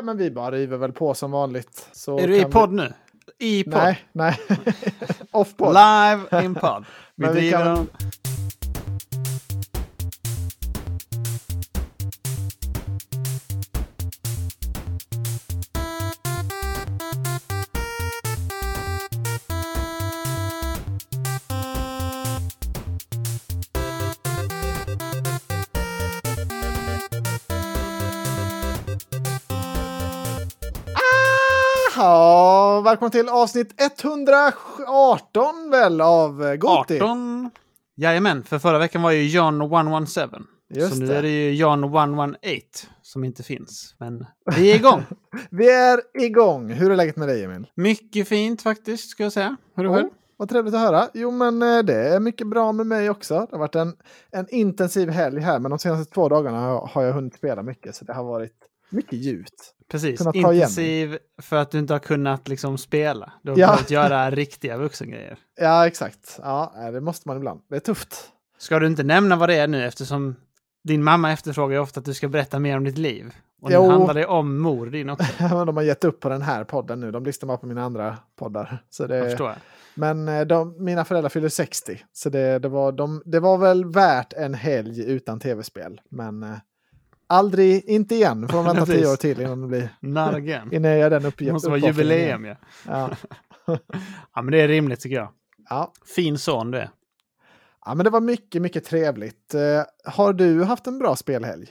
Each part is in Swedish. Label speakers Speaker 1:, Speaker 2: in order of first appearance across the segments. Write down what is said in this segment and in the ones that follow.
Speaker 1: Ja, men vi bara river väl på som vanligt. Så
Speaker 2: Är du i podd nu? I
Speaker 1: Vi...
Speaker 2: podd?
Speaker 1: Nej, nej. Off-podd.
Speaker 2: Live in podd. Vi
Speaker 1: Men vi
Speaker 2: driver
Speaker 1: kan- välkommen till avsnitt 118 väl av eh, Goti.
Speaker 2: 18. Jajamän, för förra veckan var ju John 117.
Speaker 1: Just
Speaker 2: så nu
Speaker 1: det.
Speaker 2: är det ju John 118 som inte finns. Men vi är igång.
Speaker 1: Vi är igång. Hur är läget med dig Emil?
Speaker 2: Mycket fint faktiskt, ska jag säga. Hur är det
Speaker 1: Oh,
Speaker 2: själv?
Speaker 1: vad trevligt att höra. Jo, men eh, det är mycket bra med mig också. Det har varit en, en intensiv helg här, men de senaste två dagarna har jag hunnit spela mycket, så det har varit mycket gjut.
Speaker 2: Precis, intensiv för att du inte har kunnat liksom spela. Du har
Speaker 1: Ja.
Speaker 2: behövt göra riktiga vuxengrejer.
Speaker 1: Ja, exakt. Ja, det måste man ibland. Det är tufft.
Speaker 2: Ska du inte nämna vad det är nu eftersom din mamma efterfrågar ju ofta att du ska berätta mer om ditt liv. Och nu
Speaker 1: Jo.
Speaker 2: handlar det om mor din också.
Speaker 1: De har gett upp på den här podden nu. De lyssnar bara på mina andra poddar. Så det,
Speaker 2: Jag förstår.
Speaker 1: Men eh, de, mina föräldrar fyller 60. Så det, det, var, de, det var väl värt en helg utan tv-spel. Men eh, aldrig, inte igen. Får de vänta tio år till innan det blir...
Speaker 2: Not again.
Speaker 1: Innan jag gör den
Speaker 2: Det
Speaker 1: uppgiften.
Speaker 2: måste vara jubileum ja.
Speaker 1: Ja.
Speaker 2: Ja men det är rimligt tycker jag.
Speaker 1: Ja.
Speaker 2: Fin son är.
Speaker 1: ja, men det var mycket, mycket trevligt. Eh, har du haft en bra spelhelg?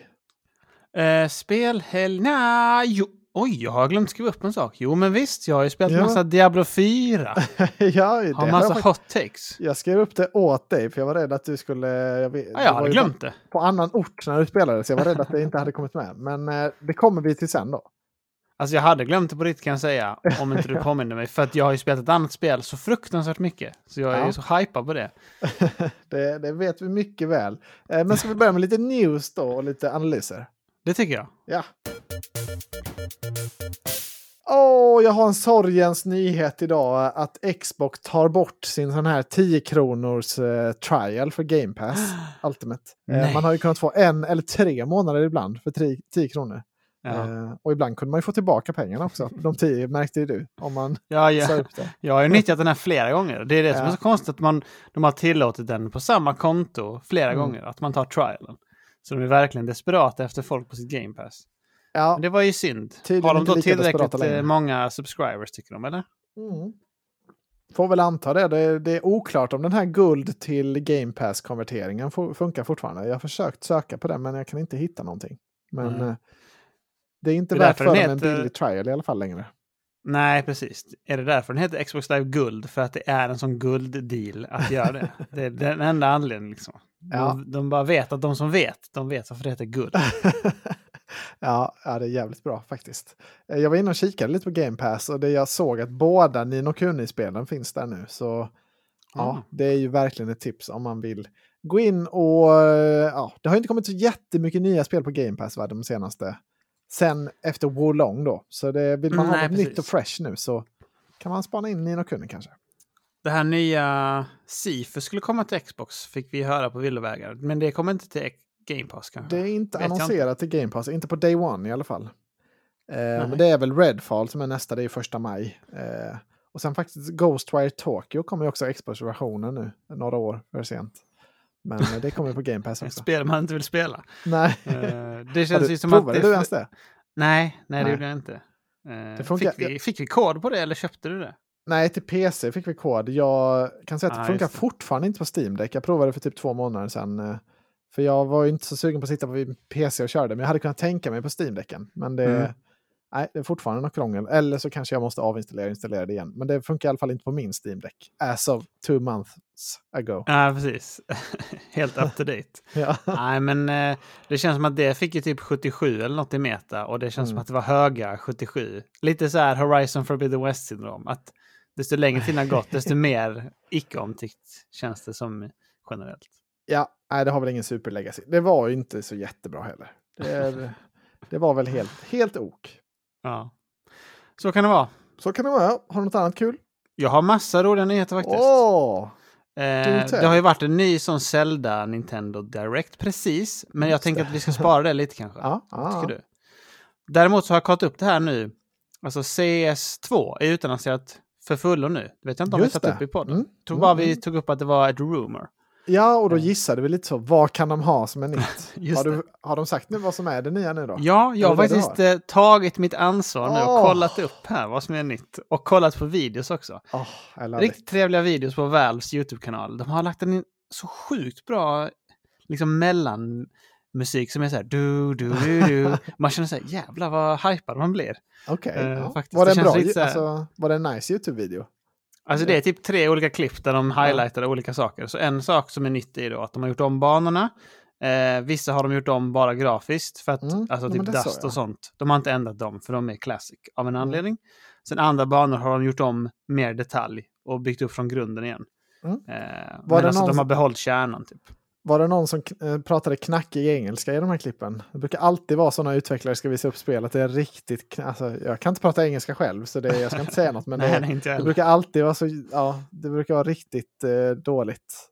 Speaker 2: Eh, spelhelg? Nej, jo. Oj, jag har glömt skriva upp en sak. Jo men visst, jag har ju spelat
Speaker 1: Ja.
Speaker 2: massa Diablo 4.
Speaker 1: ja, det
Speaker 2: Har
Speaker 1: jag,
Speaker 2: massa
Speaker 1: fakt-
Speaker 2: hot takes.
Speaker 1: jag skrev upp det åt dig för jag var rädd att du skulle... Jag, vet,
Speaker 2: Ja, jag hade glömt det.
Speaker 1: På annan ort när du spelade så jag var rädd att det inte hade kommit med. Men eh, det kommer vi till sen då.
Speaker 2: Alltså jag hade glömt det på riktigt kan jag säga. Om inte du påminner mig. För att jag har ju spelat ett annat spel så fruktansvärt mycket. Så jag är
Speaker 1: Ja.
Speaker 2: ju så hypad på det.
Speaker 1: det, det vet vi mycket väl. Eh, men ska vi börja med lite news då och lite analyser?
Speaker 2: Det tycker jag.
Speaker 1: Ja. Åh, jag har en sorgens nyhet idag att Xbox tar bort sin sån här 10 kronors eh, trial för Game Pass Ultimate. Eh, man har ju kunnat få en eller tre månader ibland för 10 10 kronor.
Speaker 2: Ja.
Speaker 1: Eh, och ibland kunde man ju få tillbaka pengarna också. De 10 märkte ju du om man
Speaker 2: Ja, ja.
Speaker 1: upp det.
Speaker 2: Jag har ju nyttjat den här flera gånger. Det är det som är så konstigt att man, de har tillåtit den på samma konto flera
Speaker 1: Mm.
Speaker 2: gånger. Att man tar trialen. Så de är verkligen desperata efter folk på sitt Game Pass.
Speaker 1: Ja,
Speaker 2: Men det var ju synd.
Speaker 1: Tydligen
Speaker 2: har de då tillräckligt eh, många subscribers tycker de, eller?
Speaker 1: Mm. Får väl anta det. det. Det är oklart om den här guld till Game Pass-konverteringen fu- funkar fortfarande. Jag har försökt söka på den men jag kan inte hitta någonting. Men
Speaker 2: Mm.
Speaker 1: eh, det är inte
Speaker 2: Det är
Speaker 1: värt för
Speaker 2: därför
Speaker 1: dem
Speaker 2: den
Speaker 1: en
Speaker 2: heter-
Speaker 1: billig trial i alla fall längre.
Speaker 2: Nej, precis. Är det därför den heter Xbox Live Guld? För att det är en sån gulddeal att göra det. Det är den enda anledningen liksom.
Speaker 1: Ja.
Speaker 2: De, de bara vet att de som vet, de vet varför det heter guld.
Speaker 1: ja, ja, det är jävligt bra faktiskt. Eh, Jag var inne och kikade lite på Game Pass och det jag såg att båda Nino Kuni-spelen finns där nu. Så ja,
Speaker 2: Mm.
Speaker 1: det är ju verkligen ett tips om man vill gå in och... eh, Ja, det har inte kommit så jättemycket nya spel på Game Pass va, de senaste... Sen efter Wolong då. Så det, vill man
Speaker 2: Mm,
Speaker 1: ha något nytt
Speaker 2: precis.
Speaker 1: och fresh nu så kan man spana in Nino Kuni kanske.
Speaker 2: Det här nya Sifu skulle komma till Xbox, fick vi höra på villovägar. Men det kommer inte till Game Pass kanske?
Speaker 1: Det är inte
Speaker 2: Vet
Speaker 1: annonserat till Game Pass, inte på Day One i alla fall. Eh, men det är väl Redfall som är nästa, det är första maj. Eh, och sen faktiskt Ghostwire Tokyo kommer ju också Xbox-versionen nu, några år för sent. Men eh, det kommer på Game Pass också.
Speaker 2: spel man inte vill spela.
Speaker 1: Nej,
Speaker 2: Eh, det känns
Speaker 1: du,
Speaker 2: ju som att...
Speaker 1: provade
Speaker 2: det-
Speaker 1: du ens det?
Speaker 2: Nej, nej, det gjorde jag inte. Eh,
Speaker 1: Det funkar-
Speaker 2: fick, vi, fick vi kod på det eller köpte du det?
Speaker 1: Nej, till PC fick vi kod. Jag kan säga att det
Speaker 2: Ah,
Speaker 1: funkar
Speaker 2: det.
Speaker 1: fortfarande inte på Steam Deck. Jag provade för typ två månader sedan. För jag var ju inte så sugen på att sitta på min PC och köra det, men jag hade kunnat tänka mig på Steam Decken. Men det,
Speaker 2: Mm.
Speaker 1: nej, det är fortfarande något krångel. Eller så kanske jag måste avinstallera och installera det igen. Men det funkar i alla fall inte på min Steam Deck. As of two months ago.
Speaker 2: Ja, precis. Helt up to date.
Speaker 1: Ja,
Speaker 2: Nej, men eh, det känns som att det fick ju typ 77 eller något i meta och det känns som
Speaker 1: Mm.
Speaker 2: att det var höga 77. Lite så här Horizon Forbidden West-syndrom. Att desto längre tiden har gått, desto mer icke-omtyckt känns det som generellt.
Speaker 1: Ja nej, det har väl ingen superlegacy. Det var ju inte så jättebra heller. Det, det var väl helt, helt ok.
Speaker 2: Ja. Så kan det vara.
Speaker 1: Så kan det vara. Har du något annat kul?
Speaker 2: Jag har massa roliga nyheter faktiskt.
Speaker 1: Åh!
Speaker 2: Eh, det har ju varit en ny sån Zelda Nintendo Direct precis, men jag
Speaker 1: Just
Speaker 2: tänker
Speaker 1: det.
Speaker 2: att vi ska spara det lite kanske.
Speaker 1: Ja, ja,
Speaker 2: Tycker
Speaker 1: ja.
Speaker 2: du? Däremot så har jag kollat upp det här nu. Alltså CS2 är utannonserat för fullo nu. Det vet jag inte om
Speaker 1: Just
Speaker 2: vi tagit upp i podden.
Speaker 1: Mm.
Speaker 2: tror
Speaker 1: Mm,
Speaker 2: bara vi
Speaker 1: mm.
Speaker 2: tog upp att det var ett rumor.
Speaker 1: Ja, och då gissade vi lite så. Vad kan de ha som är nytt? Har, du, har de sagt nu vad som är det nya nu då?
Speaker 2: Ja, jag har faktiskt eh, tagit mitt ansvar nu och
Speaker 1: Åh.
Speaker 2: kollat upp här vad som är nytt. Och kollat på videos också.
Speaker 1: Oh,
Speaker 2: Riktigt trevliga videos på Valves YouTube-kanal. De har lagt en så sjukt bra liksom mellanmusik som är så här du, du, du, du. Man känner så här, jävlar vad hypad man blir.
Speaker 1: Okej.
Speaker 2: Eh,
Speaker 1: ja. Var det
Speaker 2: det
Speaker 1: bra,
Speaker 2: här-
Speaker 1: alltså, var det en nice YouTube-video?
Speaker 2: Alltså det är typ tre olika klipp där de highlightar olika saker. Så en sak som är nytt är då att de har gjort om banorna. Eh, vissa har de gjort om bara grafiskt för att
Speaker 1: Mm,
Speaker 2: alltså
Speaker 1: ja,
Speaker 2: typ
Speaker 1: sa
Speaker 2: Dust
Speaker 1: jag.
Speaker 2: och sånt. De har inte ändrat dem för de är classic av en
Speaker 1: Mm.
Speaker 2: anledning. Sen andra banor har de gjort om mer detalj och byggt upp från grunden igen.
Speaker 1: Mm.
Speaker 2: Eh, men alltså
Speaker 1: någon
Speaker 2: de har behållit kärnan typ.
Speaker 1: Var det någon som eh, pratade knackig engelska i de här klippen? Det brukar alltid vara sådana utvecklare ska visa upp spelet. Det är riktigt... Alltså, jag kan inte prata engelska själv så det, jag ska inte säga något. Men det,
Speaker 2: nej,
Speaker 1: det
Speaker 2: heller.
Speaker 1: brukar alltid vara så... Ja, det brukar vara riktigt eh, dåligt.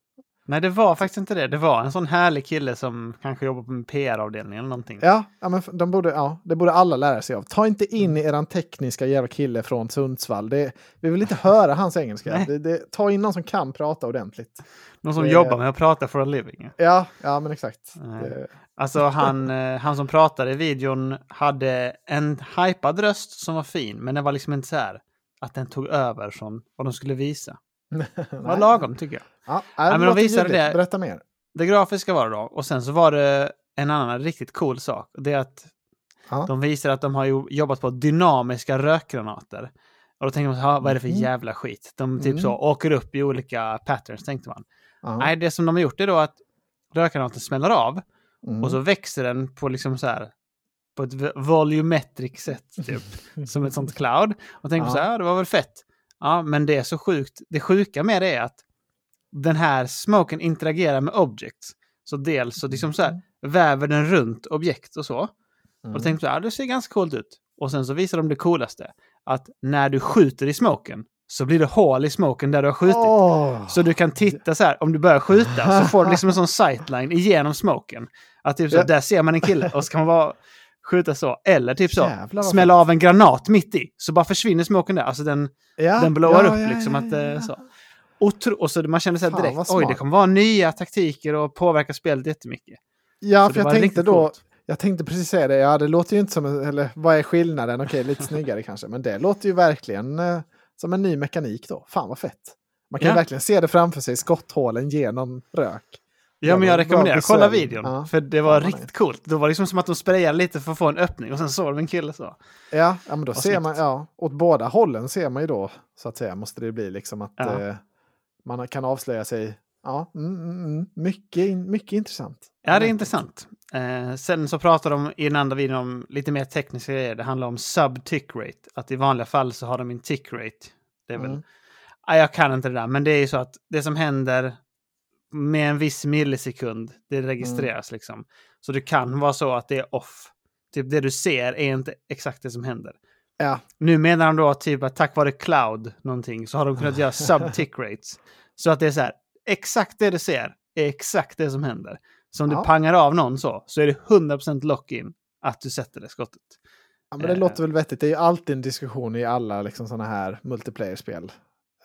Speaker 2: Nej, det var faktiskt inte det. Det var en sån härlig kille som kanske jobbar på en PR-avdelning eller någonting.
Speaker 1: Ja, ja, men de borde, ja, det borde alla lära sig av. Ta inte in eran tekniska jävla kille från Sundsvall. Det, vi vill inte höra hans engelska. Det, det, ta in någon som kan prata ordentligt.
Speaker 2: Någon som
Speaker 1: det-
Speaker 2: jobbar med att prata for a living.
Speaker 1: Ja, ja men exakt.
Speaker 2: Alltså han, eh, han som pratade i videon hade en hypad röst som var fin, men den var liksom inte så här att den tog över från vad de skulle visa. Det var lagom tycker jag.
Speaker 1: Ja,
Speaker 2: men
Speaker 1: men
Speaker 2: de
Speaker 1: de
Speaker 2: visade det-
Speaker 1: Berätta mer.
Speaker 2: Det grafiska var det då, och sen så var det en annan riktigt cool sak. Det är att
Speaker 1: Ja.
Speaker 2: de visar att de har jobbat på dynamiska rökgranater. Och då tänker man, så, "Ha, vad är det för
Speaker 1: Mhm.
Speaker 2: jävla skit? De typ
Speaker 1: Mm.
Speaker 2: så åker upp i olika patterns, tänkte man.
Speaker 1: Ja.
Speaker 2: Nej, det som de har gjort är då att rökgranaten smäller av
Speaker 1: Mm.
Speaker 2: och så växer den på liksom så här på ett volumetric sätt, typ. som ett sånt cloud. Och tänker
Speaker 1: Ja.
Speaker 2: så här, det var väl fett. Ja, men det är så sjukt. Det sjuka med det är att den här smoken interagerar med objects. Så dels så liksom så här, väver den runt objekt och så. Och
Speaker 1: Mm.
Speaker 2: då tänkte jag, ja, det ser ganska coolt ut. Och sen så visar de det coolaste. Att när du skjuter i smoken så blir det hål i smoken där du har skjutit.
Speaker 1: Åh!
Speaker 2: Så du kan titta så här, om du börjar skjuta så får du liksom en sån sightline igenom smoken. Att typ så,
Speaker 1: Ja.
Speaker 2: där ser man en kille och så kan man bara skjuta så. Eller typ så,
Speaker 1: Jävlar
Speaker 2: smälla av en granat mitt i. Så bara försvinner smoken där. Alltså den,
Speaker 1: ja,
Speaker 2: den blåar
Speaker 1: ja,
Speaker 2: upp
Speaker 1: ja,
Speaker 2: liksom. att, eh, så. Och, tro, och så man känner sig direkt, oj det kommer vara nya taktiker och påverka spelet jättemycket.
Speaker 1: Ja,
Speaker 2: Så
Speaker 1: för jag tänkte då,
Speaker 2: coolt.
Speaker 1: jag tänkte precis säga det, ja det låter ju inte som, eller vad är skillnaden? Okej, lite snyggare kanske, men det låter ju verkligen eh, som en ny mekanik då. Fan vad fett. Man kan
Speaker 2: Ja.
Speaker 1: verkligen se det framför sig, skotthålen genom rök.
Speaker 2: Ja, men jag rekommenderar, kolla videon.
Speaker 1: Ja.
Speaker 2: För det var
Speaker 1: vad
Speaker 2: riktigt coolt. Det var liksom som att de sprayade lite för att få en öppning och sen såg de en kille så.
Speaker 1: Ja, ja men då
Speaker 2: Vad
Speaker 1: ser man,
Speaker 2: snyggt.
Speaker 1: ja, åt båda hållen ser man ju då, så att säga, måste det bli liksom att
Speaker 2: Ja.
Speaker 1: eh, man kan avslöja sig. Ja, mm, mm, mm. Mycket, mycket intressant.
Speaker 2: Ja, det är intressant. Eh, sen så pratar de i den andra videon om lite mer tekniska grejer. Det handlar om sub-tick rate. Att i vanliga fall så har de en tick rate. Det är väl...
Speaker 1: Mm.
Speaker 2: Ja, jag kan inte det där, men det är ju så att det som händer med en viss millisekund, det registreras liksom. Så det kan vara så att det är off. Typ det du ser är inte exakt det som händer.
Speaker 1: Ja,
Speaker 2: Nu menar de då typ att tack vare cloud någonting så har de kunnat göra sub-tick rates. Så att det är så här, exakt det du ser är exakt det som händer. Så om
Speaker 1: Ja.
Speaker 2: du pangar av någon så, så är det 100% lock-in att du sätter det skottet.
Speaker 1: Ja, men det
Speaker 2: Eh.
Speaker 1: låter väl vettigt. Det är ju alltid en diskussion i alla liksom, sådana här multiplayer-spel.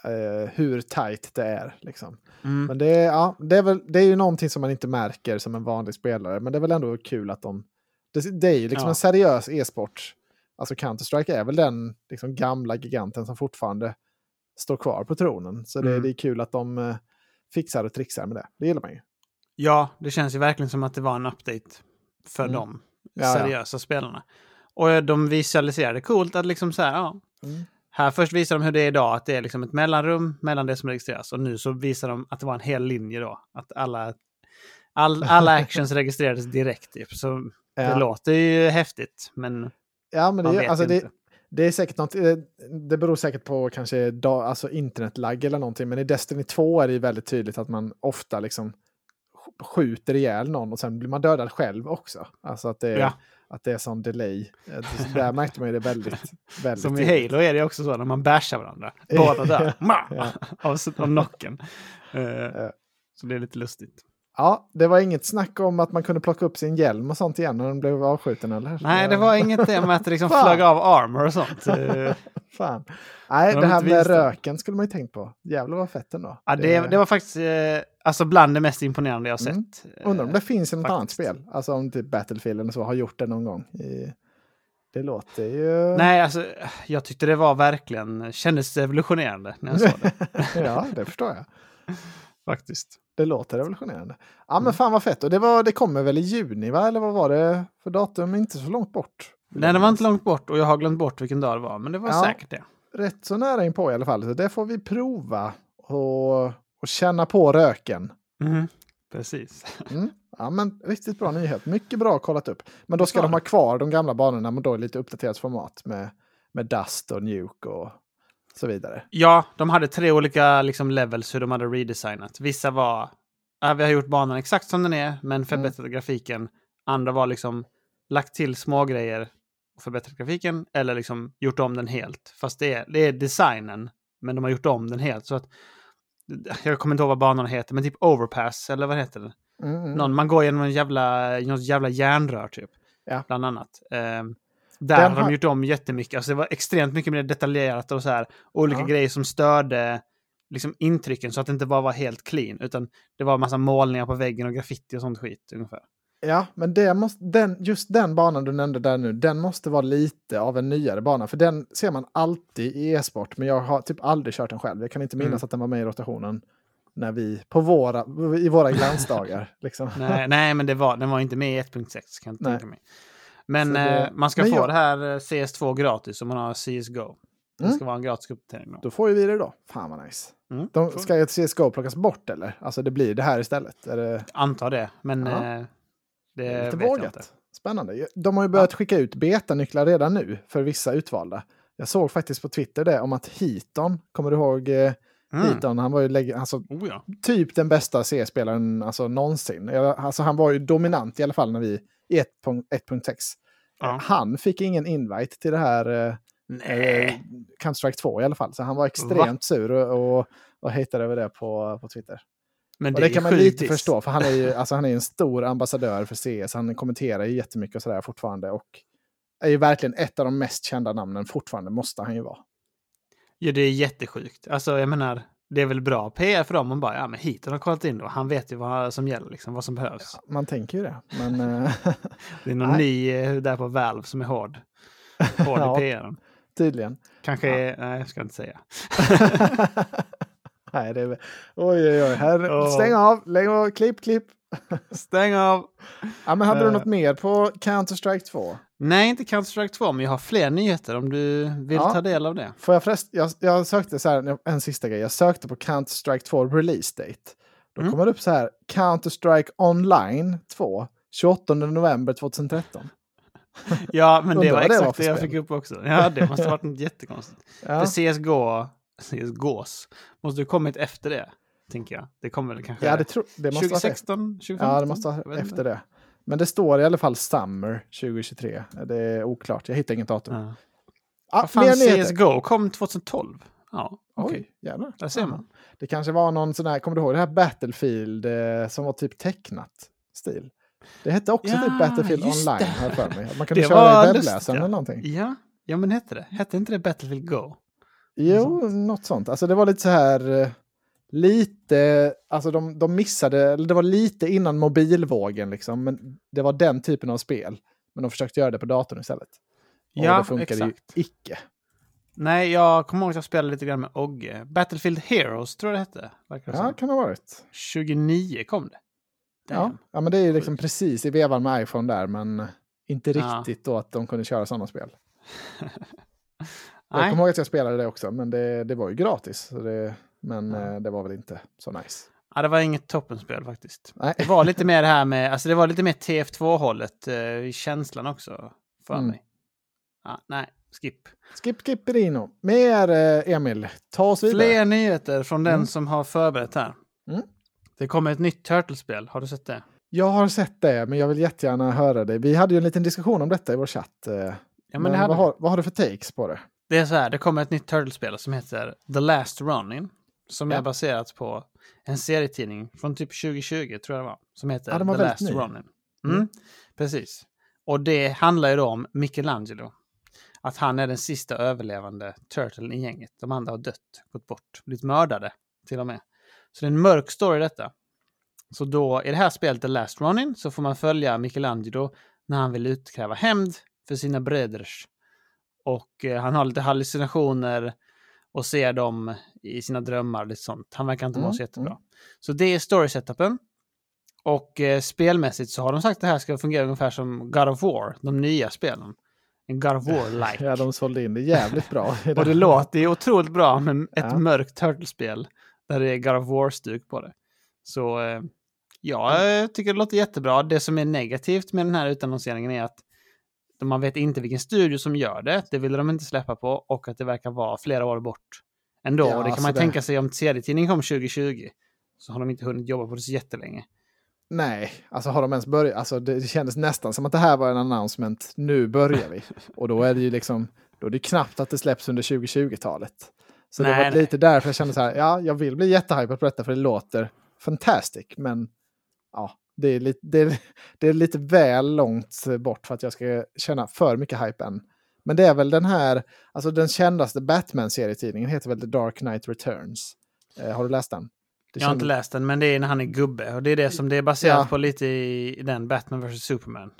Speaker 1: Eh, hur tight det är. Liksom.
Speaker 2: Mm.
Speaker 1: Men det är, ja, det, är väl, det är ju någonting som man inte märker som en vanlig spelare. Men det är väl ändå kul att de... Det, det är ju liksom
Speaker 2: Ja.
Speaker 1: en seriös e-sport. Alltså Counter-Strike är väl den liksom, gamla giganten som fortfarande står kvar på tronen. Så det,
Speaker 2: Mm.
Speaker 1: det är kul att de eh, fixar och trixar med det. Det gillar man ju.
Speaker 2: Ja, det känns ju verkligen som att det var en update för
Speaker 1: Mm.
Speaker 2: de
Speaker 1: Ja, ja.
Speaker 2: seriösa spelarna. Och de visualiserade coolt att liksom så här, ja.
Speaker 1: Mm.
Speaker 2: Här först visar de hur det är idag, att det är liksom ett mellanrum mellan det som registreras. Och nu så visar de att det var en hel linje då. Att alla, all, alla actions registrerades direkt. Typ. Så det
Speaker 1: Ja.
Speaker 2: låter ju häftigt, men
Speaker 1: Ja, men det, alltså, det, det är säkert något, eh, det beror säkert på kanske da, alltså internetlagg eller någonting, men i Destiny 2 är det väldigt tydligt att man ofta liksom sk- skjuter ihjäl någon och sen blir man dödad själv också. Alltså att det är,
Speaker 2: Ja.
Speaker 1: att det är sån delay. Eh, det- Där märkte man ju det väldigt, väldigt
Speaker 2: Som i. Halo är det också så när man bashar varandra. Båda dör.
Speaker 1: Ja.
Speaker 2: av, av knocken. Eh,
Speaker 1: Ja.
Speaker 2: Så det är lite lustigt.
Speaker 1: Ja, det var inget snack om att man kunde plocka upp sin hjälm och sånt igen när den blev avskjuten eller?
Speaker 2: Nej, det var inget det med att det liksom flög av armor och sånt. Eh,
Speaker 1: Fan. Nej,
Speaker 2: De
Speaker 1: det här med röken skulle man ju tänkt på. Jävlar vad fett ändå.
Speaker 2: Ja, det, det var faktiskt eh, alltså bland det mest imponerande jag
Speaker 1: Mm.
Speaker 2: sett.
Speaker 1: Undrar om det finns i något annat
Speaker 2: faktiskt.
Speaker 1: spel. Alltså om typ Battlefield eller så har gjort det någon gång. I... Det låter ju...
Speaker 2: Nej, alltså jag tyckte det var verkligen, kändes revolutionerande när jag såg det.
Speaker 1: ja, det förstår jag.
Speaker 2: Faktiskt.
Speaker 1: Det låter revolutionerande. Ja,
Speaker 2: Mm.
Speaker 1: men fan vad fett. Och det, var, det kommer väl i juni, va? Eller vad var det för datum? Inte så långt bort.
Speaker 2: Nej, det var inte långt bort och jag har glömt bort vilken dag det var, men det var
Speaker 1: Ja.
Speaker 2: säkert det.
Speaker 1: Rätt så nära in på i alla fall. Så det får vi prova och, och känna på röken.
Speaker 2: Mhm, Precis.
Speaker 1: Mm. Ja, men riktigt bra nyhet. Mycket bra kollat upp. Men då ska de ha kvar de gamla banorna, men då i lite uppdaterat format med, med Dust och Nuke och så vidare.
Speaker 2: Ja, de hade tre olika liksom, levels hur de hade redesignat. Vissa var, ja, vi har gjort banan exakt som den är, men förbättrat grafiken. Andra var liksom lagt till små grejer och förbättrat grafiken, eller liksom gjort om den helt. Fast det är, det är designen, men de har gjort om den helt. Så att, jag kommer inte ihåg vad banan heter, men typ Overpass, eller vad heter det?
Speaker 1: Mm, mm.
Speaker 2: Någon, man går genom en jävla, något jävla järnrör typ.
Speaker 1: Ja.
Speaker 2: Bland annat. Ehm, där
Speaker 1: Den
Speaker 2: har de gjort om jättemycket. Alltså det var extremt mycket mer detaljerat och så här. Olika
Speaker 1: Ja.
Speaker 2: grejer som störde liksom intrycken så att det inte bara var helt clean. Utan det var massa målningar på väggen och graffiti och sånt skit ungefär.
Speaker 1: Ja, men det måste, den, just den banan du nämnde där nu, den måste vara lite av en nyare bana. För den ser man alltid i e-sport, men jag har typ aldrig kört den själv. Jag kan inte minnas
Speaker 2: Mm.
Speaker 1: att den var med i rotationen när vi, på våra, i våra glansdagar. liksom.
Speaker 2: Nej, nej men det var, den var inte med i 1.6 kan jag tänka mig. Men
Speaker 1: Så det-
Speaker 2: eh, man ska
Speaker 1: men
Speaker 2: få
Speaker 1: jag-
Speaker 2: det här eh, CS2 gratis om man har CSGO. Det
Speaker 1: Mm.
Speaker 2: ska vara en gratis uppdatering då.
Speaker 1: Då får ju vi det då. Fan vad nice.
Speaker 2: Mm.
Speaker 1: De, ska ju CSGO plockas bort eller? Alltså det blir det här istället? Är det,
Speaker 2: Antar det, men
Speaker 1: Ja.
Speaker 2: eh, det
Speaker 1: lite
Speaker 2: vet jag inte.
Speaker 1: Spännande. De har ju börjat skicka ut betanycklar redan nu för vissa utvalda. Jag såg faktiskt på Twitter det om att Heaton, kommer du ihåg eh,
Speaker 2: Mm.
Speaker 1: Heaton? Han var ju alltså,
Speaker 2: Oh, ja.
Speaker 1: typ den bästa CS-spelaren alltså, någonsin. Alltså, han var ju dominant i alla fall när vi i 1.6.
Speaker 2: Ja.
Speaker 1: Han fick ingen invite till det här eh, eh. Counter-Strike 2 i alla fall. Så han var extremt sur och, och, och hatade över det på, på Twitter.
Speaker 2: Men
Speaker 1: det
Speaker 2: är
Speaker 1: kan man
Speaker 2: sjukt
Speaker 1: lite förstå, för han är ju alltså, han är en stor ambassadör för CS. Han kommenterar ju jättemycket och sådär fortfarande. Och är ju verkligen ett av de mest kända namnen fortfarande, måste han ju vara.
Speaker 2: Ja, det är jättesjukt. Alltså, jag menar, det är väl bra PR för dem om bara, ja men hit har kollat in då. Han vet ju vad som gäller, liksom, vad som behövs.
Speaker 1: Man tänker ju det. Men eh,
Speaker 2: Det är någon
Speaker 1: Nej.
Speaker 2: ny eh, där på Valve som är hård. Hård
Speaker 1: Ja.
Speaker 2: i PR.
Speaker 1: tydligen.
Speaker 2: Kanske, är- nej jag ska inte säga.
Speaker 1: Nej, det är... Oj, oj, oj. Här,
Speaker 2: Åh.
Speaker 1: Stäng av, lägg av, klipp, klipp.
Speaker 2: Stäng av!
Speaker 1: Ja, men hade du
Speaker 2: Eh.
Speaker 1: något mer på Counter-Strike 2?
Speaker 2: Nej, inte Counter-Strike 2, men jag har fler nyheter om du vill
Speaker 1: Ja.
Speaker 2: ta del av det.
Speaker 1: Får jag förrest, jag, jag sökte så här, en sista grej. Jag sökte på Counter-Strike 2 release date. Då
Speaker 2: Mm.
Speaker 1: kommer det upp så här, Counter-Strike online 2, 28 november 2013.
Speaker 2: Ja, men det var
Speaker 1: vad det var
Speaker 2: exakt det jag fick upp också. Ja, det måste ha varit något jättekonstigt.
Speaker 1: Ja,
Speaker 2: För CSGO, CSGOs, måste ju kommit efter det, tänker jag. Det kommer väl kanske
Speaker 1: ja det, tro, det måste vara efter.
Speaker 2: 2016, 2015?
Speaker 1: Ja, det måste
Speaker 2: vet
Speaker 1: efter det. Men det står i alla fall Summer 2023. Det är oklart, jag hittar inget datum.
Speaker 2: Ja. Vad fan. CSGO kom 2012? Ja, okej.
Speaker 1: Oj, jävlar.
Speaker 2: Där ser man.
Speaker 1: Det kanske var någon sån här, kommer du ihåg det här Battlefield eh, som var typ tecknat stil? Det hette också
Speaker 2: Ja,
Speaker 1: typ Battlefield online,
Speaker 2: det.
Speaker 1: har jag för mig. Man kunde
Speaker 2: Det
Speaker 1: köra i webbläsaren
Speaker 2: ja.
Speaker 1: eller någonting.
Speaker 2: Ja, ja men hette det? Hette inte det Battlefield Go?
Speaker 1: Jo, något sånt. Alltså det var lite så här, eh, lite, alltså de, de missade, eller det var lite innan mobilvågen liksom, men det var den typen av spel. Men de försökte göra det på datorn istället. Och
Speaker 2: Ja,
Speaker 1: det funkade
Speaker 2: exakt.
Speaker 1: ju icke.
Speaker 2: Nej, jag kommer ihåg att jag spelade lite grann med Ogge. Battlefield Heroes tror jag det hette. Verkar det
Speaker 1: Ja,
Speaker 2: som.
Speaker 1: kan det ha varit.
Speaker 2: 29 kom det.
Speaker 1: Ja,
Speaker 2: Damn.
Speaker 1: ja, men det är ju liksom precis i vevan med iPhone där, men inte
Speaker 2: Ja.
Speaker 1: riktigt då att de kunde köra sådana spel. Jag kommer ihåg att jag spelade det också, men det, det var ju gratis. Så det, men
Speaker 2: Ja.
Speaker 1: eh, det var väl inte så nice.
Speaker 2: Ja, det var inget toppenspel faktiskt.
Speaker 1: Nej.
Speaker 2: Det var lite mer det här med, alltså det var lite mer TF2-hållet eh, i känslan också för
Speaker 1: Mm.
Speaker 2: mig. Ja, nej, skip.
Speaker 1: Skip, skip, Rino. Mer eh, Emil, ta oss vidare.
Speaker 2: Fler nyheter från den
Speaker 1: Mm.
Speaker 2: som har förberett här.
Speaker 1: Mm.
Speaker 2: Det kommer ett nytt Turtle-spel, har du sett det?
Speaker 1: Jag har sett det, men jag vill jättegärna höra det. Vi hade ju en liten diskussion om detta i vår chatt. eh,
Speaker 2: Ja,
Speaker 1: men
Speaker 2: men hade
Speaker 1: vad, har, vad har du för takes på det?
Speaker 2: det är så här, det kommer ett nytt Turtle-spel som heter The Last Ronin. Som
Speaker 1: Ja.
Speaker 2: är baserat på en serietidning från typ 2020, tror jag det var. Som heter
Speaker 1: Ja, var
Speaker 2: The Last
Speaker 1: ny.
Speaker 2: Ronin. Mm,
Speaker 1: Mm.
Speaker 2: Precis. Och det handlar ju då om Michelangelo. Att han är den sista överlevande turtlen i gänget. De andra har dött, gått bort, blivit mördade till och med. Så det är en mörk story detta. Så då i det här spelet The Last Ronin så får man följa Michelangelo när han vill utkräva hämnd för sina bröders. Och eh, han har lite hallucinationer och ser dem i sina drömmar. Lite sånt. Han verkar inte
Speaker 1: Mm,
Speaker 2: vara så jättebra. Så det är story-setupen. Och eh, spelmässigt så har de sagt att det här ska fungera ungefär som God of War, de nya spelen. En God of War-like.
Speaker 1: Ja, de sålde in det jävligt bra.
Speaker 2: Och det låter ju otroligt bra med ett
Speaker 1: Ja.
Speaker 2: mörkt Turtle-spel där det är God of War-stuk på det. Så eh, jag eh, tycker det låter jättebra. Det som är negativt med den här utannonseringen är att man vet inte vilken studio som gör det. Det vill de inte släppa på och att det verkar vara flera år bort ändå.
Speaker 1: Ja,
Speaker 2: och det kan man
Speaker 1: det-
Speaker 2: tänka sig om serietidningen kom 2020 så har de inte hunnit jobba på det så jättelänge.
Speaker 1: Nej, alltså har de ens börjat? Alltså det kändes nästan som att det här var en announcement. Nu börjar vi. Och då är det ju liksom, då är det knappt att det släpps under 2020-talet. Så det
Speaker 2: Nej,
Speaker 1: var
Speaker 2: nej.
Speaker 1: lite därför jag kände så här, ja, jag vill bli jättehypad på detta för det låter fantastic. Men ja, det är lite, det är, det är lite väl långt bort för att jag ska känna för mycket hype än. Men det är väl den här, alltså den kändaste Batman-serietidningen heter väl The Dark Knight Returns. Eh, har du läst den? Det
Speaker 2: Jag har inte läst den, men det är när han är gubbe. Och det är det som det är baserat
Speaker 1: Ja.
Speaker 2: på lite i, i den Batman vs. Superman.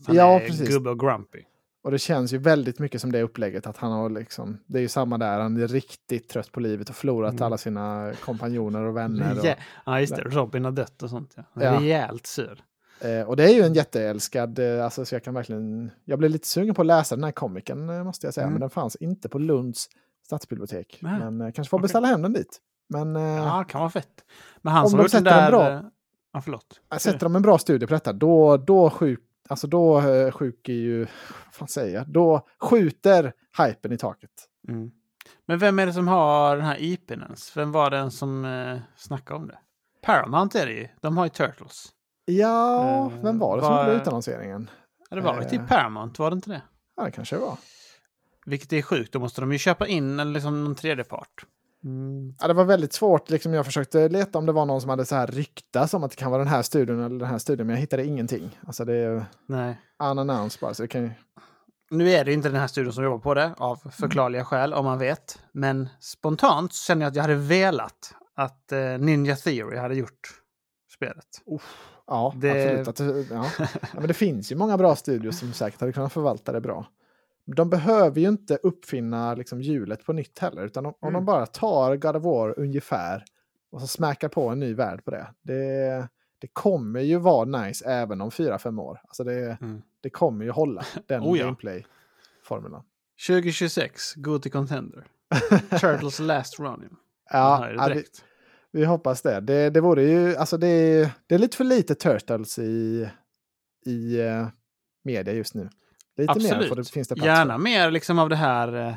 Speaker 2: Att han
Speaker 1: Ja,
Speaker 2: är
Speaker 1: precis.
Speaker 2: gubbe och grumpy.
Speaker 1: Och det känns ju väldigt mycket som det upplägget att han har liksom, det är ju samma där, han är riktigt trött på livet och förlorat
Speaker 2: Mm.
Speaker 1: alla sina kompanjoner och vänner. Och,
Speaker 2: Ja, just det. Robin har dött och sånt. Ja.
Speaker 1: Ja.
Speaker 2: Rejält sur.
Speaker 1: eh, och det är ju en jätteälskad, eh, alltså så jag kan verkligen, jag blev lite sugen på att läsa den här komiken eh, måste jag säga,
Speaker 2: Mm.
Speaker 1: men den fanns inte på Lunds stadsbibliotek.
Speaker 2: Nej.
Speaker 1: Men eh, kanske får
Speaker 2: Okej.
Speaker 1: beställa hem den dit. Men eh,
Speaker 2: Ja, kan vara fett. Men han
Speaker 1: Om
Speaker 2: som
Speaker 1: de
Speaker 2: har gjort den
Speaker 1: sätter en
Speaker 2: där...
Speaker 1: bra-
Speaker 2: eh, Ja, förlåt.
Speaker 1: sätter de en bra studie på detta, då, då sjuk, alltså då eh, sjuker ju, vad säger jag, då skjuter hypen i taket.
Speaker 2: Mm. Men vem är det som har den här IPn ens? Vem var den som eh, snackade om det? Paramount är det ju. De har ju Turtles.
Speaker 1: Ja,
Speaker 2: Eh,
Speaker 1: vem var det som
Speaker 2: var-
Speaker 1: gjorde utannonseringen?
Speaker 2: Ja, det var väl
Speaker 1: Eh.
Speaker 2: typ Paramount, var det inte det?
Speaker 1: Ja, det kanske det var.
Speaker 2: Vilket är sjukt, då måste de ju köpa in liksom, någon tredje part. Mm.
Speaker 1: Ja, det var väldigt svårt, liksom, jag försökte leta om det var någon som hade så här ryktas om att det kan vara den här studion eller den här studion, men jag hittade ingenting. Alltså det är
Speaker 2: Nej.
Speaker 1: unannounced bara, så det kan ju...
Speaker 2: Nu är det inte den här studion som jobbar på det, av förklarliga skäl, om man vet. Men spontant känner jag att jag hade velat att eh, Ninja Theory hade gjort spelet.
Speaker 1: Ja,
Speaker 2: Det-
Speaker 1: absolut. Att, ja. ja, men det finns ju många bra studios som säkert hade kunnat förvalta det bra. De behöver ju inte uppfinna liksom, hjulet på nytt heller, utan om, om de
Speaker 2: Mm.
Speaker 1: bara tar God of War ungefär och så smäckar på en ny värld på det. Det, det kommer ju vara nice även om fyra fem år. Alltså det,
Speaker 2: Mm.
Speaker 1: det kommer ju hålla, den
Speaker 2: Oh ja.
Speaker 1: gameplay-formulan.
Speaker 2: 2026, go to contender. Turtles Last Ronin.
Speaker 1: Ja,
Speaker 2: Ja,
Speaker 1: vi, vi hoppas det. Det, det vore ju, alltså det, är- det är lite för lite Turtles i, i eh, media just nu. Lite mer
Speaker 2: Absolut.
Speaker 1: får det, finns det plats
Speaker 2: Gärna
Speaker 1: för.
Speaker 2: mer liksom av det här, eh,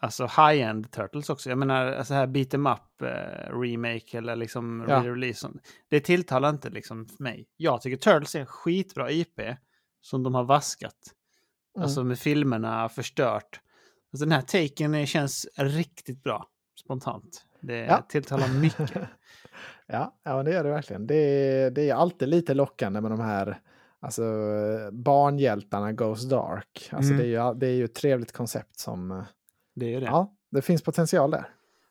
Speaker 2: alltså high-end Turtles också. Jag menar, alltså här beat em up eh, remake eller liksom
Speaker 1: Ja.
Speaker 2: re-release. Det tilltalar inte liksom mig. Jag tycker Turtles är en skitbra IP som de har vaskat.
Speaker 1: Mm.
Speaker 2: Alltså med filmerna förstört. Alltså den här taken känns riktigt bra, spontant. Det
Speaker 1: Ja.
Speaker 2: tilltalar mycket.
Speaker 1: Ja, ja, det gör det verkligen. Det är, det är alltid lite lockande med de här alltså, barnhjältarna Goes Dark. Alltså,
Speaker 2: Mm.
Speaker 1: det, är ju, det är ju ett trevligt koncept som... eh,
Speaker 2: Det är ju det.
Speaker 1: Ja, det finns potential där.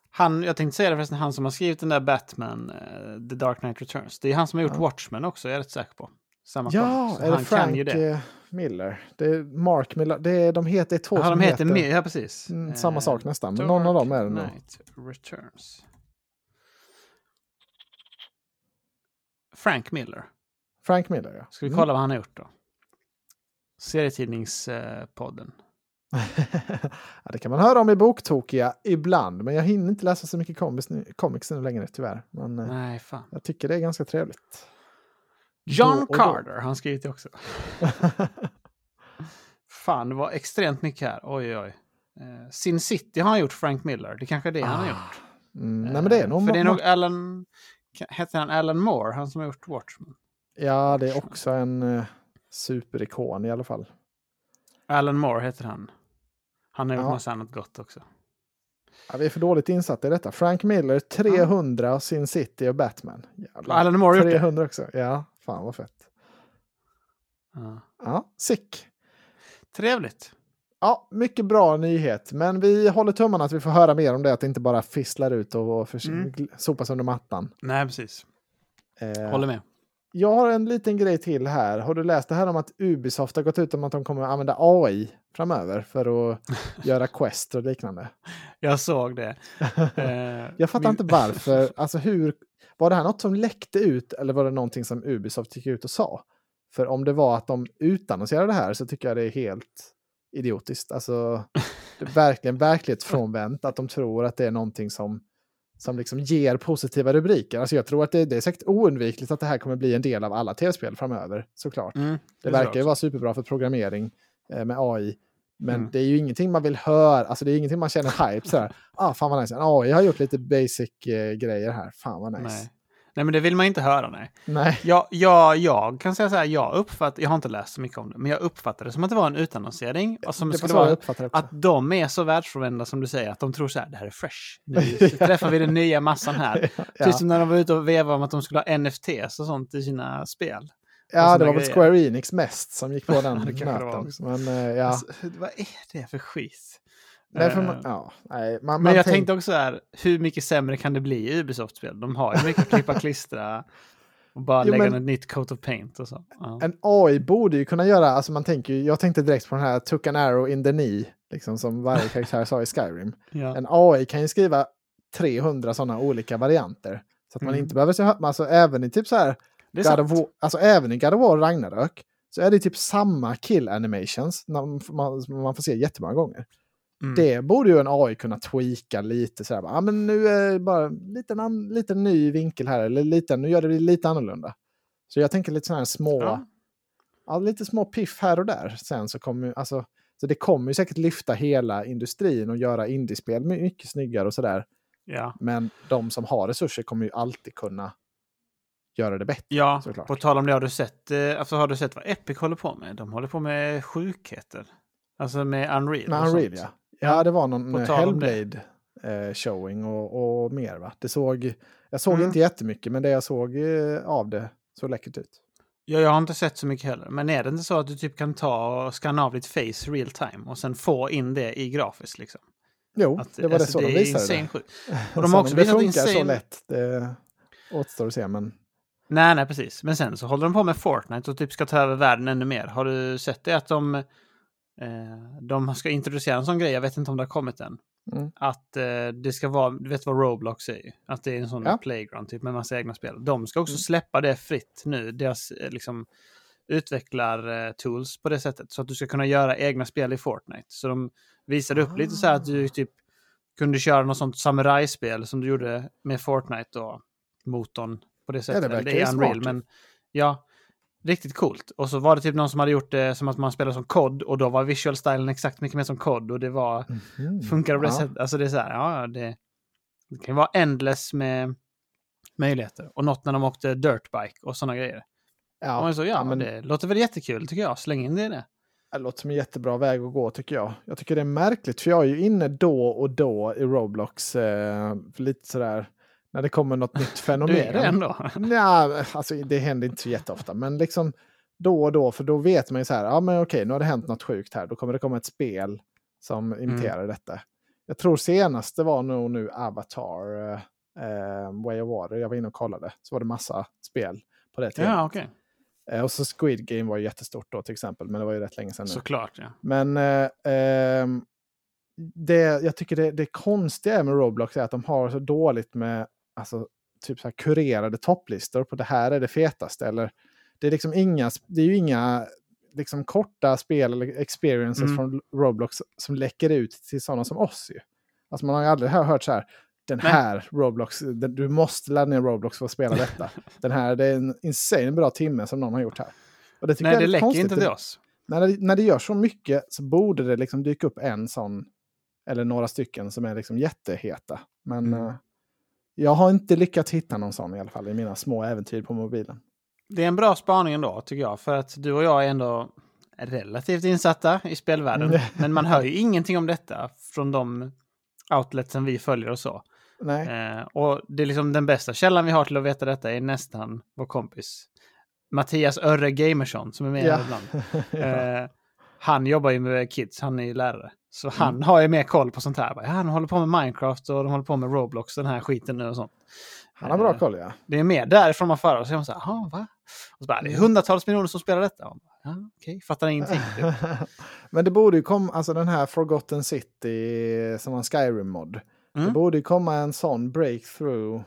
Speaker 2: Han, jag tänkte säga det förresten, han som har skrivit den där Batman, eh, The Dark Knight Returns. Det är han som har gjort
Speaker 1: Ja.
Speaker 2: Watchmen också, är jag rätt säker på. Samma
Speaker 1: Ja, är det Frank
Speaker 2: det.
Speaker 1: eh, Miller? Det är Mark Miller. Det är, de heter, är två
Speaker 2: Ja,
Speaker 1: som
Speaker 2: de heter, mer, ja precis.
Speaker 1: Mm, samma sak nästan, men någon av dem är det nog.
Speaker 2: Knight Returns. Frank Miller.
Speaker 1: Frank Miller, ja.
Speaker 2: Ska vi
Speaker 1: Mm.
Speaker 2: kolla vad han har gjort då? Serietidningspodden.
Speaker 1: ja, det kan man höra om i Boktokiga ibland, men jag hinner inte läsa så mycket comics nu, comics nu längre tyvärr. Men eh,
Speaker 2: Nej, fan.
Speaker 1: jag tycker det är ganska trevligt.
Speaker 2: John. Carter, han skrivit det också. Fan, det var extremt mycket här. Oj, oj. Eh, Sin City har han gjort, Frank Miller. Det kanske är det han har
Speaker 1: Ah,
Speaker 2: gjort.
Speaker 1: Mm, nej, men det är
Speaker 2: Eh,
Speaker 1: nog...
Speaker 2: För det är nog Alan... Hette han Alan Moore, han som har gjort Watchmen?
Speaker 1: Ja, det är också en uh, superikon i alla fall.
Speaker 2: Alan Moore heter han. Han har gjort
Speaker 1: Ja.
Speaker 2: massa annat gott också.
Speaker 1: Ja, vi är för dåligt insatta i detta. Frank Miller 300 ja. Sin City och Batman.
Speaker 2: Jävlar. Alan Moore
Speaker 1: 300 också. Ja, fan vad fett.
Speaker 2: Ja,
Speaker 1: ja sick.
Speaker 2: Trevligt.
Speaker 1: Ja, mycket bra nyhet. Men vi håller tummarna att vi får höra mer om det. Att det inte bara fisslar ut och mm. sopas under mattan.
Speaker 2: Nej, precis. Eh, håller med.
Speaker 1: Jag har en liten grej till här. Har du läst det här om att Ubisoft har gått ut om att de kommer att använda AI framöver för att göra Quest och liknande?
Speaker 2: Jag såg det.
Speaker 1: Eh, jag fattar Min... inte varför. Alltså hur, var det här något som läckte ut eller var det någonting som Ubisoft gick ut och sa? För om det var att de utannonserade det här så tycker jag det är helt idiotiskt. Alltså, det är verkligen verklighetsfrånvänt att de tror att det är någonting som, som liksom ger positiva rubriker. Alltså jag tror att det, det är säkert oundvikligt att det här kommer bli en del av alla tv-spel framöver, såklart. Mm, det, det verkar ju vara superbra för programmering eh, med AI. Men mm. det är ju ingenting man vill höra, alltså det är ingenting man känner hype sådär. Ah, fan vad nice, AI har gjort lite basic eh, grejer här, fan vad nice.
Speaker 2: Nej. Nej, men det vill man inte höra, nej.
Speaker 1: nej.
Speaker 2: Jag, jag, jag kan säga så här, jag uppfattar, jag har inte läst så mycket om det, men jag uppfattar det som att det var en utannonsering. Och som det skulle vara att de är så världsfrånvända som du säger, att de tror så här, det här är fresh. Nu träffar vi den nya massan här. ja. Precis som när de var ute och vevade om att de skulle ha NFTs och sånt i sina spel.
Speaker 1: Ja, det var väl Square Enix mest som gick på den nöten. Men, uh, ja. Alltså,
Speaker 2: vad är det för skit?
Speaker 1: Nej, man, uh, ja, nej, man,
Speaker 2: men
Speaker 1: man
Speaker 2: jag tänk... tänkte också här, hur mycket sämre kan det bli i Ubisoft-spel? De har ju mycket att klippa klistra och bara jo, lägga men, ett nytt coat of paint och så.
Speaker 1: Ja. En AI borde ju kunna göra, alltså man tänker ju, jag tänkte direkt på den här took an arrow in the knee, liksom som varje karaktär sa i Skyrim.
Speaker 2: Ja.
Speaker 1: En AI kan ju skriva 300 sådana olika varianter. Så att man mm. inte behöver se, alltså även i typ så här, God of War, alltså även i God of War Ragnarök, så är det typ samma kill animations man, man, man får se jättemånga gånger. Mm. Det borde ju en AI kunna tweaka lite så här. Ja, men nu är det bara lite, en lite ny vinkel här, eller lite, nu gör det lite annorlunda. Så jag tänker lite sådana här små, ja. ja. lite små piff här och där. Sen så kommer alltså, så det kommer ju säkert lyfta hela industrin och göra indiespel mycket snyggare och sådär.
Speaker 2: Ja.
Speaker 1: Men de som har resurser kommer ju alltid kunna göra det bättre.
Speaker 2: Ja,
Speaker 1: såklart.
Speaker 2: på tal om det har du sett, eh, alltså har du sett vad Epic håller på med? De håller på med sjukheter. Alltså med Unreal.
Speaker 1: Med Unreal, ja. Ja, det var någon eh, showing och, och, mer va? Det såg, jag såg mm. inte jättemycket men det jag såg eh, av det såg läckert ut.
Speaker 2: Ja, jag har inte sett så mycket heller. Men är det inte så att du typ kan ta och scanna av ditt face real time och sen få in det i grafiskt liksom?
Speaker 1: Jo, att, det var alltså, det så de visade det.
Speaker 2: Sjukt. Och de har också det
Speaker 1: funkar insane... så lätt, det återstår att se men...
Speaker 2: Nej, nej, precis. Men sen så håller de på med Fortnite och typ ska ta över världen ännu mer. Har du sett det att de Eh, de ska introducera en sån grej, jag vet inte om det har kommit än. Mm. Att eh, det ska vara, du vet vad Roblox är? Att det är en sån ja. playground typ med massa egna spel. De ska också mm. släppa det fritt nu, deras eh, liksom utvecklar-tools på det sättet. Så att du ska kunna göra egna spel i Fortnite. Så de visade upp ah. lite så här att du ah. typ kunde köra något sånt samurajspel som du gjorde med Fortnite då. Motorn på det sättet.
Speaker 1: Ja, det, det är Unreal,
Speaker 2: men ja, Riktigt coolt. Och så var det typ någon som hade gjort det som att man spelar som kod och då var visual stylen exakt mycket mer som kod och det var... Mm. Funkar på det ja. sättet. Alltså det är så här, ja, det, det kan vara endless med möjligheter. Och något när de åkte dirtbike och sådana grejer. Ja, och så, ja, ja men det låter väl jättekul tycker jag. Släng in det i det.
Speaker 1: Det låter som en jättebra väg att gå tycker jag. Jag tycker det är märkligt för jag är ju inne då och då i Roblox. Eh, lite sådär när det kommer något nytt fenomen. Du
Speaker 2: är det ändå?
Speaker 1: Ja, alltså det händer inte så jätteofta, men liksom då och då, för då vet man ju så här, ja men okej, nu har det hänt något sjukt här, då kommer det komma ett spel som mm. imiterar mm. detta. Jag tror senast det var nog nu Avatar, eh, Way of Water, jag var inne och kollade, så var det massa spel på det
Speaker 2: temat. Ja, okay.
Speaker 1: eh, och så Squid Game var jättestort då till exempel, men det var ju rätt länge sedan nu.
Speaker 2: Såklart, ja.
Speaker 1: Men eh, eh, det, jag tycker det, det konstiga med Roblox är att de har så dåligt med alltså, typ så här kurerade topplistor på det här är det fetaste. Eller, det är liksom inga, det är ju inga liksom korta spel eller experiences mm. från Roblox som läcker ut till sådana som oss. Ju. Alltså man har ju aldrig hört så här, den här Nej. Roblox, du måste ladda ner Roblox för att spela detta. den här, det är en insane bra timme som någon har gjort här.
Speaker 2: Och det Nej, det läcker konstigt. inte till oss.
Speaker 1: När det, när det gör så mycket så borde det liksom dyka upp en sån, eller några stycken som är liksom jätteheta. Men mm. uh, jag har inte lyckats hitta någon sån i alla fall i mina små äventyr på mobilen.
Speaker 2: Det är en bra spaning ändå tycker jag. För att du och jag är ändå relativt insatta i spelvärlden. men man hör ju ingenting om detta från de outletsen vi följer och så. Eh, och det är liksom den bästa källan vi har till att veta detta är nästan vår kompis Mattias Örre Gamersson som är med
Speaker 1: Ja.
Speaker 2: ibland. Eh, han jobbar ju med kids, han är ju lärare. Så
Speaker 1: Mm.
Speaker 2: han har ju mer koll på sånt här. Ja, han håller på med Minecraft och de håller på med Roblox, den här skiten nu och sånt.
Speaker 1: Han har bra
Speaker 2: Eh,
Speaker 1: koll ja.
Speaker 2: Det är mer därifrån man för och så man så här, "Jaha, va? Och så bara, det är hundratals miljoner som spelar detta. Bara, Ja, okej, fattar ingenting. Typ.
Speaker 1: Men det borde ju komma, alltså den här Forgotten City som var en Skyrim-mod. Det
Speaker 2: Mm.
Speaker 1: borde ju komma en sån breakthrough.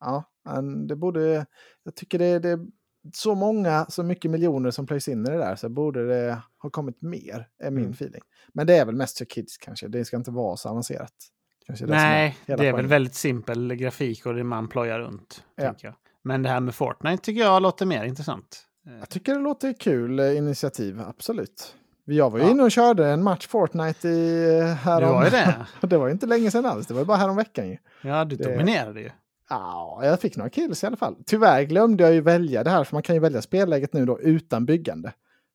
Speaker 1: Ja, en, det borde, jag tycker det, det så många, så mycket miljoner som plöjs in i det där så borde det ha kommit mer, är min
Speaker 2: Mm.
Speaker 1: feeling. Men det är väl mest för kids kanske, det ska inte vara så avancerat. Kanske det
Speaker 2: Nej, det
Speaker 1: hela
Speaker 2: är väl väldigt simpel grafik och det man plojar runt.
Speaker 1: Ja.
Speaker 2: Men det här med Fortnite tycker jag låter mer intressant. Eh,
Speaker 1: Jag tycker det låter kul eh, initiativ, absolut. Jag var ju
Speaker 2: Ja.
Speaker 1: inne och körde en match Fortnite i eh,
Speaker 2: Det
Speaker 1: härom...
Speaker 2: var ju det.
Speaker 1: det var inte länge sedan alls, det var ju bara härom veckan ju.
Speaker 2: Ja, du
Speaker 1: Det-
Speaker 2: dominerade ju.
Speaker 1: Ja, jag fick några kills i alla fall. Tyvärr glömde jag ju välja det här, för man kan ju välja spelläget nu då utan byggande.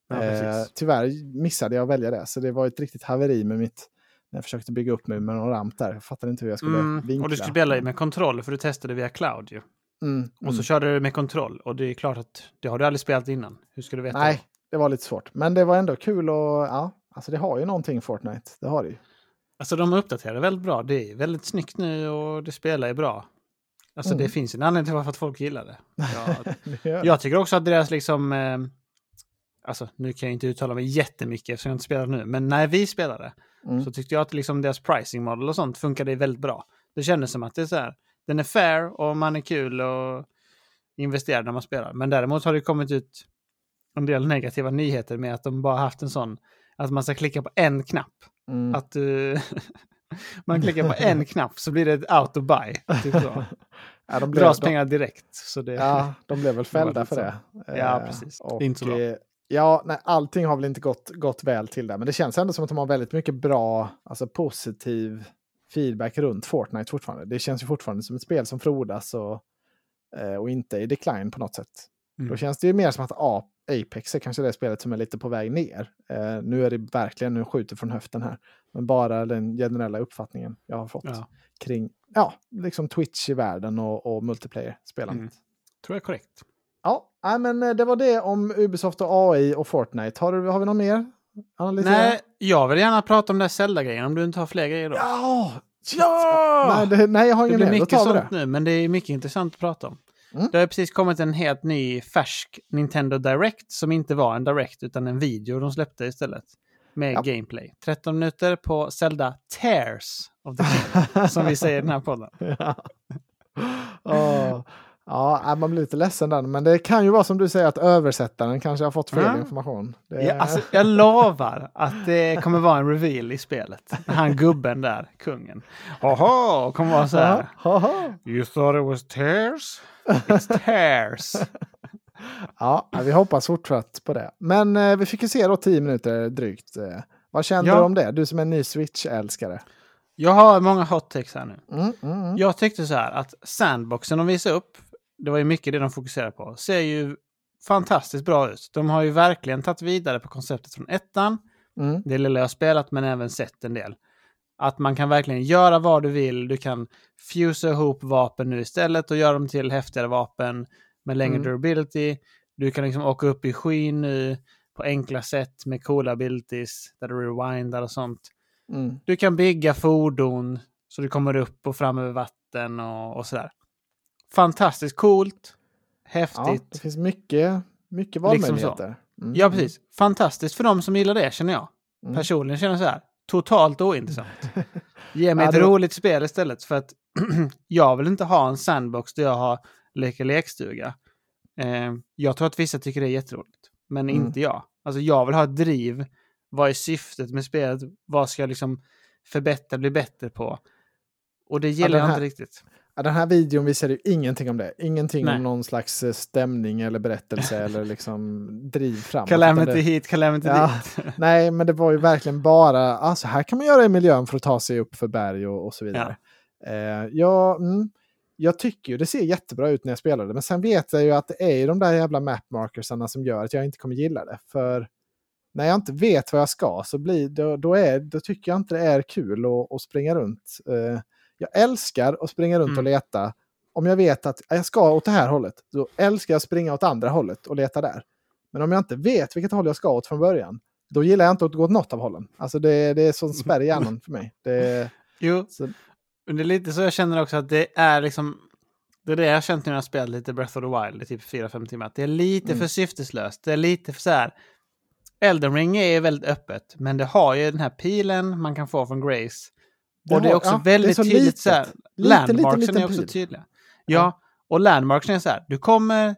Speaker 2: Ja,
Speaker 1: eh, tyvärr missade jag att välja det, så det var ett riktigt haveri med mitt... När jag försökte bygga upp mig med någon ramp där. Jag fattade inte hur jag skulle
Speaker 2: Mm,
Speaker 1: vinkla.
Speaker 2: och du skulle spela med kontroll för du testade via cloud ju.
Speaker 1: Mm,
Speaker 2: Och så
Speaker 1: mm.
Speaker 2: körde du med kontroll och det är klart att det har du aldrig spelat innan. Hur ska du veta?
Speaker 1: Nej,
Speaker 2: det?
Speaker 1: det var lite svårt. Men det var ändå kul och ja, alltså det har ju någonting Fortnite. Det har det ju.
Speaker 2: Alltså de uppdaterar väldigt bra. Det är väldigt snyggt nu och det spelar ju bra. Alltså
Speaker 1: Mm.
Speaker 2: det finns en anledning till varför att folk gillar det. Jag,
Speaker 1: Det
Speaker 2: jag tycker också att deras liksom... Eh, alltså nu kan jag inte uttala mig jättemycket eftersom jag inte spelar nu. Men när vi spelade
Speaker 1: Mm.
Speaker 2: så tyckte jag att liksom deras pricing model och sånt funkade väldigt bra. Det kändes som att det är så här. Den är fair och man är kul och investerar när man spelar. Men däremot har det kommit ut en del negativa nyheter med att de bara haft en sån att man ska klicka på en knapp.
Speaker 1: Mm.
Speaker 2: Att eh, man klickar på en knapp så blir det ett auto buy. Typ så.
Speaker 1: ja, de blev,
Speaker 2: Dras
Speaker 1: de,
Speaker 2: pengar direkt. Så det,
Speaker 1: ja, de blev väl fällda för det.
Speaker 2: Ja,
Speaker 1: Eh,
Speaker 2: precis.
Speaker 1: Och,
Speaker 2: Det är inte så bra.
Speaker 1: eh, Ja, nej, allting har väl inte gått, gått väl till där, men det känns ändå som att de har väldigt mycket bra, alltså positiv feedback runt Fortnite fortfarande. Det känns ju fortfarande som ett spel som frodas och, eh, och inte i decline på något sätt.
Speaker 2: Mm.
Speaker 1: Då känns det ju mer som att Apex är kanske det spelet som är lite på väg ner. Eh, nu är det verkligen, nu skjuter från höften här, men bara den generella uppfattningen jag har fått
Speaker 2: Ja.
Speaker 1: kring, ja, liksom Twitch i världen och, och multiplayer-spelandet.
Speaker 2: Mm. Tror jag är korrekt.
Speaker 1: Ja, nej, men eh, det var det om Ubisoft och AI och Fortnite. Har, du, har vi något mer? Analysera?
Speaker 2: Nej, jag vill gärna prata om den Zelda-grejen om du inte har fler grejer då.
Speaker 1: Ja! Ja! Nej, det, nej, jag har
Speaker 2: Det
Speaker 1: ingen
Speaker 2: blir
Speaker 1: mer. Då
Speaker 2: mycket
Speaker 1: tar vi
Speaker 2: sånt
Speaker 1: det.
Speaker 2: nu, men det är mycket intressant att prata om.
Speaker 1: Mm.
Speaker 2: Det har precis kommit en helt ny färsk Nintendo Direct som inte var en Direct utan en video de släppte istället. Med
Speaker 1: Ja.
Speaker 2: gameplay. 13 minuter på Zelda Tears of the Kingdom, som vi säger i den här podden.
Speaker 1: ja. Åh. ja, nej, man blir lite ledsen där. Men det kan ju vara som du säger att översättaren kanske har fått fel
Speaker 2: Ja.
Speaker 1: information. Det,
Speaker 2: Ja, alltså, jag lovar att det kommer vara en reveal i spelet. Han gubben där, kungen. Jaha, kommer vara så här.
Speaker 1: Ja, haha.
Speaker 2: You thought it was tears? It's tears.
Speaker 1: ja, vi hoppas fortsatt på det. Men eh, vi fick ju se då 10 minuter drygt. Eh, vad kände
Speaker 2: Ja.
Speaker 1: du om det? Du som är en ny Switch-älskare.
Speaker 2: Jag har många hot takes här nu.
Speaker 1: Mm, mm, mm.
Speaker 2: Jag tyckte så här att sandboxen de visade upp, det var ju mycket det de fokuserade på, ser ju fantastiskt bra ut. De har ju verkligen tagit vidare på konceptet från ettan,
Speaker 1: Mm.
Speaker 2: det lilla jag spelat men även sett en del. Att man kan verkligen göra vad du vill, du kan fusa ihop vapen nu istället och göra dem till häftigare vapen med längre
Speaker 1: Mm.
Speaker 2: durability. Du kan liksom åka upp i skyn nu på enkla sätt med coola abilities där du rewindar och sånt.
Speaker 1: Mm.
Speaker 2: Du kan bygga fordon så du kommer upp och fram över vatten och, och sådär. Fantastiskt coolt.
Speaker 1: Ja,
Speaker 2: Häftigt.
Speaker 1: det finns mycket, mycket
Speaker 2: Liksom
Speaker 1: valmöjligheter. Mm.
Speaker 2: Ja, precis. Fantastiskt för de som gillar det känner jag.
Speaker 1: Mm.
Speaker 2: Personligen känner jag så här. Totalt ointressant. Ge mig
Speaker 1: Ja,
Speaker 2: ett roligt spel istället. För att jag vill inte ha en sandbox där jag har leka lekstuga. Eh, jag tror att vissa tycker det är jätteroligt. Men
Speaker 1: Mm.
Speaker 2: inte jag. Alltså jag vill ha ett driv. Vad är syftet med spelet? Vad ska jag liksom förbättra, bli bättre på? Och det gillar jag
Speaker 1: här-
Speaker 2: inte riktigt.
Speaker 1: Ja, den här videon visade ju ingenting om det. Ingenting
Speaker 2: Nej.
Speaker 1: om någon slags eh, stämning eller berättelse eller liksom driv framåt.
Speaker 2: Calamity
Speaker 1: det,
Speaker 2: hit, calamity
Speaker 1: Ja.
Speaker 2: dit.
Speaker 1: nej, men det var ju verkligen bara, alltså här kan man göra i miljön för att ta sig upp för berg och, och så vidare. Eh, ja, mm, jag tycker ju det ser jättebra ut när jag spelar det, men sen vet jag ju att det är ju de där jävla map markersarna som gör att jag inte kommer gilla det. För när jag inte vet vad jag ska så blir, då, då, är, då tycker jag inte det är kul att, att springa runt. Eh, jag älskar att springa runt
Speaker 2: Mm.
Speaker 1: och leta. Om jag vet att jag ska åt det här hållet, då älskar jag att springa åt andra hållet och leta där. Men om jag inte vet vilket håll jag ska åt från början, då gillar jag inte att gå åt något av hållen. Alltså det, det är sån spärr i hjärnan för mig. Det,
Speaker 2: Jo,
Speaker 1: så,
Speaker 2: men det är lite så jag känner också att det är liksom... Det är det jag har känt när jag spelat lite Breath of the Wild i typ 4-5 timmar. Att det är lite
Speaker 1: Mm.
Speaker 2: för syfteslöst. Det är lite för så här... Elden Ring är väldigt öppet, men det har ju den här pilen man kan få från Grace. Och det är också
Speaker 1: ja, är
Speaker 2: väldigt
Speaker 1: så
Speaker 2: tydligt
Speaker 1: litet.
Speaker 2: så här,
Speaker 1: Lite,
Speaker 2: är också tydliga.
Speaker 1: Ja.
Speaker 2: Ja, och landmarksen är så här, du kommer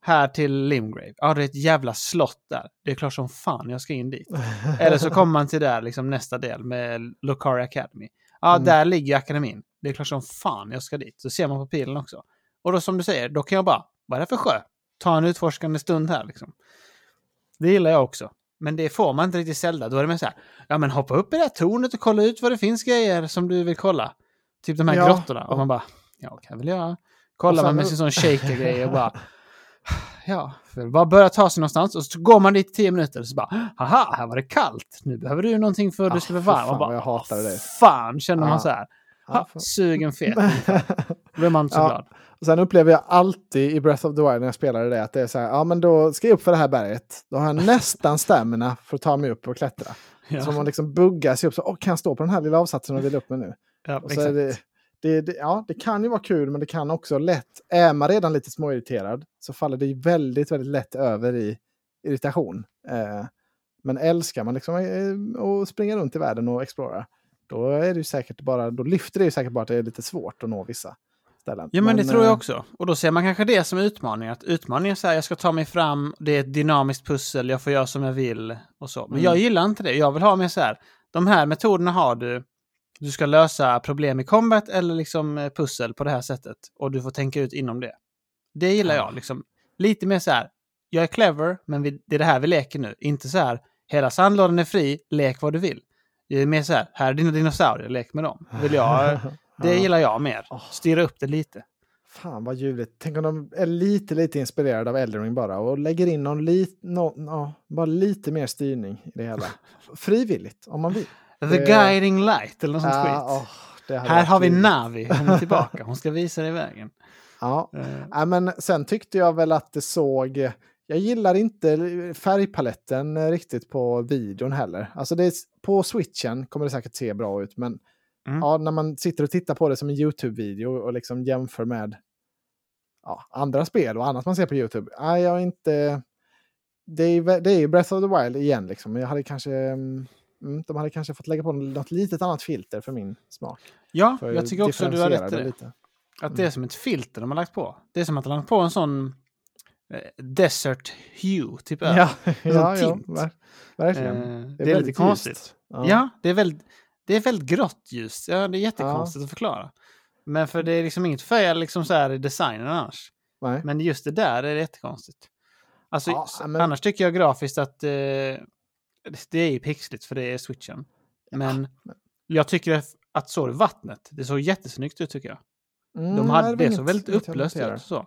Speaker 2: här till Limgrave. Ja, det är ett jävla slott där. Det är klart som fan jag ska in dit. Eller så kommer man till där, liksom nästa del med Lokari Academy. Ja,
Speaker 1: Mm.
Speaker 2: där ligger akademin. Det är klart som fan jag ska dit. Så ser man på pilen också. Och då som du säger, då kan jag bara, vad är det för sjö? Ta en utforskande stund här liksom. Det gillar jag också. Men det får man inte riktigt Zelda. Då är det mer så här, ja men hoppa upp i det här tornet och kolla ut vad det finns grejer som du vill kolla. Typ de här
Speaker 1: Ja.
Speaker 2: grottorna. Och man bara, ja kan väl jag. Kollar man med sin sån shaker-grej och bara, ja, för bara börja ta sig någonstans och så går man dit i tio minuter och så bara, haha, här var det kallt. Nu behöver du någonting för att
Speaker 1: Ah,
Speaker 2: du ska bli varm. Och bara,
Speaker 1: jag hatade det.
Speaker 2: Fan, känner man så här.
Speaker 1: Ja,
Speaker 2: Ha, sugen fet. Då blir man så
Speaker 1: Ja.
Speaker 2: glad.
Speaker 1: Och Sen upplever jag alltid i Breath of the Wild när jag spelade det att det är så här, ja men då ska jag upp för det här berget. Då har jag nästan stamina för att ta mig upp och klättra.
Speaker 2: Ja,
Speaker 1: Så man liksom buggar sig upp, så åh, kan jag stå på den här lilla avsatsen och vill upp mig nu?
Speaker 2: ja,
Speaker 1: Och så det, det, det, ja, det kan ju vara kul, men det kan också lätt, är man redan lite småirriterad så faller det väldigt, väldigt lätt över i irritation. Eh, men älskar man liksom eh, att springa runt i världen och explora, då är det säkert bara, då lyfter det ju säkert bara att det är lite svårt att nå vissa ställen.
Speaker 2: Ja, men, det tror jag
Speaker 1: eh,
Speaker 2: också. Och då ser man kanske det som utmaning. Att utmaningen är så här, jag ska ta mig fram, det är ett dynamiskt pussel, jag får göra som jag vill och så. Men
Speaker 1: Mm.
Speaker 2: jag gillar inte det. Jag vill ha mer så här, de här metoderna har du. Du ska lösa problem i combat eller liksom eh, pussel på det här sättet. Och du får tänka ut inom det. Det gillar
Speaker 1: Ja.
Speaker 2: jag. Liksom. Lite mer så här, jag är clever, men vi, det är det här vi leker nu. Inte så här, hela sandlådan är fri, lek vad du vill. Det är mer så här, här är dina dinosaurier, lek med dem. Vill jag, det gillar jag mer.
Speaker 1: Åh.
Speaker 2: Styra upp det lite.
Speaker 1: Fan vad ljuvligt. Tänk om de är lite, lite inspirerade av Elden Ring bara och lägger in någon lit, nå- ja, bara lite mer styrning i det hela. Frivilligt, om man vill.
Speaker 2: The
Speaker 1: Det-
Speaker 2: guiding light eller något sånt
Speaker 1: Ja,
Speaker 2: skit.
Speaker 1: hade
Speaker 2: Här har vi
Speaker 1: ljuvligt.
Speaker 2: Navi, hon är tillbaka. Hon ska visa dig vägen.
Speaker 1: Ja.
Speaker 2: Eh,
Speaker 1: ja, men sen tyckte jag väl att det såg... Jag gillar inte färgpaletten riktigt på videon heller. Alltså det är, på switchen kommer det säkert se bra ut, men
Speaker 2: Mm.
Speaker 1: ja, när man sitter och tittar på det som en YouTube-video och liksom jämför med ja, andra spel och annat man ser på YouTube. Nej, jag är inte... Det är, det är ju Breath of the Wild igen, liksom. jag hade kanske... mm, Mm, de hade kanske fått lägga på något litet annat filter för min smak.
Speaker 2: Ja,
Speaker 1: För
Speaker 2: jag tycker också du har rätt i
Speaker 1: det lite.
Speaker 2: Att det är som ett filter de har lagt på. Det är som att de har lagt på en sån eh, desert hue, typ.
Speaker 1: Ja, ja, ja verkligen.
Speaker 2: Eh, det,
Speaker 1: Det
Speaker 2: är, lite
Speaker 1: väldigt
Speaker 2: konstigt.
Speaker 1: ljust.
Speaker 2: Ja. det är väldigt, det är väldigt grått ljus. Ja, det är jättekonstigt att förklara. Men för det är liksom inget fel liksom så här i designen annars.
Speaker 1: Nej.
Speaker 2: Men just det där är jättekonstigt. Alltså,
Speaker 1: Ja, men-
Speaker 2: Annars tycker jag grafiskt att eh, det är ju pixligt för det är switchen. Men
Speaker 1: men-
Speaker 2: jag tycker att så är vattnet. Det såg jättesnyggt ut tycker jag.
Speaker 1: Mm,
Speaker 2: De hade, det såg väldigt upplöst ut. Så.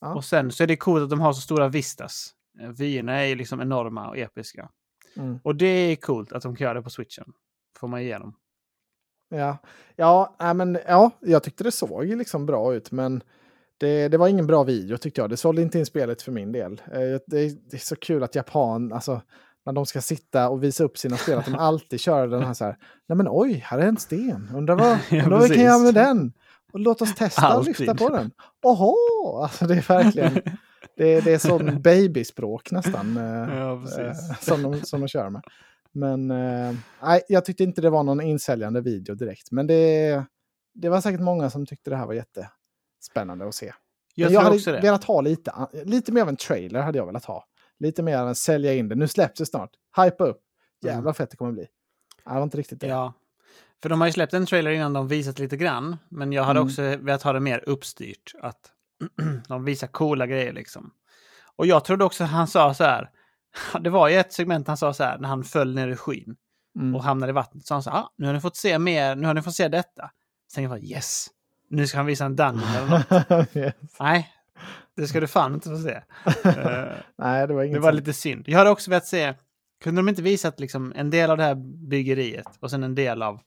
Speaker 1: Ja.
Speaker 2: Och sen så är det coolt att de har så stora vistas. Eh, Vyerna är ju liksom enorma och episka.
Speaker 1: Mm.
Speaker 2: Och det är coolt att de kan göra det på switchen. Får man igenom.
Speaker 1: Ja, ja, nej, men, ja, jag tyckte det såg liksom bra ut, men det, det var ingen bra video tyckte jag. Det sålde inte in spelet för min del. Eh, Det, är- det är så kul att Japan, alltså när de ska sitta och visa upp sina spel, att de alltid kör den här så här, nej men oj, här är en sten, undrar vad,
Speaker 2: Ja,
Speaker 1: undrar vad vi kan göra med den? Och låt oss testa
Speaker 2: Alltid.
Speaker 1: lyfta på den. Oho, alltså det är verkligen, det, det är sån babyspråk nästan. eh,
Speaker 2: Ja, precis.
Speaker 1: eh, som, de, som de kör med. Men eh, jag tyckte inte det var någon insäljande video direkt. Men det, det var säkert många som tyckte det här var jättespännande att se.
Speaker 2: Jag, tror
Speaker 1: jag hade
Speaker 2: också det.
Speaker 1: velat ha lite, lite mer av en trailer hade jag velat ha. Lite mer än sälja in det. Nu släpps det snart. Hypa upp. Jävlar
Speaker 2: Mm.
Speaker 1: fett det kommer bli. Nej, det var inte riktigt det.
Speaker 2: Ja. För de har ju släppt en trailer innan de visat lite grann. Men jag hade
Speaker 1: Mm.
Speaker 2: också velat ha det mer uppstyrt. Att de visar coola grejer liksom. Och jag trodde också att han sa så här. Det var ju ett segment han sa så här när han föll ner i skyn
Speaker 1: Mm.
Speaker 2: och hamnade i vattnet. Så han sa, ah, nu har ni fått se mer, nu har ni fått se detta. Sen jag bara, yes, nu ska han visa en dungeon eller något.
Speaker 1: Yes.
Speaker 2: Nej, det ska du fan inte få se. Eh,
Speaker 1: Nej, det var inget
Speaker 2: det var lite synd. Jag hade också velat se Kunde de inte visat liksom en del av det här byggeriet och sen en del av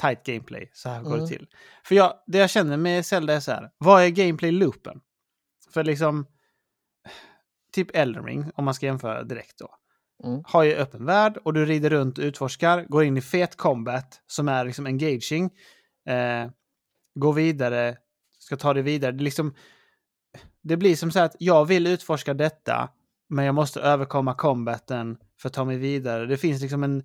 Speaker 2: tight gameplay? Så här går
Speaker 1: Mm.
Speaker 2: det till. För jag, det jag känner med Zelda är så här, vad är gameplay-loopen? För liksom, typ Elden om man ska jämföra direkt då,
Speaker 1: Mm.
Speaker 2: har ju öppen värld och du rider runt och utforskar, går in i fet combat som är liksom engaging, eh, går vidare, ska ta det vidare. Det, liksom, det blir som så här att jag vill utforska detta, men jag måste överkomma combaten för att ta mig vidare. Det finns liksom en,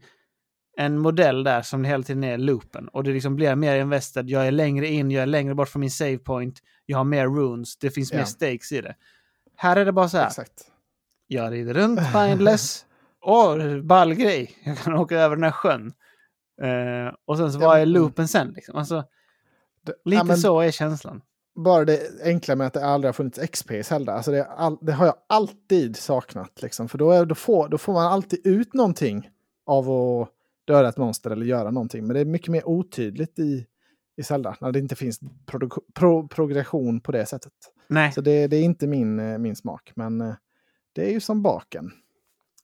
Speaker 2: en modell där som hela tiden är loopen och det liksom blir mer invested. Jag är längre in, jag är längre bort från min save point, jag har mer runes, det finns mer
Speaker 1: Ja.
Speaker 2: stakes i det. Här är det bara så här,
Speaker 1: Exakt.
Speaker 2: jag rider runt Mindless. Åh, ball grej. Jag kan åka över den här sjön. Eh, och sen så
Speaker 1: Ja,
Speaker 2: var är loopen sen. Liksom. Alltså,
Speaker 1: Det,
Speaker 2: lite
Speaker 1: ja,
Speaker 2: så är känslan.
Speaker 1: Bara det enkla med att det aldrig har funnits XP i Zelda. Alltså det, all, det har jag alltid saknat. Liksom. För då, är, då, får, då får man alltid ut någonting av att döda ett monster eller göra någonting. Men det är mycket mer otydligt i, i Zelda. När det inte finns produ- pro, progression på det sättet.
Speaker 2: Nej,
Speaker 1: Så det, det är inte min, eh, min smak. Men eh, det är ju som baken.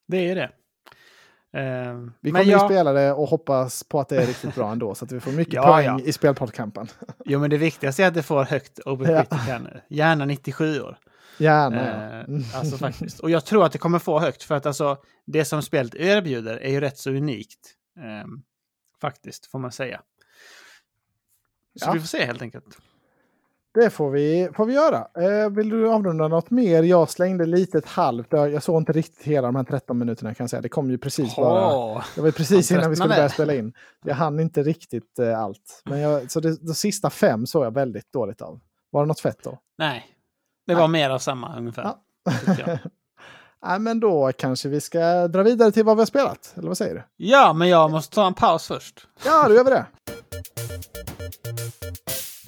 Speaker 2: det är det. Eh,
Speaker 1: Vi kommer ju
Speaker 2: jag,
Speaker 1: spela det och hoppas på att det är riktigt bra ändå. Så att vi får mycket
Speaker 2: Ja,
Speaker 1: poäng
Speaker 2: ja.
Speaker 1: i spelpoddkampen.
Speaker 2: jo, men det viktigaste är att det får högt overcritic här nu. Gärna 97 år.
Speaker 1: Gärna.
Speaker 2: Eh,
Speaker 1: ja. Mm.
Speaker 2: alltså faktiskt. Och jag tror att det kommer få högt för att alltså det som spelet erbjuder är ju rätt så unikt. Eh, faktiskt, får man säga. Så
Speaker 1: Ja.
Speaker 2: vi får se helt enkelt.
Speaker 1: Det får vi, får vi göra. Eh, vill du avrunda något mer? Jag slängde lite ett halvt. Jag såg inte riktigt hela de här 13 minuterna kan jag säga. Det kom ju precis bara.
Speaker 2: Åh,
Speaker 1: Det var precis innan vi skulle börja spela in. Jag hann inte riktigt eh, allt. Men jag, så det, de sista fem såg jag väldigt dåligt av. Var det något fett då?
Speaker 2: Nej, det var mer av samma ungefär.
Speaker 1: Ja. Nej, men då kanske vi ska dra vidare till vad vi har spelat. Eller vad säger du?
Speaker 2: Ja, men jag måste ta en paus först.
Speaker 1: Ja, då gör vi det.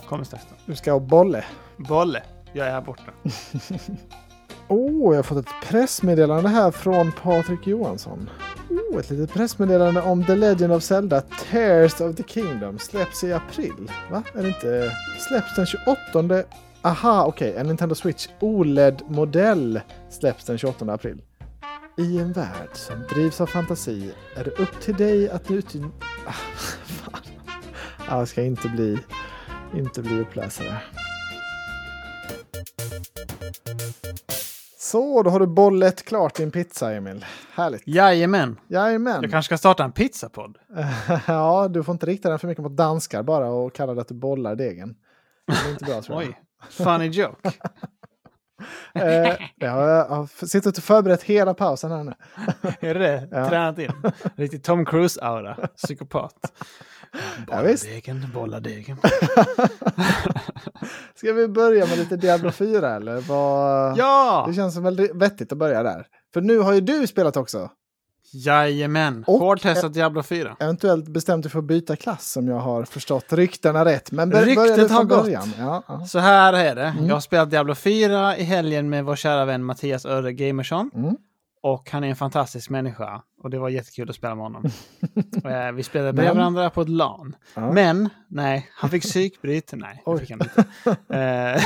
Speaker 2: Kommer strax då.
Speaker 1: Du ska ha bolle.
Speaker 2: Bolle, jag är här borta.
Speaker 1: Oh, jag har fått ett pressmeddelande här från Patrik Johansson. Oh, ett litet pressmeddelande om The Legend of Zelda Tears of the Kingdom släpps i april. Va? Är det inte? Släpps den 28? Aha, okej. En Nintendo Switch OLED-modell släpps den 28 april. I en värld som drivs av fantasi är det upp till dig att utnyttja... Ah, fan. Ah, Jag ska inte bli, inte bli uppläsare. Så, då har du bollet klart din pizza, Emil. Härligt.
Speaker 2: Jajamän,
Speaker 1: Jajamän.
Speaker 2: jag kanske ska starta en pizzapodd.
Speaker 1: ja, du får inte rikta den för mycket mot danskar bara och kalla det att du bollar degen. Det är inte bra tror jag.
Speaker 2: Oj, funny joke.
Speaker 1: Eh, har, jag har suttit och förberett hela pausen här nu.
Speaker 2: Är det det?
Speaker 1: Ja.
Speaker 2: Tränat in. Riktigt Tom Cruise-aura. Psykopat.
Speaker 1: Ja, visst.
Speaker 2: degen, bolla degen.
Speaker 1: Ska vi börja med lite Diablo 4 eller? Vad...
Speaker 2: Ja!
Speaker 1: Det känns som väldigt vettigt att börja där. För nu har ju du spelat också.
Speaker 2: Jajamän.
Speaker 1: Och-
Speaker 2: Hårdtestat Diablo 4.
Speaker 1: Eventuellt bestämt dig för att byta klass om jag har förstått ryktena rätt. Men bör-
Speaker 2: Ryktet har gått.
Speaker 1: Ja, ja.
Speaker 2: Så här är det.
Speaker 1: Mm.
Speaker 2: Jag har spelat Diablo 4 i helgen med vår kära vän Mattias Örre Gamersson.
Speaker 1: Mm.
Speaker 2: Och han är en fantastisk människa. Och det var jättekul att spela med honom. Eh, Vi spelade bredvid
Speaker 1: Men-
Speaker 2: varandra på ett LAN.
Speaker 1: Ja.
Speaker 2: Men, nej, han fick psykbryt. Nej, det fick han inte. Eh,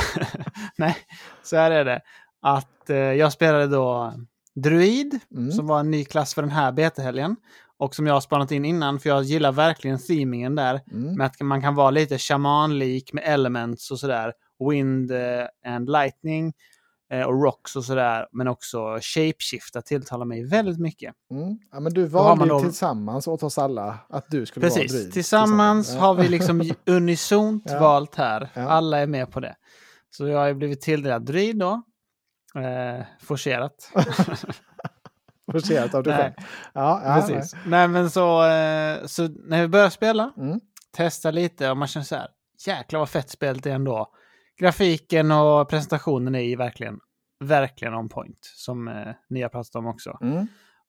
Speaker 2: nej, så här är det. Att eh, jag spelade då Druid,
Speaker 1: Mm.
Speaker 2: som var en ny klass för den här betahelgen. Och som jag har spanat in innan, för jag gillar verkligen themingen där.
Speaker 1: Mm.
Speaker 2: Med att man kan vara lite shamanlik med elements och sådär. Wind eh, and lightning och rocks och sådär. Men också shapeshifta tilltalar mig väldigt mycket.
Speaker 1: Mm. Ja, men du valde ju
Speaker 2: då-
Speaker 1: tillsammans åt oss alla att du skulle vara
Speaker 2: Precis,
Speaker 1: druid.
Speaker 2: tillsammans
Speaker 1: Ja.
Speaker 2: har vi liksom unisont
Speaker 1: Ja.
Speaker 2: valt här.
Speaker 1: Ja.
Speaker 2: Alla är med på det. Så jag har blivit tilldelad druid då. Eh, forcerat.
Speaker 1: Forcerat av dig
Speaker 2: Nej.
Speaker 1: själv. Ja, ja,
Speaker 2: Precis. Nej men så, eh, så när vi börjar spela,
Speaker 1: Mm.
Speaker 2: testa lite och man känner så här, jäklar vad fett spelet är ändå. Grafiken och presentationen är ju verkligen, verkligen on point. Som eh, ni har pratat om också.
Speaker 1: Mm.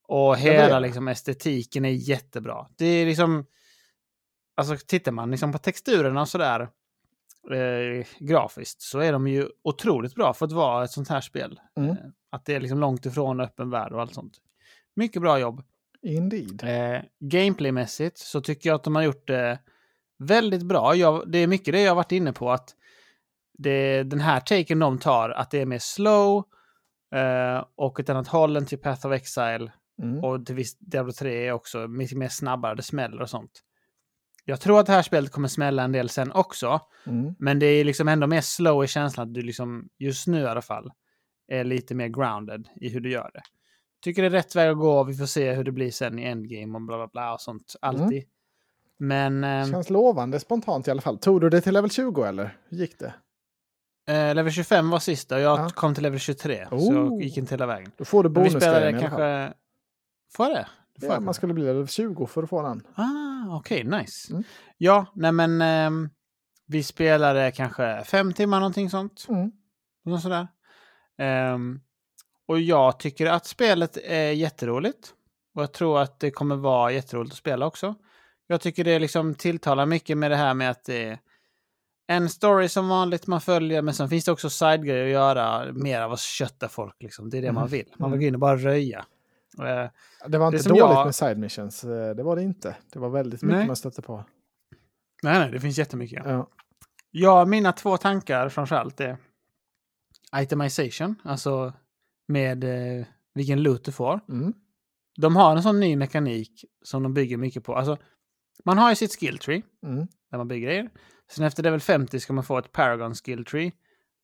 Speaker 2: Och hela liksom, estetiken är jättebra. Det är liksom... Alltså tittar man liksom på texturerna och sådär eh, grafiskt så är de ju otroligt bra för att vara ett sånt här spel.
Speaker 1: Mm.
Speaker 2: Eh, att det är liksom långt ifrån öppen värld och allt sånt. Mycket bra jobb.
Speaker 1: Indeed.
Speaker 2: Eh, Gameplaymässigt så tycker jag att de har gjort det väldigt bra. Jag, det är mycket det jag har varit inne på. att det, Den här taken de tar, att det är mer slow eh, och ett annat håll än till Path of Exile. Mm. Och till viss Diablo 3 är också mycket mer snabbare, det smäller och sånt. Jag tror att det här spelet kommer smälla en del sen också. Mm. Men det är liksom ändå mer slow i känslan att du liksom, just nu i alla fall, är lite mer grounded i hur du gör det. Tycker det är rätt väg att gå. Vi får se hur det blir sen i endgame och bla bla bla och sånt. Alltid. Mm. Men... Eh,
Speaker 1: Känns lovande spontant i alla fall. Tog du det till level 20 eller? Hur gick det?
Speaker 2: Eh, level 25 var sista och jag ja. kom till level 23. Oh. Så jag gick inte hela vägen.
Speaker 1: Då får du bonusgrejen fall.
Speaker 2: Får jag det?
Speaker 1: Får ja, jag man skulle bli level 20 för att få den.
Speaker 2: Ah, okej, okay, nice. Mm. Ja, nej men eh, vi spelade kanske fem timmar någonting sånt. Mm. Något sådär. Um, och jag tycker att spelet är jätteroligt. Och jag tror att det kommer vara jätteroligt att spela också. Jag tycker det liksom tilltalar mycket med det här med att det är en story som vanligt man följer, men sen finns det också sidegrejer att göra, mer av att kötta folk. Liksom. Det är det mm. man vill. Man vill gå in och bara röja.
Speaker 1: Eh, det var inte det dåligt jag... med side missions, eh, det var det inte. Det var väldigt mycket nej. man stötte på.
Speaker 2: Nej, nej, det finns jättemycket. Ja. ja, mina två tankar framförallt är itemization, alltså med eh, vilken loot du får. Mm. De har en sån ny mekanik som de bygger mycket på. Alltså, man har ju sitt skill tree, mm. där man bygger grejer. Sen efter level 50 ska man få ett Paragon skill tree,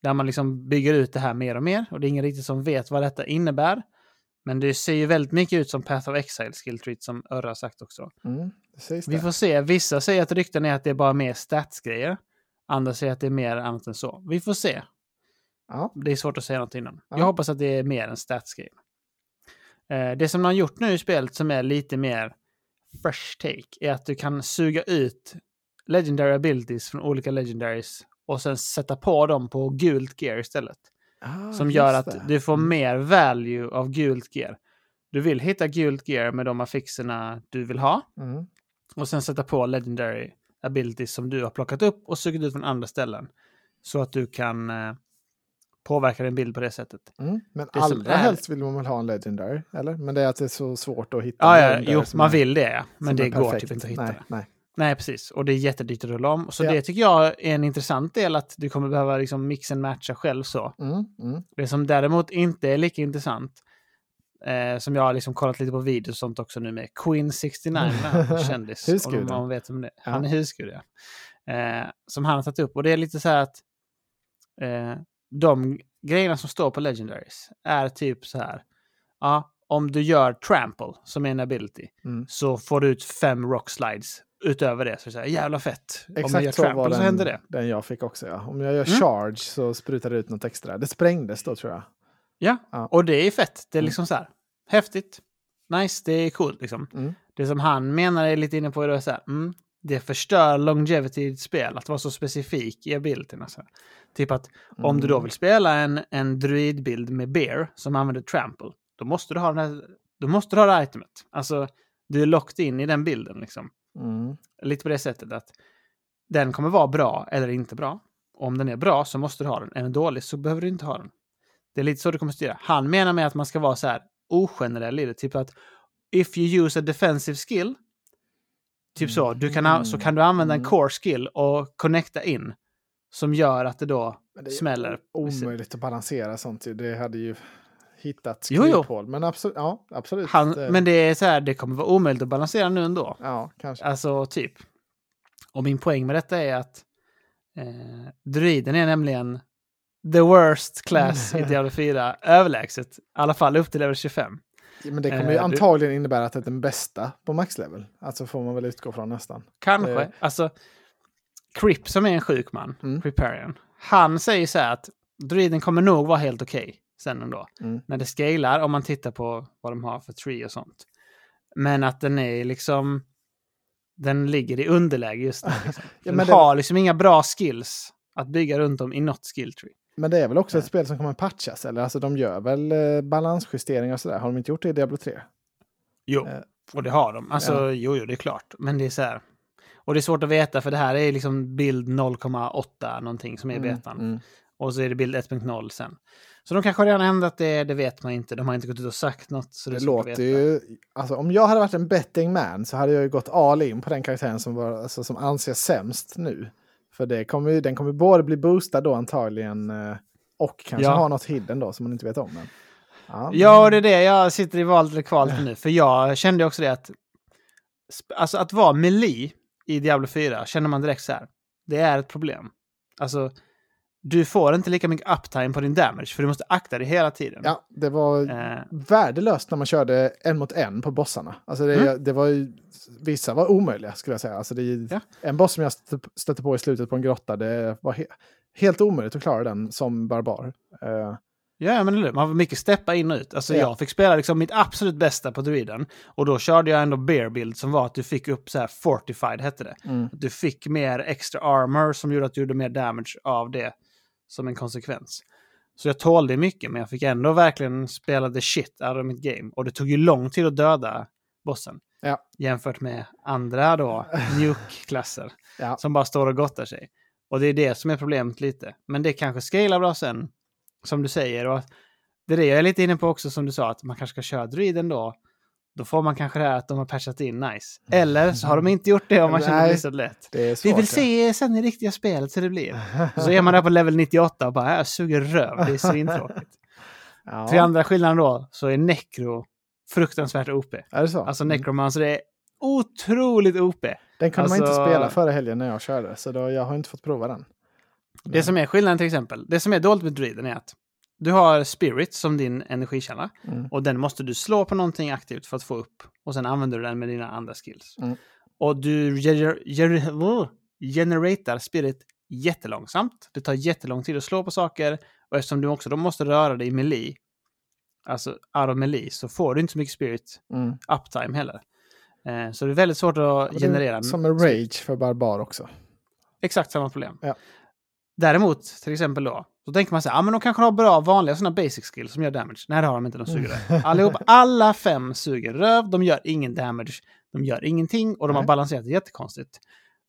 Speaker 2: där man liksom bygger ut det här mer och mer. Och det är ingen riktigt som vet vad detta innebär. Men det ser ju väldigt mycket ut som Path of Exile skill tree, som Örra sagt också. Mm, Vi får se. Vissa säger att rykten är att det är bara mer statsgrejer. Andra säger att det är mer annat än så. Vi får se. Ja. Det är svårt att säga något innan. Ja. Jag hoppas att det är mer än statsgrejer. Eh, det som de har gjort nu i spelet som är lite mer fresh take är att du kan suga ut legendary abilities från olika legendaries och sen sätta på dem på gult gear istället. Ah, som gör att det. du får mm. mer value av gult gear. Du vill hitta gult gear med de affixerna du vill ha. Mm. Och sen sätta på legendary abilities som du har plockat upp och sugit ut från andra ställen. Så att du kan eh, påverka din bild på det sättet.
Speaker 1: Mm, men det allra är... helst vill man väl ha en legendary, eller? Men det är att det är så svårt att hitta.
Speaker 2: Ja, ja jo, man vill det, ja. men det går typ inte att hitta nej. Nej. Nej, precis. Och det är jättedyrt att rulla om. Så ja. det tycker jag är en intressant del, att du kommer behöva liksom mixa och matcha själv så. Mm, mm. Det som däremot inte är lika intressant, eh, som jag har liksom kollat lite på videos och sånt också nu med, Queen 69, kändis.
Speaker 1: husguden.
Speaker 2: Om man vet om det ja. Han är husgud, ja. Eh, som han har tagit upp. Och det är lite så här att eh, de grejerna som står på Legendaries är typ så här. Ja, om du gör trample som är en ability mm. så får du ut fem rock slides utöver det. Så säger jävla fett.
Speaker 1: Exakt om jag gör trample så, var den, så händer det. Den jag fick också ja. Om jag gör mm. charge så sprutar det ut något extra. Det sprängdes då tror jag.
Speaker 2: Ja, ja. och det är fett. Det är mm. liksom så här. Häftigt. Nice, det är coolt liksom. Mm. Det som han menar är lite inne på är så här. Mm, det förstör longevity i ett spel, att vara så specifik i abilityn. Alltså. Typ att mm. om du då mm. vill spela en, en druidbild med bear som använder trample, då måste du ha, den här, då måste du ha det itemet. Alltså, du är locked in i den bilden liksom. Mm. Lite på det sättet att den kommer vara bra eller inte bra. Om den är bra så måste du ha den. Är den dålig så behöver du inte ha den. Det är lite så du kommer styra. Han menar med att man ska vara så här ogenerell i det. Typ att if you use a defensive skill Typ så. Du kan, så kan du använda en mm. core skill och connecta in. Som gör att det då det smäller.
Speaker 1: Omöjligt att balansera sånt. Det hade ju hittat skriphål. Men absolut. Ja, absolut.
Speaker 2: Han, men det är så här, det kommer vara omöjligt att balansera nu ändå.
Speaker 1: Ja, kanske.
Speaker 2: Alltså, typ. Och min poäng med detta är att eh, druiden är nämligen the worst class i Diablo 4, överlägset. I alla fall upp till level 25.
Speaker 1: Men det kommer ju eh, antagligen innebära att det är den bästa på maxlevel. Alltså får man väl utgå från nästan.
Speaker 2: Kanske. Eh. Alltså, Crip som är en sjuk man, mm. Criparian, han säger så här att druiden kommer nog vara helt okej okay sen ändå. Mm. När det scalar, om man tittar på vad de har för tree och sånt. Men att den är liksom... Den ligger i underläge just nu. Liksom. ja, den har liksom inga bra skills att bygga runt om i något skill tree.
Speaker 1: Men det är väl också ett spel som kommer patchas, eller? Alltså de gör väl eh, balansjusteringar och sådär. Har de inte gjort det i Diablo 3?
Speaker 2: Jo, eh, och det har de. Alltså, ja. jo, jo, det är klart. Men det är så här. Och det är svårt att veta, för det här är liksom bild 0,8 någonting som är mm, betan. Mm. Och så är det bild 1.0 sen. Så de kanske redan ändrat det, det vet man inte. De har inte gått ut och sagt något. Så det, det låter ju...
Speaker 1: Alltså om jag hade varit en betting man så hade jag ju gått all in på den karaktären som, var, alltså, som anses sämst nu. För det kommer, den kommer både bli boostad då antagligen eh, och kanske ja. ha något hidden då som man inte vet om. Men. Ja,
Speaker 2: Ja, det är det jag sitter i valet eller kvalet nu. För jag kände också det att... Alltså att vara melee i Diablo 4 känner man direkt så här. Det är ett problem. Alltså, du får inte lika mycket uptime på din damage för du måste akta dig hela tiden.
Speaker 1: ja, det var
Speaker 2: Eh,
Speaker 1: värdelöst när man körde en mot en på bossarna. Alltså det,
Speaker 2: Mm.
Speaker 1: det var ju, vissa var omöjliga skulle jag säga. Alltså det,
Speaker 2: Ja.
Speaker 1: En boss som jag stötte, på i slutet på en grotta, det var he, helt omöjligt att klara den som barbar. Eh,
Speaker 2: Ja, men eller man får mycket steppa in och ut. Alltså
Speaker 1: Ja.
Speaker 2: jag fick spela liksom mitt absolut bästa på druiden. Och då körde jag ändå bear build som var att du fick upp så här fortified hette det.
Speaker 1: mm.
Speaker 2: Du fick mer extra armor som gjorde att du gjorde mer damage av det som en konsekvens. Så jag tålde mycket, men jag fick ändå verkligen spela the shit out of mitt game. Och det tog ju lång tid att döda bossen.
Speaker 1: Ja.
Speaker 2: Jämfört med andra då, nuke-klasser.
Speaker 1: Ja.
Speaker 2: Som bara står och gottar sig. Och det är det som är problemet lite. Men det kanske scalar bra sen, som du säger. Och det är det jag är lite inne på också, som du sa, att man kanske ska köra druiden då. Då får man kanske det här att de har patchat in nice. Eller så har de inte gjort det om man känner det så lätt.
Speaker 1: Det.
Speaker 2: Vi vill se sen i riktiga spelet hur det blir. Och så är man där på level 98 och bara, jag suger röv, det är svintråkigt.
Speaker 1: Ja.
Speaker 2: Till andra skillnaden då, så är Necro fruktansvärt OP.
Speaker 1: Är det så?
Speaker 2: Alltså
Speaker 1: Mm.
Speaker 2: Necromancer är otroligt OP.
Speaker 1: Den kunde man inte
Speaker 2: alltså-
Speaker 1: spela förra helgen när jag körde, så då, jag har inte fått prova den.
Speaker 2: Det som är skillnaden till exempel, det som är dåligt med druiden är att du har spirit som din energikälla
Speaker 1: Mm.
Speaker 2: och den måste du slå på någonting aktivt för att få upp och sen använder du den med dina andra skills.
Speaker 1: Mm.
Speaker 2: Och du gener gener generatar spirit jättelångsamt. Det tar jättelång tid att slå på saker och eftersom du också då måste röra dig i melee, alltså out of melee, så får du inte så mycket spirit
Speaker 1: Mm.
Speaker 2: uptime heller. Eh, så det är väldigt svårt att generera.
Speaker 1: Som en rage för barbar också.
Speaker 2: Exakt samma problem.
Speaker 1: Ja.
Speaker 2: Däremot, till exempel då, så tänker man så här, ja men de kanske har bra vanliga sådana basic skills som gör damage. Nej det har de inte, de suger röv. Allihop, alla fem suger röv, de gör ingen damage, de gör ingenting och de har
Speaker 1: Nej.
Speaker 2: balanserat det jättekonstigt.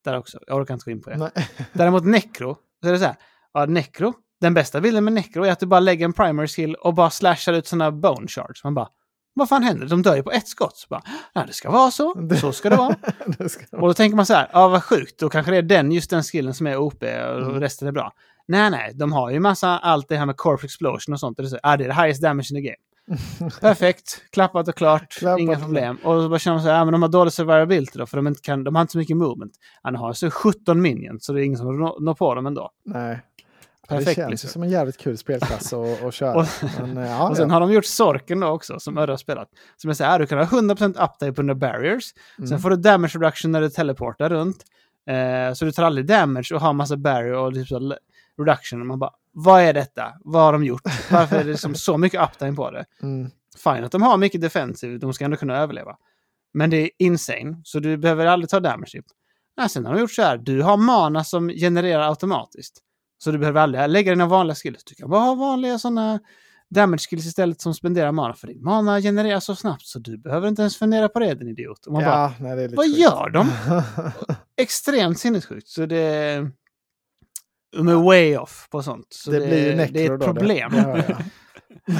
Speaker 2: Där också, jag orkar inte gå in på det.
Speaker 1: Nej.
Speaker 2: Däremot Necro, så är det så här, ja Necro, den bästa bilden med Necro är att du bara lägger en primary skill och bara slashar ut sådana bone shards. Man bara, vad fan händer? De dör ju på ett skott. Så bara, ja det ska vara så, så ska det vara.
Speaker 1: det ska...
Speaker 2: Och då tänker man så här, ja vad sjukt, då kanske det är den, just den skillen som är OP och
Speaker 1: Mm.
Speaker 2: resten är bra. Nej, nej, de har ju massa, allt det här med corp explosion och sånt. Och det är, så, ah, det är the highest damage in the game. Perfekt, klappat och klart,
Speaker 1: Klappat
Speaker 2: inga problem. Och så bara känner man så här, ja men de har dålig survivability då, för de, inte kan, de har inte så mycket movement. Han har så 17 minions, så det är ingen som når når på dem ändå.
Speaker 1: Nej. Ja, det
Speaker 2: Perfekt,
Speaker 1: känns
Speaker 2: liksom.
Speaker 1: som en jävligt kul spelklass att, köra.
Speaker 2: Och-
Speaker 1: Men, eh, ja,
Speaker 2: och sen
Speaker 1: ja.
Speaker 2: har de gjort Sorken då också, som Örre har spelat. Som jag säger, ah, du kan ha 100% uptime på dina barriers. Sen
Speaker 1: Mm.
Speaker 2: får du damage reduction när du teleportar runt. Eh, så du tar aldrig damage och har massa barrier och typ så reduction. Och man bara, vad är detta? Vad har de gjort? Varför är det liksom så mycket uptime på det?
Speaker 1: Mm.
Speaker 2: Fine att de har mycket defensive, de ska ändå kunna överleva. Men det är insane, så du behöver aldrig ta damage. Typ. Ja, sen har de gjort så här, du har mana som genererar automatiskt. Så du behöver aldrig lägga dina vanliga skills. Du kan bara ha vanliga sådana damage skills istället som spenderar mana. För din mana genereras så snabbt så du behöver inte ens fundera på det din idiot. Och man bara,
Speaker 1: Ja, nej, är lite
Speaker 2: vad
Speaker 1: sjukt.
Speaker 2: gör de? Extremt sinnessjukt. Så det... De är way off på sånt. Så
Speaker 1: det, blir ju
Speaker 2: det är ett problem.
Speaker 1: Det, det jag.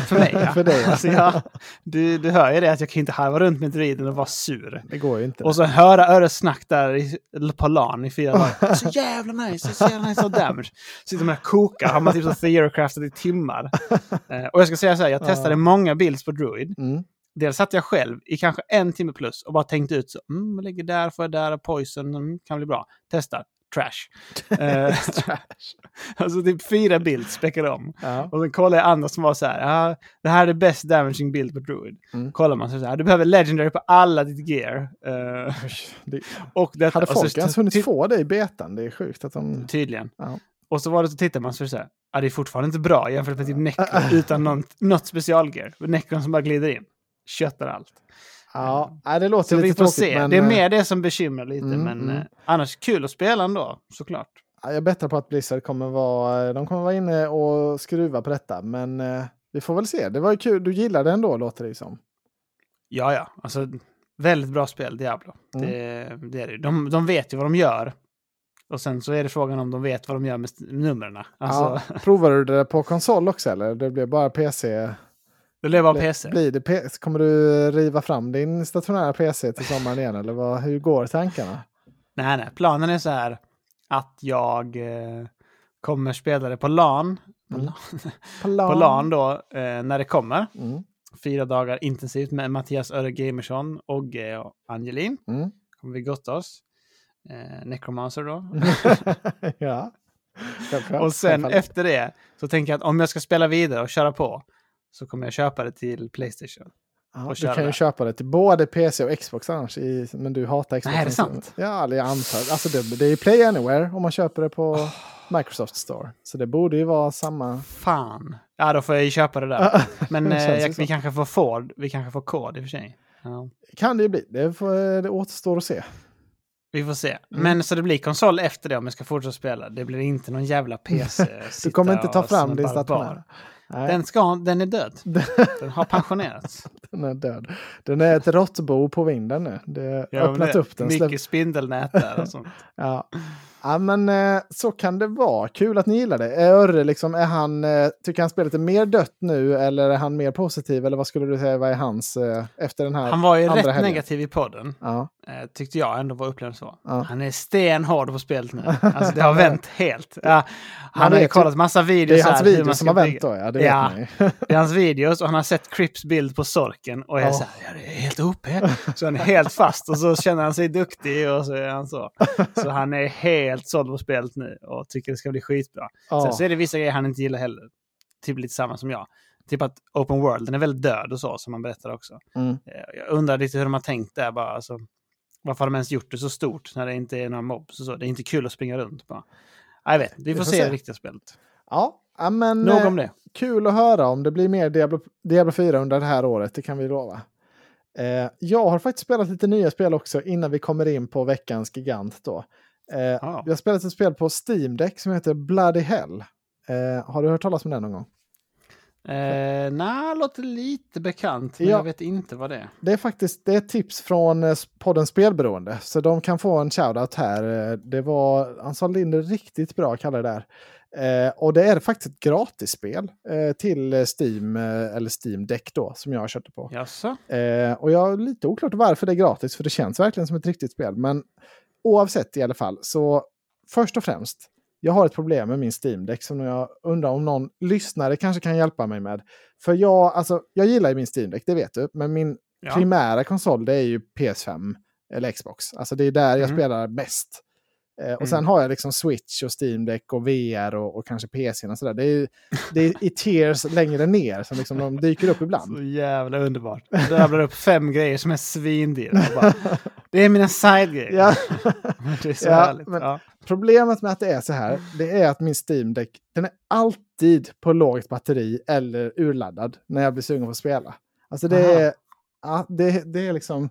Speaker 2: För mig ja.
Speaker 1: För dig, ja.
Speaker 2: alltså, ja. Du, du hör ju det att jag kan inte harva runt med druiden och vara sur.
Speaker 1: Det går ju inte.
Speaker 2: Och så höra Öres snack där i, på LAN i fyra dagar. Så jävla nice, så jävla nice av damage. Sitter man och kokar, har man typ så theorycraftat i timmar. Eh, och jag ska säga så här, jag testade många builds på druid.
Speaker 1: Mm.
Speaker 2: Dels satt jag själv i kanske en timme plus och bara tänkte ut så, mm, jag lägger där, får jag där, poison, mm, kan bli bra. Testa, trash. Eh, alltså typ fyra builds späckade om.
Speaker 1: Ja.
Speaker 2: Och sen kollade jag andra som var så här, ja, det här är det best damaging build på druid.
Speaker 1: Mm.
Speaker 2: Kollar man så här, du behöver legendary på alla ditt gear. Eh,
Speaker 1: Det,
Speaker 2: och detta,
Speaker 1: hade
Speaker 2: så
Speaker 1: folk ens hunnit få det i betan? Det är sjukt att de...
Speaker 2: Tydligen.
Speaker 1: Ja.
Speaker 2: Och så var det så tittar man så är det så ja, det är fortfarande inte bra jämfört med typ Necro utan något, något specialgear. Necron som bara glider in. Köttar allt.
Speaker 1: Ja, nej, det låter
Speaker 2: Så
Speaker 1: lite
Speaker 2: vi får
Speaker 1: tråkigt.
Speaker 2: se.
Speaker 1: Men,
Speaker 2: det är
Speaker 1: eh,
Speaker 2: mer det som bekymrar lite,
Speaker 1: Mm,
Speaker 2: men
Speaker 1: mm.
Speaker 2: eh, annars kul att spela ändå, såklart.
Speaker 1: ja, Jag bettar på att Blizzard kommer vara, de kommer vara inne och skruva på detta. Men eh, vi får väl se. Det var ju kul. Du gillade det ändå, låter det som.
Speaker 2: Ja, ja, alltså väldigt bra spel, Diablo.
Speaker 1: Mm.
Speaker 2: Det, det är det. De, de vet ju vad de gör. Och sen så är det frågan om de vet vad de gör med numren. Alltså,
Speaker 1: Ja, provade du det på konsol också eller? Det blev bara PC?
Speaker 2: Det blev bara
Speaker 1: Blir-
Speaker 2: PC.
Speaker 1: Blir det P- kommer du riva fram din stationära PC till sommaren igen eller vad, hur går tankarna?
Speaker 2: Nej, nej, planen är så här att jag eh, kommer spela det på LAN. På
Speaker 1: Mm.
Speaker 2: LAN, på LAN då, eh, när det kommer.
Speaker 1: Mm.
Speaker 2: fyra dagar intensivt med Mattias Öre Gamersson, Ogge och Angelin.
Speaker 1: Mm.
Speaker 2: kommer vi gotta oss. Eh, Necromancer då.
Speaker 1: ja. Självklart,
Speaker 2: och sen efter det så tänker jag att om jag ska spela vidare och köra på så kommer jag köpa det till Playstation.
Speaker 1: Ja, du kan ju köpa det till både PC och Xbox annars, i, men du hatar Xbox.
Speaker 2: Nej, är det sant?
Speaker 1: Ja, jag antar. Alltså det, det är ju Play Anywhere om man köper det på
Speaker 2: Oh.
Speaker 1: Microsoft Store. Så det borde ju vara samma.
Speaker 2: Fan. Ja, då får jag ju köpa det där. Men
Speaker 1: Det
Speaker 2: eh, jag, vi kanske får kod. Vi kanske får kod i och för sig. Ja.
Speaker 1: kan det ju bli. Det, får, det återstår att se.
Speaker 2: Vi får se.
Speaker 1: Mm.
Speaker 2: Men så det blir konsol efter det om jag ska fortsätta spela. Det blir inte någon jävla PC.
Speaker 1: Du kommer inte ta fram din
Speaker 2: bar.
Speaker 1: Nej,
Speaker 2: Den, ska, den är död. Den har pensionerats.
Speaker 1: den är död. Den är ett råttbo på vinden nu. Det har
Speaker 2: Ja,
Speaker 1: öppnat
Speaker 2: det-
Speaker 1: upp den.
Speaker 2: Mycket
Speaker 1: Släpp,
Speaker 2: spindelnät där och sånt.
Speaker 1: ja. Ja, men eh, så kan det vara. Kul att ni gillar det. Är Örre liksom, är han, eh, tycker han spelet är mer dött nu eller är han mer positiv? Eller vad skulle du säga, vad är hans eh, efter den här
Speaker 2: Han var ju rätt
Speaker 1: helgen?
Speaker 2: negativ i podden.
Speaker 1: Ja,
Speaker 2: Eh, tyckte jag ändå var upplevd så.
Speaker 1: Ja.
Speaker 2: Han är stenhård på spelet nu. Alltså det har vänt helt. Ja, han
Speaker 1: Man
Speaker 2: har ju kollat massa videos.
Speaker 1: det är hans
Speaker 2: här, hur man
Speaker 1: video
Speaker 2: ska
Speaker 1: som har vänt då, ja. Det
Speaker 2: Ja. Det är hans videos och han har sett Crips bild på Sorken och är
Speaker 1: Ja.
Speaker 2: så här, ja, det är helt OP. Så han är helt fast och så känner han sig duktig och så är han så. Så han är helt såld på spelet nu och tycker det ska bli skitbra.
Speaker 1: Ja.
Speaker 2: Sen så är det vissa grejer han inte gillar heller. Typ lite samma som jag. Typ att Open World, den är väldigt död och så, som man berättar också.
Speaker 1: Mm.
Speaker 2: Eh, Jag undrar lite hur de har tänkt där bara. Alltså, varför har de ens gjort det så stort när det inte är några mobs och så? Det är inte kul att springa runt bara. Jag vet, vi får,
Speaker 1: får
Speaker 2: se,
Speaker 1: se.
Speaker 2: det riktiga spelet.
Speaker 1: Ja, men
Speaker 2: Nog
Speaker 1: eh,
Speaker 2: om det.
Speaker 1: kul att höra om det blir mer Diablo, Diablo 4 under det här året, det kan vi lova. Eh, jag har faktiskt spelat lite nya spel också innan vi kommer in på veckans gigant då. Eh,
Speaker 2: Ja.
Speaker 1: Vi har spelat ett spel på Steam Deck som heter Bloody Hell. Eh, har du hört talas om det någon gång?
Speaker 2: Eh, Nej, låter lite bekant, men
Speaker 1: Ja.
Speaker 2: jag vet inte vad det är.
Speaker 1: Det är faktiskt det är tips från eh, podden Spelberoende, så de kan få en shoutout här. Eh, Det var, han sa Linder riktigt bra kallar det där. Eh, och det är faktiskt ett gratisspel eh, till Steam, eh, eller Steam Deck då, som jag köpte på. Eh, och jag har lite oklart varför det är gratis, för det känns verkligen som ett riktigt spel. Men oavsett i alla fall, så först och främst, jag har ett problem med min Steam Deck som jag undrar om någon lyssnare kanske kan hjälpa mig med. För jag, alltså, jag gillar ju min Steam Deck, det vet du, men min
Speaker 2: Ja.
Speaker 1: primära konsol det är ju PS5 eller Xbox. Alltså det är där jag
Speaker 2: Mhm.
Speaker 1: spelar bäst. Eh, och
Speaker 2: Mm.
Speaker 1: sen har jag liksom Switch och Steam Deck och VR och, och kanske PC och sådär. Det är, det är i tiers längre ner som liksom de dyker upp ibland.
Speaker 2: Så jävla underbart. Du rabblar upp fem grejer som är svindyra. Det är mina side-grejer.
Speaker 1: Ja.
Speaker 2: Det är så
Speaker 1: Ja,
Speaker 2: härligt. Ja.
Speaker 1: Problemet med att det är så här, det är att min Steam Deck, den är alltid på lågt batteri eller urladdad när jag blir sugen på att spela. Alltså det
Speaker 2: Aha.
Speaker 1: är, ja, det, det är liksom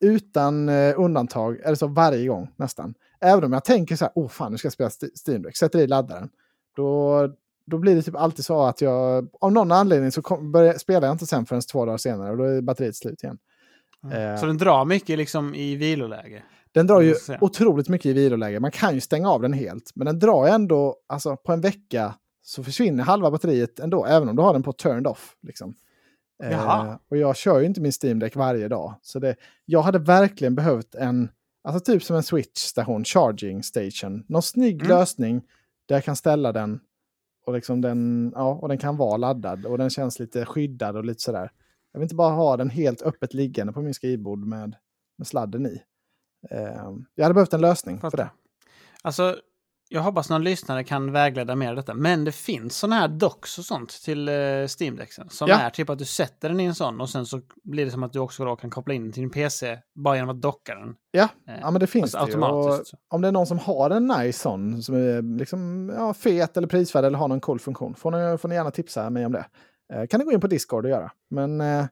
Speaker 1: utan eh, undantag, eller så varje gång nästan. Även om jag tänker så här, åh fan nu ska jag spela St- Steam Deck, sätter i laddaren. Då, då blir det typ alltid så att jag, av någon anledning så kom, börjar, spelar jag inte sen förrän två dagar senare och då är batteriet slut igen. Eh.
Speaker 2: Så den drar mycket liksom i viloläge.
Speaker 1: Den drar ju otroligt mycket i viloläge. Man kan ju stänga av den helt. Men den drar ändå, alltså på en vecka så försvinner halva batteriet ändå. Även om du har den på turned off. Liksom. Eh, och jag kör ju inte min Steam Deck varje dag. Så det, jag hade verkligen behövt en, alltså typ som en switch-station, charging station. Någon snygg
Speaker 2: Mm.
Speaker 1: lösning där jag kan ställa den. Och, liksom den, ja, och den kan vara laddad och den känns lite skyddad och lite sådär. Jag vill inte bara ha den helt öppet liggande på min skrivbord med, med sladden i. Eh, jag hade behövt en lösning för
Speaker 2: Fattar.
Speaker 1: det.
Speaker 2: Alltså, jag hoppas någon lyssnare kan vägleda mer detta. Men det finns sådana här docks och sånt till uh, Steam-dexen. Som
Speaker 1: Ja.
Speaker 2: är typ att du sätter den i en sån och sen så blir det som att du också då kan koppla in den till din PC bara genom att docka den.
Speaker 1: Ja,
Speaker 2: Eh,
Speaker 1: ja men det finns det ju. Och om det är någon som har en nice sån som är liksom, ja, fet eller prisvärd eller har någon cool funktion får ni, får ni gärna tipsa mig om det. Eh, kan ni gå in på Discord och göra. Men eh,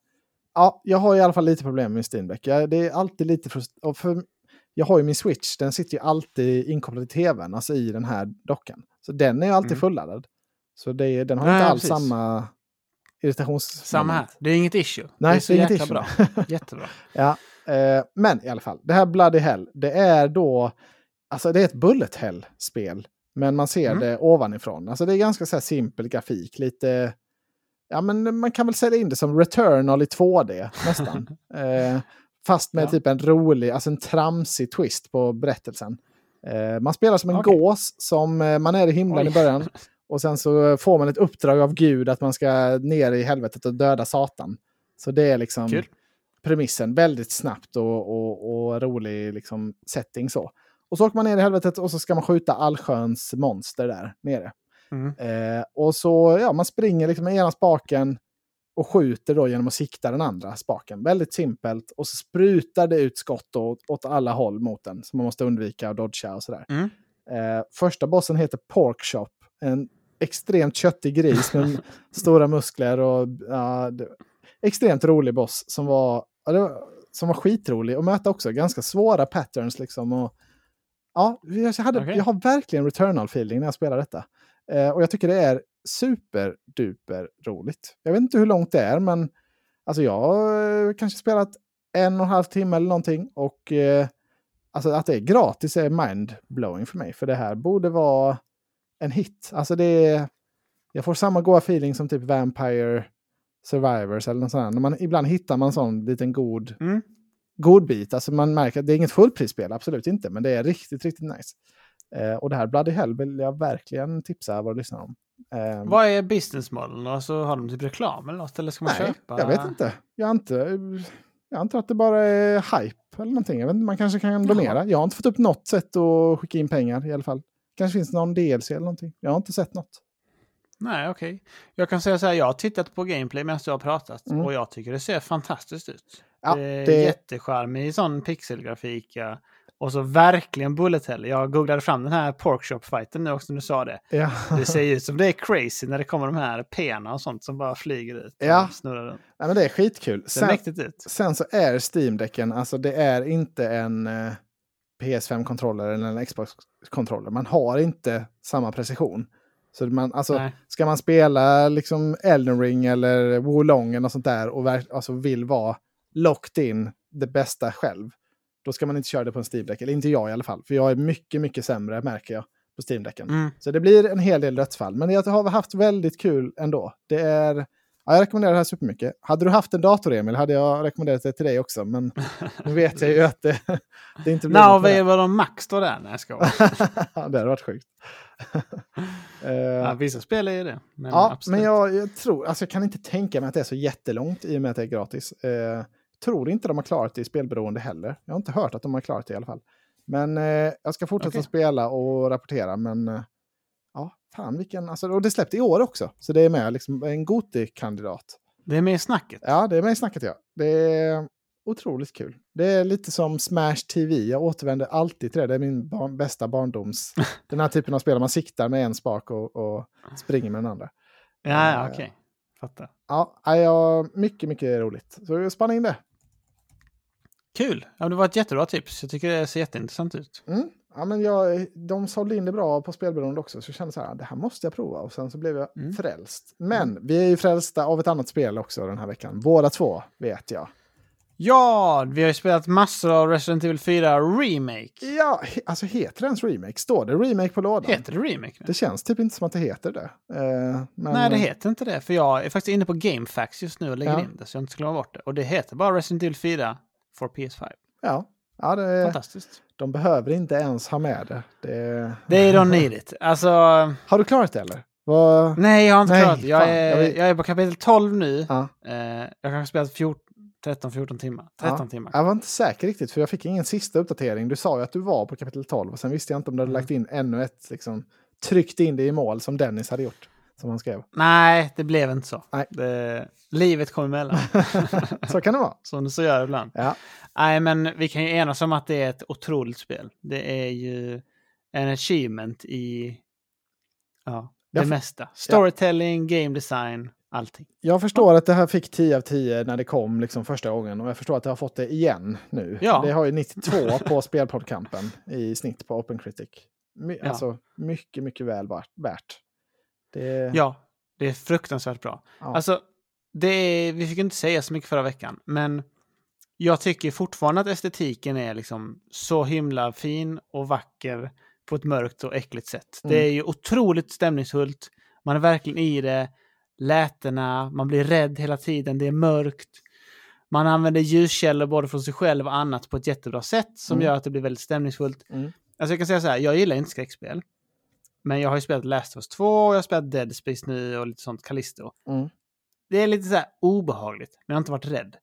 Speaker 1: ja, jag har i alla fall lite problem med Steam Deck. Jag, det är alltid lite frust- för Jag har ju min Switch, den sitter ju alltid inkopplad i tvn, alltså i den här dockan. Så den är ju alltid
Speaker 2: Mm.
Speaker 1: fulladdad. Så det, den har
Speaker 2: Nej,
Speaker 1: inte alls
Speaker 2: precis.
Speaker 1: samma irritations...
Speaker 2: Samma här. Det är inget issue.
Speaker 1: Nej,
Speaker 2: det är så
Speaker 1: det är
Speaker 2: jäkla bra. Jättebra.
Speaker 1: Ja, eh, men i alla fall, det här Bloody Hell, det är då, alltså det är ett bullet hell-spel, men man ser
Speaker 2: Mm.
Speaker 1: det ovanifrån. Alltså det är ganska så här simpel grafik, lite, ja men man kan väl sälja in det som Returnal i 2D nästan. eh, fast med
Speaker 2: Ja.
Speaker 1: typ en rolig, alltså en tramsig twist på berättelsen. Eh, man spelar som en
Speaker 2: Okej.
Speaker 1: gås som eh, man är i himlen
Speaker 2: Oj.
Speaker 1: i början. Och sen så får man ett uppdrag av Gud att man ska ner i helvetet och döda Satan. Så det är liksom
Speaker 2: Kul.
Speaker 1: premissen. Väldigt snabbt och, och, och rolig liksom, setting så. Och så åker man ner i helvetet och så ska man skjuta allsköns monster där nere.
Speaker 2: Mm.
Speaker 1: Eh, och så, ja, man springer liksom med ena spaken och skjuter då genom att sikta den andra spaken. Väldigt simpelt. Och så sprutar det ut skott åt, åt alla håll mot den. Så man måste undvika och dodga och sådär.
Speaker 2: Mm.
Speaker 1: Eh, första bossen heter Porkchop. En extremt köttig gris med stora muskler och ja, det, extremt rolig boss som var, ja, var, som var skitrolig att möta också. Ganska svåra patterns liksom. Och, ja, jag, hade,
Speaker 2: Okej.
Speaker 1: jag har verkligen returnal-feeling när jag spelar detta. Eh, och jag tycker det är superduper roligt. Jag vet inte hur långt det är, men alltså jag har eh, kanske spelat en och en halv timme eller någonting. Och eh, alltså att det är gratis är mind-blowing för mig. För det här borde vara en hit. Alltså det är, jag får samma goa feeling som typ Vampire Survivors eller något sånt. När man, ibland hittar man sån liten god,
Speaker 2: Mm.
Speaker 1: god bit. Alltså man märker att det är inget fullprisspel, absolut inte. Men det är riktigt, riktigt nice. Eh, och det här Bloody Hell vill jag verkligen tipsa våra lyssnare om. Eh,
Speaker 2: Vad är businessmodellen? Alltså, har de typ reklam eller något? Eller ska man
Speaker 1: nej,
Speaker 2: köpa?
Speaker 1: jag vet inte. Jag antar, jag antar att det bara är hype eller någonting. Jag vet inte, man kanske kan donera. Jag har inte fått upp något sätt att skicka in pengar i alla fall. kanske finns någon DLC eller någonting. Jag har inte sett något.
Speaker 2: Nej, okej. Jag kan säga så här, jag har tittat på gameplay medan du har pratat
Speaker 1: Mm.
Speaker 2: och jag tycker det ser fantastiskt ut.
Speaker 1: Ja,
Speaker 2: det är
Speaker 1: det-
Speaker 2: jättecharmig sån pixelgrafik. Ja. Och så verkligen bullet hell. Jag googlade fram den här porkchop-fighten nu också när du sa det.
Speaker 1: Ja.
Speaker 2: Det ser ut som det är crazy när det kommer de här pena och sånt som bara flyger ut. och
Speaker 1: Ja.
Speaker 2: Snurrar runt.
Speaker 1: Nej, men det är skitkul.
Speaker 2: Det
Speaker 1: Sen,
Speaker 2: ut.
Speaker 1: sen så är Steam-däcken, alltså det är inte en eh, PS5-kontroller eller en Xbox-kontroller. Man har inte samma precision. Så man, alltså,
Speaker 2: Nej.
Speaker 1: ska man spela liksom Elden Ring eller Wolong eller något sånt där och alltså vill vara locked in det bästa själv, då ska man inte köra det på en Steam-däck. Eller inte jag i alla fall, för jag är mycket, mycket sämre märker jag på Steam-däcken.
Speaker 2: Mm.
Speaker 1: Så det blir en hel del dödsfall. Men jag har haft väldigt kul ändå. Det är... Ja, jag rekommenderar det här supermycket. Hade du haft en dator, Emil, hade jag rekommenderat det till dig också. Men nu vet jag ju att det, det inte blir
Speaker 2: Nå,
Speaker 1: något det.
Speaker 2: var de max då där? Nej, jag skojar.
Speaker 1: det hade varit sjukt. Eh,
Speaker 2: ja, vissa spel är ju det. Men
Speaker 1: ja,
Speaker 2: absolut.
Speaker 1: men jag, jag tror, alltså jag kan inte tänka mig att det är så jättelångt i och med att det är gratis. Eh, tror inte de har klarat det i spelberoende heller. Jag har inte hört att de har klarat det i alla fall. Men eh, jag ska fortsätta
Speaker 2: Okej.
Speaker 1: spela och rapportera. Men eh, ja, fan vilken... Alltså, och det släppte i år också. Så det är med liksom en Goti-kandidat.
Speaker 2: Det är med i snacket.
Speaker 1: Ja, det är med i snacket ja. Det är otroligt kul. Det är lite som Smash TV. Jag återvänder alltid till det. Det är min barn, bästa barndoms... den här typen av spel. Man siktar med en spak och, och springer med den andra.
Speaker 2: Ja, ja
Speaker 1: Eh,
Speaker 2: okej. Fattar.
Speaker 1: Ja, ja, mycket, mycket roligt. Så spana in det.
Speaker 2: Kul! Ja, det var ett jättebra tips. Jag tycker det ser jätteintressant ut.
Speaker 1: Mm. Ja, men jag, de sålde in det bra på spelberoende också, så jag kände så här, det här måste jag prova. Och sen så blev jag
Speaker 2: Mm.
Speaker 1: frälst. Men vi är ju frälsta av ett annat spel också den här veckan. Båda två, vet jag.
Speaker 2: Ja, vi har ju spelat massor av Resident Evil 4 Remake.
Speaker 1: Ja, he, alltså heter det ens remake? Står det remake på lådan?
Speaker 2: Heter det Remake nu?
Speaker 1: Det känns typ inte som att det heter det. Eh, men,
Speaker 2: Nej, det heter inte det. För jag är faktiskt inne på GameFAQs just nu och lägger
Speaker 1: Ja.
Speaker 2: in det så jag inte ska glömma bort det. Och det heter bara Resident Evil 4 for PS5.
Speaker 1: Ja, ja det,
Speaker 2: Fantastiskt.
Speaker 1: de behöver inte ens ha med det. det...
Speaker 2: Det är de need it. Alltså,
Speaker 1: Har du klarat det eller? Vad...
Speaker 2: nej jag har inte
Speaker 1: Nej,
Speaker 2: klarat det. Jag är,
Speaker 1: jag vill-
Speaker 2: jag är på kapitel 12 nu.
Speaker 1: Ja.
Speaker 2: Eh, jag kanske har spelat 14 13-14 timmar. 13
Speaker 1: Ja.
Speaker 2: timmar.
Speaker 1: Jag var inte säker riktigt, för jag fick ingen sista uppdatering. Du sa ju att du var på kapitel 12 och sen visste jag inte om du hade
Speaker 2: Mm.
Speaker 1: lagt in ännu ett, liksom, tryckt in det i mål som Dennis hade gjort. Som han skrev.
Speaker 2: Nej, det blev inte så.
Speaker 1: Nej.
Speaker 2: Det, livet kom emellan.
Speaker 1: Så kan det vara.
Speaker 2: som det så gör ibland.
Speaker 1: Ja.
Speaker 2: Nej, men vi kan ju enas om att det är ett otroligt spel. Det är ju en achievement i ja, det mesta. Storytelling, game design, allting.
Speaker 1: Jag förstår att det här fick 10 av 10 när det kom liksom första gången och jag förstår att det har fått det igen nu.
Speaker 2: Ja.
Speaker 1: Det har ju 92 på spelpoddkampen i snitt på Open Critic. My,
Speaker 2: Ja.
Speaker 1: Alltså mycket, mycket väl värt. Det,
Speaker 2: Ja, det är fruktansvärt bra.
Speaker 1: ja.
Speaker 2: Alltså, det är, vi fick inte säga så mycket förra veckan, men jag tycker fortfarande att estetiken är liksom så himla fin och vacker på ett mörkt och äckligt sätt.
Speaker 1: Mm.
Speaker 2: Det är ju otroligt stämningsfullt. Man är verkligen i det. Lätena, man blir rädd hela tiden, det är mörkt. Man använder ljuskällor både från sig själv och annat på ett jättebra sätt som
Speaker 1: Mm.
Speaker 2: gör att det blir väldigt stämningsfullt.
Speaker 1: Mm.
Speaker 2: Alltså jag kan säga så här, jag gillar inte skräckspel. Men jag har ju spelat Last of Us 2 och jag har spelat Dead Space nu och lite sånt, Callisto.
Speaker 1: Mm.
Speaker 2: det är lite så här obehagligt, men jag har inte varit rädd.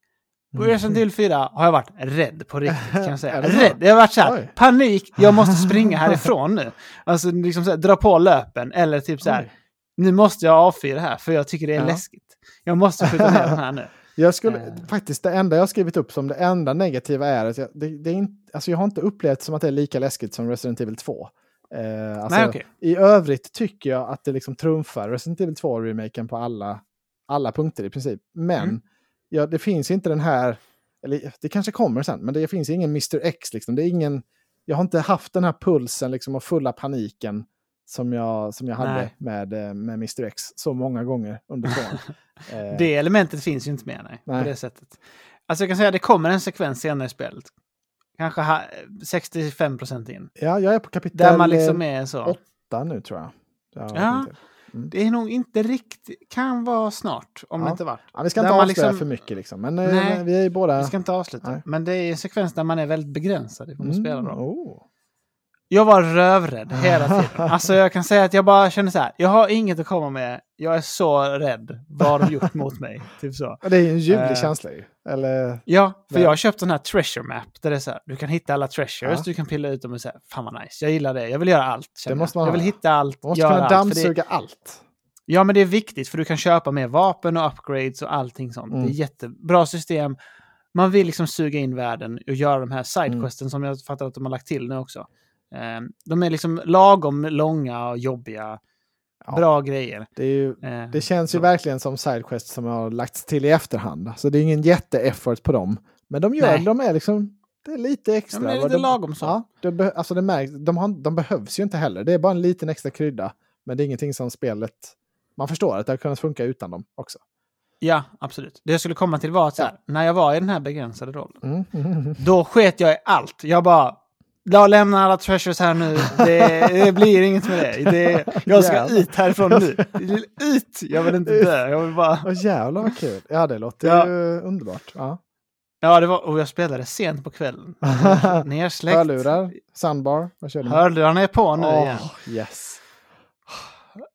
Speaker 2: På
Speaker 1: Mm.
Speaker 2: Resident Evil 4 har jag varit rädd på riktigt kan jag säga. Rädd. Jag har varit så här,
Speaker 1: Oj.
Speaker 2: panik, jag måste springa härifrån nu. Alltså liksom så här, dra på löpen eller typ så här,
Speaker 1: Oj.
Speaker 2: Nu måste jag avfyra här för jag tycker det är
Speaker 1: Ja.
Speaker 2: läskigt. Jag måste skjuta ner den här nu.
Speaker 1: Jag skulle,
Speaker 2: Eh.
Speaker 1: faktiskt det enda jag har skrivit upp som det enda negativa är att jag, det, det är inte, alltså jag har inte upplevt som att det är lika läskigt som Resident Evil 2. Eh, alltså,
Speaker 2: Nej, okej.
Speaker 1: I övrigt tycker jag att det liksom trumfar Resident Evil 2-remaken på alla, alla punkter i princip. Men
Speaker 2: Mm.
Speaker 1: ja, det finns inte den här, eller det kanske kommer sen, men det finns ingen Mr X. Liksom. Det är ingen, jag har inte haft den här pulsen liksom, och fulla paniken som jag, som jag hade med, eh, med Mr X så många gånger under tvåan. Eh,
Speaker 2: Det elementet finns ju inte med nej,
Speaker 1: Nej.
Speaker 2: på det sättet. Alltså jag kan säga att det kommer en sekvens senare i spelet. Kanske ha, 65 procent in.
Speaker 1: Ja, jag är på kapitel
Speaker 2: Där man liksom
Speaker 1: eh,
Speaker 2: är så.
Speaker 1: åtta nu tror jag. jag
Speaker 2: Ja.
Speaker 1: Mm.
Speaker 2: Det är nog inte riktigt, kan vara snart om
Speaker 1: Ja.
Speaker 2: det inte varit.
Speaker 1: Ja, vi ska
Speaker 2: Där
Speaker 1: inte avslöja
Speaker 2: liksom-
Speaker 1: för mycket liksom. Men eh,
Speaker 2: Nej,
Speaker 1: vi är ju båda...
Speaker 2: Vi ska inte avsluta.
Speaker 1: Nej.
Speaker 2: Men det är en sekvens där man är väldigt begränsad i vad man spelar
Speaker 1: Mm,
Speaker 2: då.
Speaker 1: oh.
Speaker 2: Jag var rövrädd hela tiden. Alltså jag kan säga att jag bara kände så här. Jag har inget att komma med. Jag är så rädd. Vad har de gjort mot mig? Typ så.
Speaker 1: Det är ju en ljuvlig
Speaker 2: Eh.
Speaker 1: känsla ju. Eller...
Speaker 2: Ja, för
Speaker 1: Nej.
Speaker 2: jag har köpt den här treasure map. Där det är så här, du kan hitta alla treasures,
Speaker 1: Ja.
Speaker 2: du kan pilla ut dem och säga fan vad nice. Jag gillar det. Jag vill göra allt.
Speaker 1: Det måste man
Speaker 2: jag vill hitta allt,
Speaker 1: Man måste kunna
Speaker 2: allt. det-
Speaker 1: dammsuga allt.
Speaker 2: Ja, men det är viktigt för du kan köpa mer vapen och upgrades och allting sånt.
Speaker 1: Mm.
Speaker 2: Det är jättebra system. Man vill liksom suga in världen och göra de här sidequesten som jag fattar att de har lagt till nu också. Eh, De är liksom lagom långa och jobbiga.
Speaker 1: Ja.
Speaker 2: Bra grejer.
Speaker 1: Det, ju,
Speaker 2: Eh,
Speaker 1: det känns ju
Speaker 2: så.
Speaker 1: verkligen som sidequest som har lagts till i efterhand. Så det är ingen jätte-effort på dem. Men de gör,
Speaker 2: Nej.
Speaker 1: de är liksom, det är lite extra.
Speaker 2: Ja, men det är lite
Speaker 1: de-
Speaker 2: lagom så.
Speaker 1: Ja, be, alltså det märks, de, har, de behövs ju inte heller. Det är bara en liten extra krydda. Men det är ingenting som spelet... Man förstår att det har kunnat funka utan dem också.
Speaker 2: Ja, absolut. Det jag skulle komma till var att här, när jag var i den här begränsade rollen,
Speaker 1: Mm. Mm.
Speaker 2: då sket jag i allt. Jag bara, jag lämnar alla treasures här nu. Det, det blir inget med det. det jag ska
Speaker 1: Jävlar.
Speaker 2: ut härifrån nu. Ut! Jag vill inte dö. Jag vill bara...
Speaker 1: Åh jävlar vad kul. Ja, det låter
Speaker 2: Ja.
Speaker 1: ju underbart. Ja.
Speaker 2: Ja, det var, och jag spelade sent på kvällen. Nersläckt.
Speaker 1: Hörlurar, soundbar, vad kör du med?
Speaker 2: Hörlurarna är på nu
Speaker 1: Åh,
Speaker 2: igen.
Speaker 1: yes.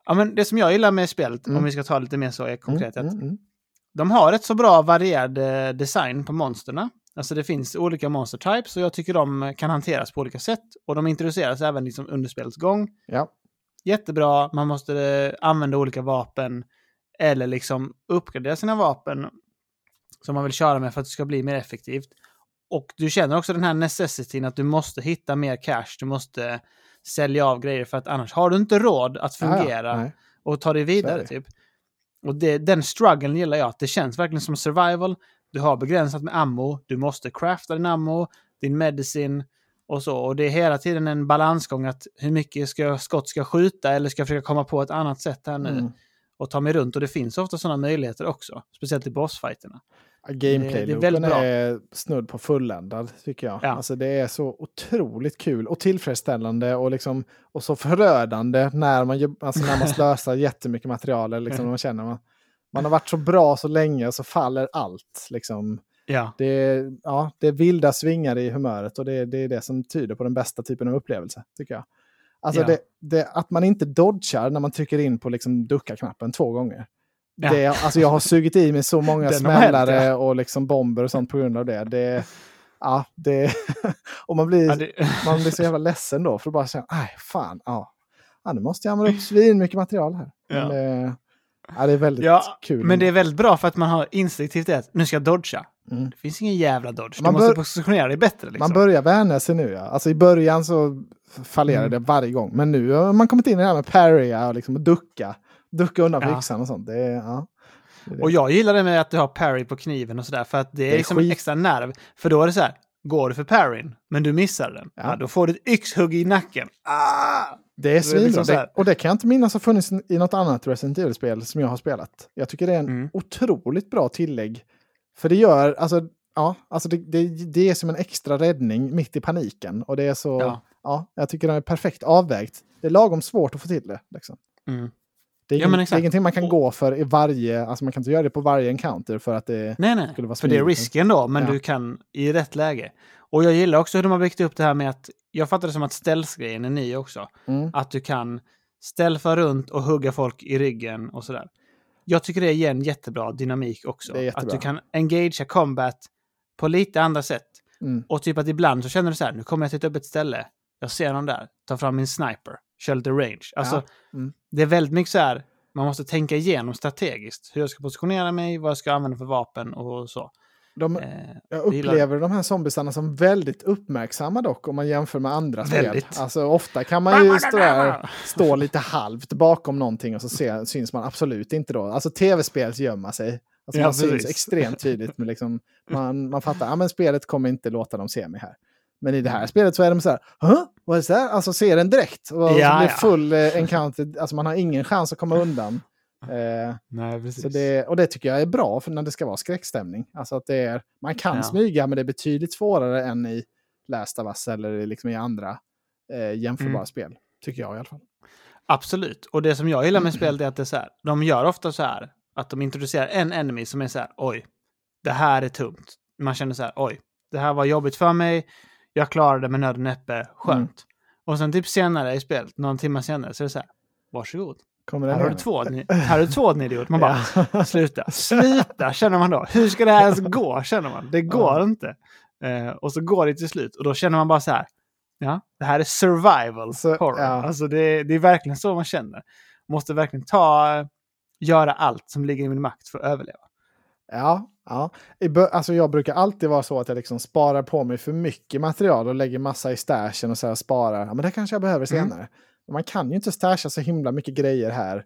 Speaker 2: Ja, men det som jag gillar med spelet,
Speaker 1: Mm.
Speaker 2: om vi ska ta lite mer så konkret,
Speaker 1: Mm,
Speaker 2: att
Speaker 1: mm, mm.
Speaker 2: de har ett så bra varierad eh, design på monsterna. Alltså det finns olika monster types och jag tycker de kan hanteras på olika sätt. Och de introduceras även liksom under spelets gång.
Speaker 1: Ja.
Speaker 2: Jättebra, man måste eh, använda olika vapen eller liksom uppgradera sina vapen som man vill köra med för att det ska bli mer effektivt. Och du känner också den här necessityn att du måste hitta mer cash, du måste sälja av grejer för att annars har du inte råd att
Speaker 1: Ja, ja.
Speaker 2: fungera
Speaker 1: Nej.
Speaker 2: och ta dig vidare typ. Och det, den strugglen gillar jag, att det känns verkligen som survival. Du har begränsat med ammo, du måste crafta din ammo, din medicin och så. Och det är hela tiden en balansgång att hur mycket ska jag, skott ska jag skjuta eller ska jag försöka komma på ett annat sätt här nu
Speaker 1: Mm.
Speaker 2: och ta mig runt. Och det finns ofta sådana möjligheter också, speciellt i bossfighterna. Är
Speaker 1: Gameplay-loopen
Speaker 2: väldigt bra.
Speaker 1: är snudd på fulländad, tycker jag.
Speaker 2: Ja.
Speaker 1: Alltså, det är så otroligt kul och tillfredsställande och, liksom, och så förödande när man, alltså, när man slösar jättemycket material. Liksom, man, känner man, man har varit så bra så länge så faller allt. Liksom.
Speaker 2: Ja,
Speaker 1: Det, är, ja, det är vilda svingar i humöret och det, är- det är det som tyder på den bästa typen av upplevelse, tycker jag. Alltså
Speaker 2: Ja.
Speaker 1: det, det, att man inte dodgar när man trycker in på liksom ducka-knappen två gånger.
Speaker 2: Ja.
Speaker 1: Det, alltså jag har sugit i mig så många
Speaker 2: hänt,
Speaker 1: smällare
Speaker 2: ja.
Speaker 1: och liksom bomber och sånt på grund av det. det ja, det och man blir,
Speaker 2: det,
Speaker 1: man blir så jävla ledsen då för att bara säga, nej fan, ja. ja, nu måste jag använda upp svin mycket material här. Men,
Speaker 2: Ja.
Speaker 1: det, är väldigt
Speaker 2: ja
Speaker 1: kul.
Speaker 2: men det är väldigt bra för att man har instinktivt det att nu ska jag dodga.
Speaker 1: Mm.
Speaker 2: Det finns ingen jävla dodge.
Speaker 1: Man
Speaker 2: du måste positionera dig bättre. Liksom.
Speaker 1: Man börjar vänja sig nu ja. Alltså i början så fallerade
Speaker 2: Mm.
Speaker 1: det varje gång. Men nu har man kommit in i det här med parrya och liksom ducka. Ducka undan
Speaker 2: Ja.
Speaker 1: yxan och sånt. Det ja. Det.
Speaker 2: Och jag gillar det med att du har parry på kniven och sådär, för att det är,
Speaker 1: Det är
Speaker 2: liksom
Speaker 1: skit.
Speaker 2: extra nerv. För då är det så här, går du för parryn, men du missar den, ja.
Speaker 1: Ja.
Speaker 2: då får du ett yxhugg i nacken. Ah!
Speaker 1: Det är
Speaker 2: liksom
Speaker 1: svinbra. Det, och det kan jag inte minnas har funnits i något annat Resident Evil-spel som jag har spelat. Jag tycker det är en
Speaker 2: Mm.
Speaker 1: otroligt bra tillägg. För det gör, alltså, ja, alltså det, det, det är som en extra räddning mitt i paniken. Och det är så,
Speaker 2: Ja.
Speaker 1: ja, jag tycker det är perfekt avvägt. Det är lagom svårt att få till det. Liksom.
Speaker 2: Mm.
Speaker 1: Det, är
Speaker 2: Ja, men
Speaker 1: det är ingenting man kan gå för i varje, alltså man kan inte göra det på varje encounter för att det
Speaker 2: Nej, nej,
Speaker 1: skulle vara
Speaker 2: för det är risken då, men
Speaker 1: Ja.
Speaker 2: du kan i rätt läge. Och jag gillar också hur de har byggt upp det här med att, jag fattar det som att stealth-grejen är ny också.
Speaker 1: Mm.
Speaker 2: Att du kan stealtha runt och hugga folk i ryggen och sådär. jag tycker det ger en jättebra dynamik också.
Speaker 1: Är.
Speaker 2: Att du kan engagea combat på lite andra sätt.
Speaker 1: Mm.
Speaker 2: Och typ att ibland så känner du så här, nu kommer jag till ett öppet ställe, jag ser någon där, tar fram min sniper, kör lite range. Alltså,
Speaker 1: Ja. Mm.
Speaker 2: det är väldigt mycket så här, man måste tänka igenom strategiskt hur jag ska positionera mig, vad jag ska använda för vapen och så.
Speaker 1: De,
Speaker 2: Eh,
Speaker 1: jag upplever de här zombiesarna som väldigt uppmärksamma dock om man jämför med andra
Speaker 2: Väldigt.
Speaker 1: spel. Alltså ofta kan man ju stå, där, stå lite halvt bakom någonting och så ser, syns man absolut inte då. Alltså tv-spels gömma sig. Alltså
Speaker 2: Ja,
Speaker 1: man syns
Speaker 2: precis.
Speaker 1: extremt tydligt. Men liksom, man, man fattar, ja men spelet kommer inte låta dem se mig här. Men i det här spelet så är de så här, Hå? vad är det här? Alltså ser den direkt. Och
Speaker 2: Ja,
Speaker 1: blir
Speaker 2: ja.
Speaker 1: full eh, encounter, alltså man har ingen chans att komma undan. Eh,
Speaker 2: Nej, precis.
Speaker 1: så det, och det tycker jag är bra för när det ska vara skräckstämning. Alltså att det är, man kan
Speaker 2: Ja.
Speaker 1: smyga men det är betydligt svårare än i Last of Us eller liksom i andra eh, jämförbara
Speaker 2: Mm.
Speaker 1: spel. Tycker jag i alla fall.
Speaker 2: Absolut. Och det som jag gillar med spelet är att det är så här, de gör ofta så här, att de introducerar en enemy som är så här, oj, det här är tungt. Man känner så här, oj, det här var jobbigt för mig, jag klarade det med nöd och näppe, skönt.
Speaker 1: Mm.
Speaker 2: Och sen typ senare i spelet, någon timme senare, så är det så här, varsågod. Här har du två, här har du två, idiot. Man bara,
Speaker 1: Ja.
Speaker 2: sluta, sluta, känner man då. Hur ska det här ens gå, känner man. Det går
Speaker 1: Ja.
Speaker 2: inte. Eh, och så går det till slut, och då känner man bara så här, ja, det här är survival
Speaker 1: Så,
Speaker 2: horror.
Speaker 1: ja.
Speaker 2: Alltså det, det är verkligen så man känner. Måste verkligen ta, göra allt som ligger i min makt för att överleva.
Speaker 1: Ja, ja. Alltså jag brukar alltid vara så att jag liksom sparar på mig för mycket material och lägger massa i stashen och så här sparar. Ja, men det kanske jag behöver
Speaker 2: Mm.
Speaker 1: Men man kan ju inte stasha så himla mycket grejer här.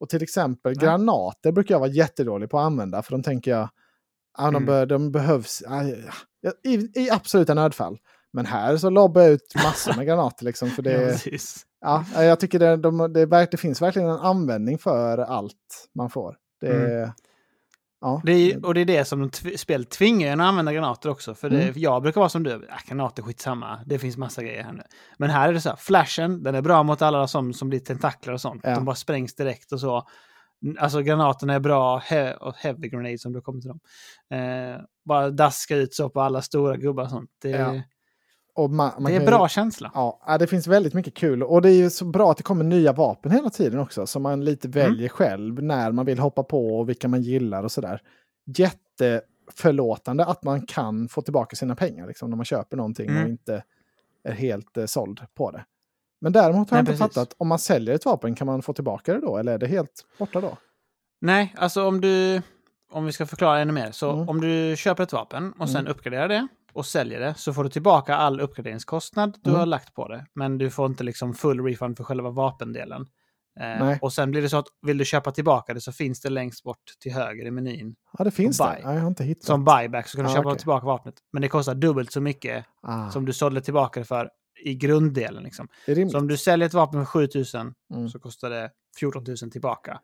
Speaker 1: Och till exempel
Speaker 2: Nej.
Speaker 1: granater brukar jag vara jättedålig på att använda. För de tänker jag, ja, de,
Speaker 2: Mm.
Speaker 1: bör, de behövs ja, ja, i, i absoluta nödfall. Men här så lobbar jag ut massor med granater liksom. För
Speaker 2: Ja,
Speaker 1: det,
Speaker 2: precis.
Speaker 1: ja, jag tycker det, de, det, det finns verkligen en användning för allt man får. Det,
Speaker 2: Mm.
Speaker 1: Ja,
Speaker 2: Det är, och det är det som de tv- spel tvingar en att använda granater också. För det,
Speaker 1: Mm.
Speaker 2: jag brukar vara som du, äh, granater skitsamma, det finns massa grejer här nu. Men här är det så här, flashen, den är bra mot alla som, som blir tentakler och sånt.
Speaker 1: Ja.
Speaker 2: De bara sprängs direkt och så. Alltså granaterna är bra, he och heavy grenade som du kommer till dem. Eh, bara daska ut så på alla stora gubbar och sånt. Det,
Speaker 1: Ja. Man, man
Speaker 2: det är
Speaker 1: ju-
Speaker 2: bra känsla.
Speaker 1: Ja, ja, det finns väldigt mycket kul. Och det är ju så bra att det kommer nya vapen hela tiden också. Så man lite
Speaker 2: Mm.
Speaker 1: väljer själv när man vill hoppa på och vilka man gillar och sådär. Jätteförlåtande att man kan få tillbaka sina pengar liksom, när man köper någonting
Speaker 2: Mm.
Speaker 1: och inte är helt eh, såld på det. Men däremot har
Speaker 2: Nej,
Speaker 1: jag inte
Speaker 2: precis.
Speaker 1: fattat, om man säljer ett vapen kan man få tillbaka det då? Eller är det helt borta då?
Speaker 2: Nej, alltså om du, om vi ska förklara ännu mer, så
Speaker 1: Mm.
Speaker 2: om du köper ett vapen och sen
Speaker 1: Mm.
Speaker 2: uppgraderar det och säljer det så får du tillbaka all uppgraderingskostnad du
Speaker 1: Mm.
Speaker 2: har lagt på det. Men du får inte liksom full refund för själva vapendelen. Eh,
Speaker 1: Nej.
Speaker 2: och sen blir det så att vill du köpa tillbaka det så finns det längst bort till höger i menyn
Speaker 1: Ja, det finns det. Ja, jag har inte hittat.
Speaker 2: som buyback så kan du
Speaker 1: Ah,
Speaker 2: köpa
Speaker 1: okej.
Speaker 2: tillbaka vapnet. Men det kostar dubbelt så mycket
Speaker 1: ah,
Speaker 2: som du sålde tillbaka det för i grunddelen. Liksom. Så om du säljer ett vapen för 7000
Speaker 1: Mm.
Speaker 2: så kostar det 14 000 tillbaka.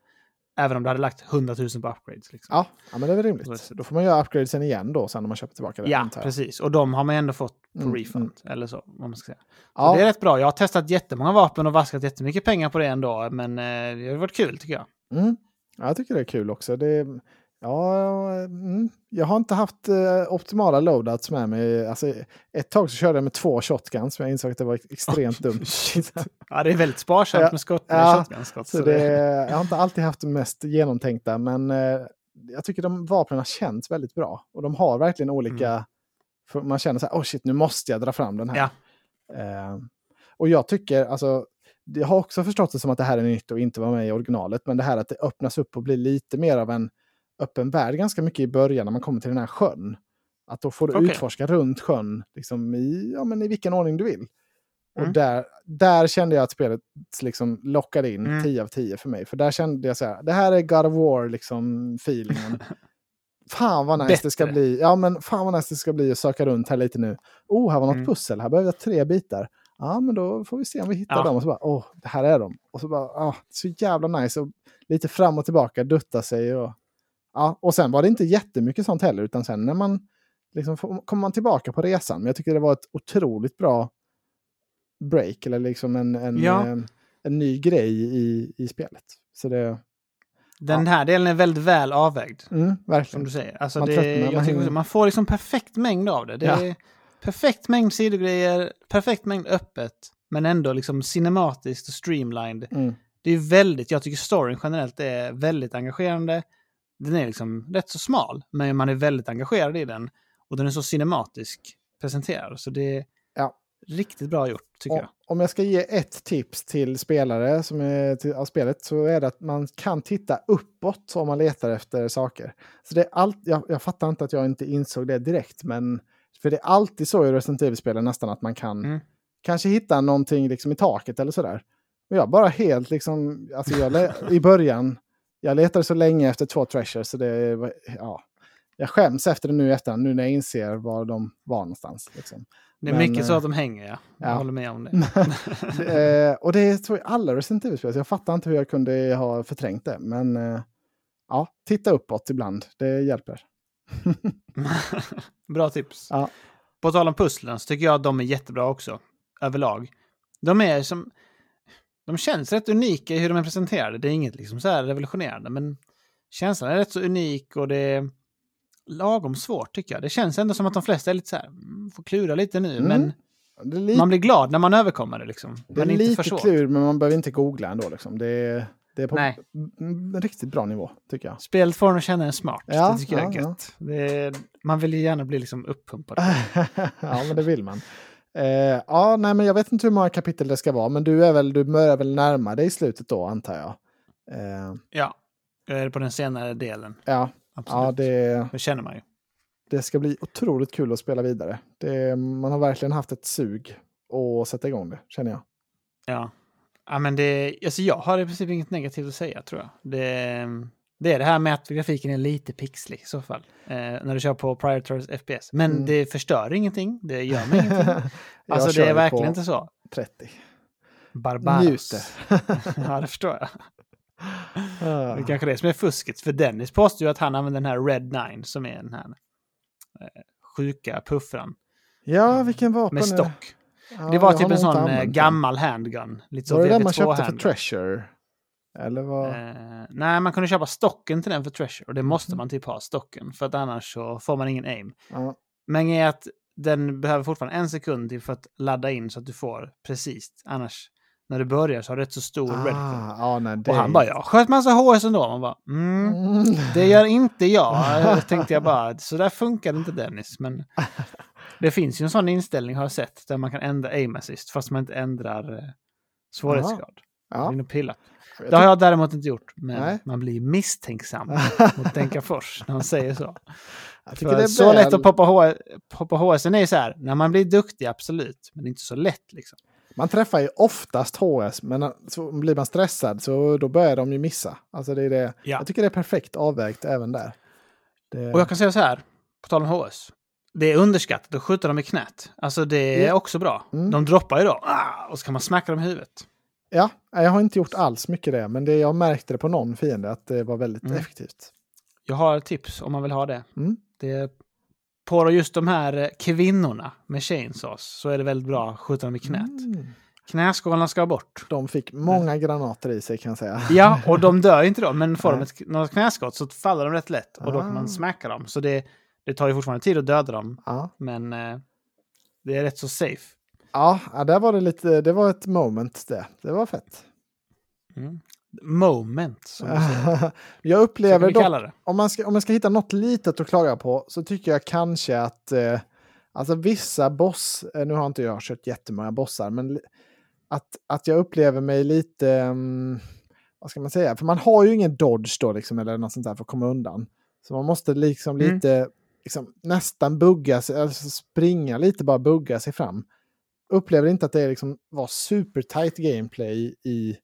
Speaker 2: Även om du hade lagt 100 000 på upgrades. Liksom.
Speaker 1: Ja, ja, men det är väl rimligt. Då får man göra upgradesen igen då sen när man köper tillbaka det.
Speaker 2: Ja, precis. Och de har man ändå fått på
Speaker 1: Mm,
Speaker 2: refund. Eller så, vad man ska säga.
Speaker 1: Ja,
Speaker 2: det är rätt bra. Jag har testat jättemånga vapen och vaskat jättemycket pengar på det ändå. Men eh, det har varit kul tycker jag.
Speaker 1: Mm. Ja, jag tycker det är kul också. Det, ja, mm. Jag har inte haft eh, optimala loadouts med mig. Alltså, ett tag så körde jag med två shotguns, men jag insåg att det var extremt dumt.
Speaker 2: Ja, det är väldigt sparsamt
Speaker 1: Ja.
Speaker 2: med skott. Med
Speaker 1: Ja,
Speaker 2: shotgun-skott,
Speaker 1: Så det, jag har inte alltid haft det mest genomtänkta, men eh, jag tycker de vapnen känns väldigt bra. Och de har verkligen olika... För man känner så här, oh shit, nu måste jag dra fram den här.
Speaker 2: Ja.
Speaker 1: Eh, och jag tycker, alltså, jag har också förstått det som att det här är nytt och inte var med i originalet, men det här att det öppnas upp och blir lite mer av en öppen värld ganska mycket i början när man kommer till den här sjön. Att då får du
Speaker 2: Okej.
Speaker 1: utforska runt sjön liksom i, ja, men i vilken ordning du vill. Och
Speaker 2: Mm.
Speaker 1: där, där kände jag att spelet liksom lockade in
Speaker 2: Mm.
Speaker 1: 10 av 10 för mig. För där kände jag så här, det här är God of War liksom feelingen. fan vad nice det ska bli. Ja men fan vad nice det ska bli att söka runt här lite nu. Oh, här var något
Speaker 2: Mm.
Speaker 1: pussel, här behöver jag tre bitar. Ja men då får vi se om vi hittar
Speaker 2: Ja.
Speaker 1: dem. Och så bara, åh, det här är de. Och så bara, ah, så jävla nice. Och lite fram och tillbaka, dutta sig och... Ja, och sen var det inte jättemycket sånt heller, utan sen när man liksom kommer man tillbaka på resan. Men jag tycker det var ett otroligt bra break, eller liksom en, en,
Speaker 2: Ja.
Speaker 1: eh, en ny grej i, i spelet. Så det,
Speaker 2: Den här delen är väldigt väl avvägd.
Speaker 1: mm,
Speaker 2: Som
Speaker 1: verkligen.
Speaker 2: du säger. Alltså
Speaker 1: Man
Speaker 2: det,
Speaker 1: tröttnar, man
Speaker 2: också, man får liksom perfekt mängd av det. Det
Speaker 1: Ja.
Speaker 2: är perfekt mängd sidogrejer, perfekt mängd öppet. Men ändå liksom cinematiskt och streamlined.
Speaker 1: Mm.
Speaker 2: Det är väldigt, jag tycker storyn generellt är väldigt engagerande. Den är liksom rätt så smal, men man är väldigt engagerad i den. Och den är så cinematisk presenterad. Så det är
Speaker 1: Ja.
Speaker 2: riktigt bra gjort, tycker
Speaker 1: Och,
Speaker 2: jag.
Speaker 1: om jag ska ge ett tips till spelare som är till, av spelet så är det att man kan titta uppåt om man letar efter saker. Så det är allt, jag, jag fattar inte att jag inte insåg det direkt, men för det är alltid så i Resident Evil-spelen nästan att man kan
Speaker 2: Mm.
Speaker 1: kanske hitta någonting liksom i taket eller sådär. Och jag bara helt liksom, alltså jag i början, jag letade så länge efter två treasures så det ja. Jag skäms efter det nu i efterhand, nu när jag inser var de var någonstans. Liksom.
Speaker 2: Det är
Speaker 1: Men,
Speaker 2: mycket så
Speaker 1: eh,
Speaker 2: att de hänger, ja. Jag
Speaker 1: ja.
Speaker 2: håller med om det.
Speaker 1: eh, och det tror jag alla Resident Evil-spel, jag fattar inte hur jag kunde ha förträngt det. Men eh, ja, titta uppåt ibland, det hjälper.
Speaker 2: bra tips.
Speaker 1: Ja.
Speaker 2: På tal om pusslen så tycker jag att de är jättebra också, överlag. De är som... De känns rätt unika i hur de är presenterade. Det är inget liksom så revolutionerande, men känslan är rätt så unik och det är lagom svårt tycker jag. Det känns ändå som att de flesta är lite så här, mm, får klura lite nu,
Speaker 1: Mm.
Speaker 2: men
Speaker 1: Det är, li-
Speaker 2: man blir glad när man överkommer det liksom.
Speaker 1: det är
Speaker 2: Men för
Speaker 1: lite
Speaker 2: svårt.
Speaker 1: klur, men man behöver inte googla ändå. Liksom. Det, är, det är på
Speaker 2: Nej.
Speaker 1: en riktigt bra nivå, tycker jag.
Speaker 2: Spelet får en att känna en smart.
Speaker 1: Ja,
Speaker 2: det tycker jag är
Speaker 1: ja, ja.
Speaker 2: gött. Det är, man vill ju gärna bli liksom uppumpad.
Speaker 1: ja, men det vill man. Eh, ja, nej, men jag vet inte hur många kapitel det ska vara, men du är väl, du börjar väl närma dig slutet då, antar jag. Eh,
Speaker 2: Ja, jag är på den senare delen.
Speaker 1: ja,
Speaker 2: Absolut.
Speaker 1: ja det,
Speaker 2: det känner man ju.
Speaker 1: det ska bli otroligt kul att spela vidare. Det, man har verkligen haft ett sug att sätta igång det, känner jag.
Speaker 2: Ja. ja men det, alltså jag har i princip inget negativt att säga tror jag. Det, det är det här med att grafiken är lite pixlig i så fall. Eh, när du kör på Prior FPS. Men
Speaker 1: Mm.
Speaker 2: det förstör ingenting. Det gör mig ingenting. Alltså det är verkligen inte så.
Speaker 1: 30.
Speaker 2: Barbaros.
Speaker 1: Njuter.
Speaker 2: ja, det förstår jag.
Speaker 1: Ah.
Speaker 2: Det är kanske det som är fusket. För Dennis påstår ju att han använder den här Red 9 som är den här eh, sjuka puffran
Speaker 1: Ja, vilken vapen
Speaker 2: med stock.
Speaker 1: Ja,
Speaker 2: det var typ en sån eh, gammal handgun. Lite
Speaker 1: Var det den man
Speaker 2: VD2
Speaker 1: köpte för
Speaker 2: handgun.
Speaker 1: Treasure? Eller vad?
Speaker 2: Eh, nej, man kunde köpa stocken till den för Treasure och det måste
Speaker 1: Mhm.
Speaker 2: man typ ha stocken för att annars så får man ingen aim.
Speaker 1: Ja.
Speaker 2: Men är att den behöver fortfarande en sekund till för att ladda in så att du får precis. Annars när du börjar så har du rätt så stor redcon.
Speaker 1: Ah, nej, det...
Speaker 2: Och han bara, jag sköt massa HS ändå. Man bara, mm,
Speaker 1: Mm.
Speaker 2: det gör inte jag. Tänkte jag bara, så där funkar det inte Dennis. Men det finns ju en sån inställning har jag sett där man kan ändra aim assist fast man inte ändrar eh, svårighetsgrad.
Speaker 1: Ja, jag
Speaker 2: Det har jag däremot inte gjort, men
Speaker 1: Nej.
Speaker 2: man blir misstänksam mot Denkafors när han säger så.
Speaker 1: Jag tycker
Speaker 2: För
Speaker 1: det är
Speaker 2: så
Speaker 1: väl...
Speaker 2: lätt att poppa, H- poppa HS är ju så här, när man blir duktig absolut, men inte så lätt liksom.
Speaker 1: Man träffar ju oftast HS, men så blir man stressad så då börjar de ju missa. Alltså det är det.
Speaker 2: Ja.
Speaker 1: Jag tycker det är perfekt avvägt även där. Det...
Speaker 2: Och jag kan säga så här, på tal om HS. Det är underskattat att skjuta dem i knät. Alltså det är
Speaker 1: Ja.
Speaker 2: också bra.
Speaker 1: Mm.
Speaker 2: De droppar ju då, ah, och så kan man smacka dem i huvudet.
Speaker 1: Ja, jag har inte gjort alls mycket det, men det, jag märkte det på någon fiende att det var väldigt
Speaker 2: Mm.
Speaker 1: effektivt.
Speaker 2: Jag har ett tips om man vill ha det.
Speaker 1: Mm.
Speaker 2: det på just de här eh, kvinnorna med chainsaws så är det väldigt bra att skjuta dem i knät.
Speaker 1: Mm.
Speaker 2: Knäskålarna ska bort.
Speaker 1: De fick många granater i sig kan jag säga.
Speaker 2: Ja, och de dör inte då, men får de ett, något knäskott så faller de rätt lätt och då kan
Speaker 1: Ah.
Speaker 2: man smäcka dem. Så det, det tar ju fortfarande tid att döda dem,
Speaker 1: Ja,
Speaker 2: men eh, det är rätt så safe.
Speaker 1: Ja där var det lite, det var ett moment det. Det var fett.
Speaker 2: Mm. Moment, som säger.
Speaker 1: jag upplever dock, om man, ska, om man ska hitta något litet att klaga på så tycker jag kanske att eh, alltså vissa boss, eh, nu har inte jag kört jättemånga bossar, men att, att jag upplever mig lite, mm, vad ska man säga, för man har ju ingen dodge då liksom, eller något sånt där för att komma undan. Så man måste liksom
Speaker 2: Mm.
Speaker 1: lite, liksom, nästan bugga sig, alltså springa lite, bara bugga sig fram. Upplever inte att det liksom var super tight gameplay i,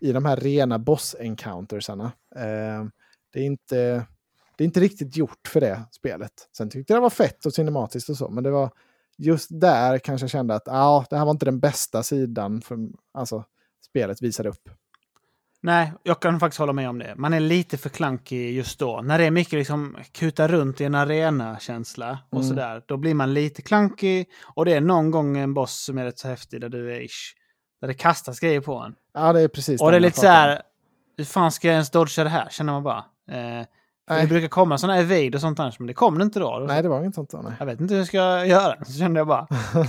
Speaker 1: i de här rena boss-encountersarna. Eh, det, är inte, det är inte riktigt gjort för det spelet. Sen tyckte jag det var fett och cinematiskt och så, men det var just där kanske jag kände att ah, det här var inte den bästa sidan för alltså, spelet visade upp.
Speaker 2: Nej, jag kan faktiskt hålla med om det. Man är lite för klankig just då. När det är mycket liksom kuta runt i en arena-känsla och
Speaker 1: Mm.
Speaker 2: sådär, då blir man lite klankig. Och det är någon gång en boss som är rätt så häftig, där det är ish, där det kastas grejer på en.
Speaker 1: Ja, det är precis
Speaker 2: Och det är lite så här, hur fan ska jag ens dodga det här, känner man bara. Eh,
Speaker 1: Nej.
Speaker 2: Det brukar komma sådana evade och sånt annars, men det kom det inte då.
Speaker 1: Nej, det var inget sånt då. Nej.
Speaker 2: Jag vet inte hur jag ska göra. Så kände jag bara,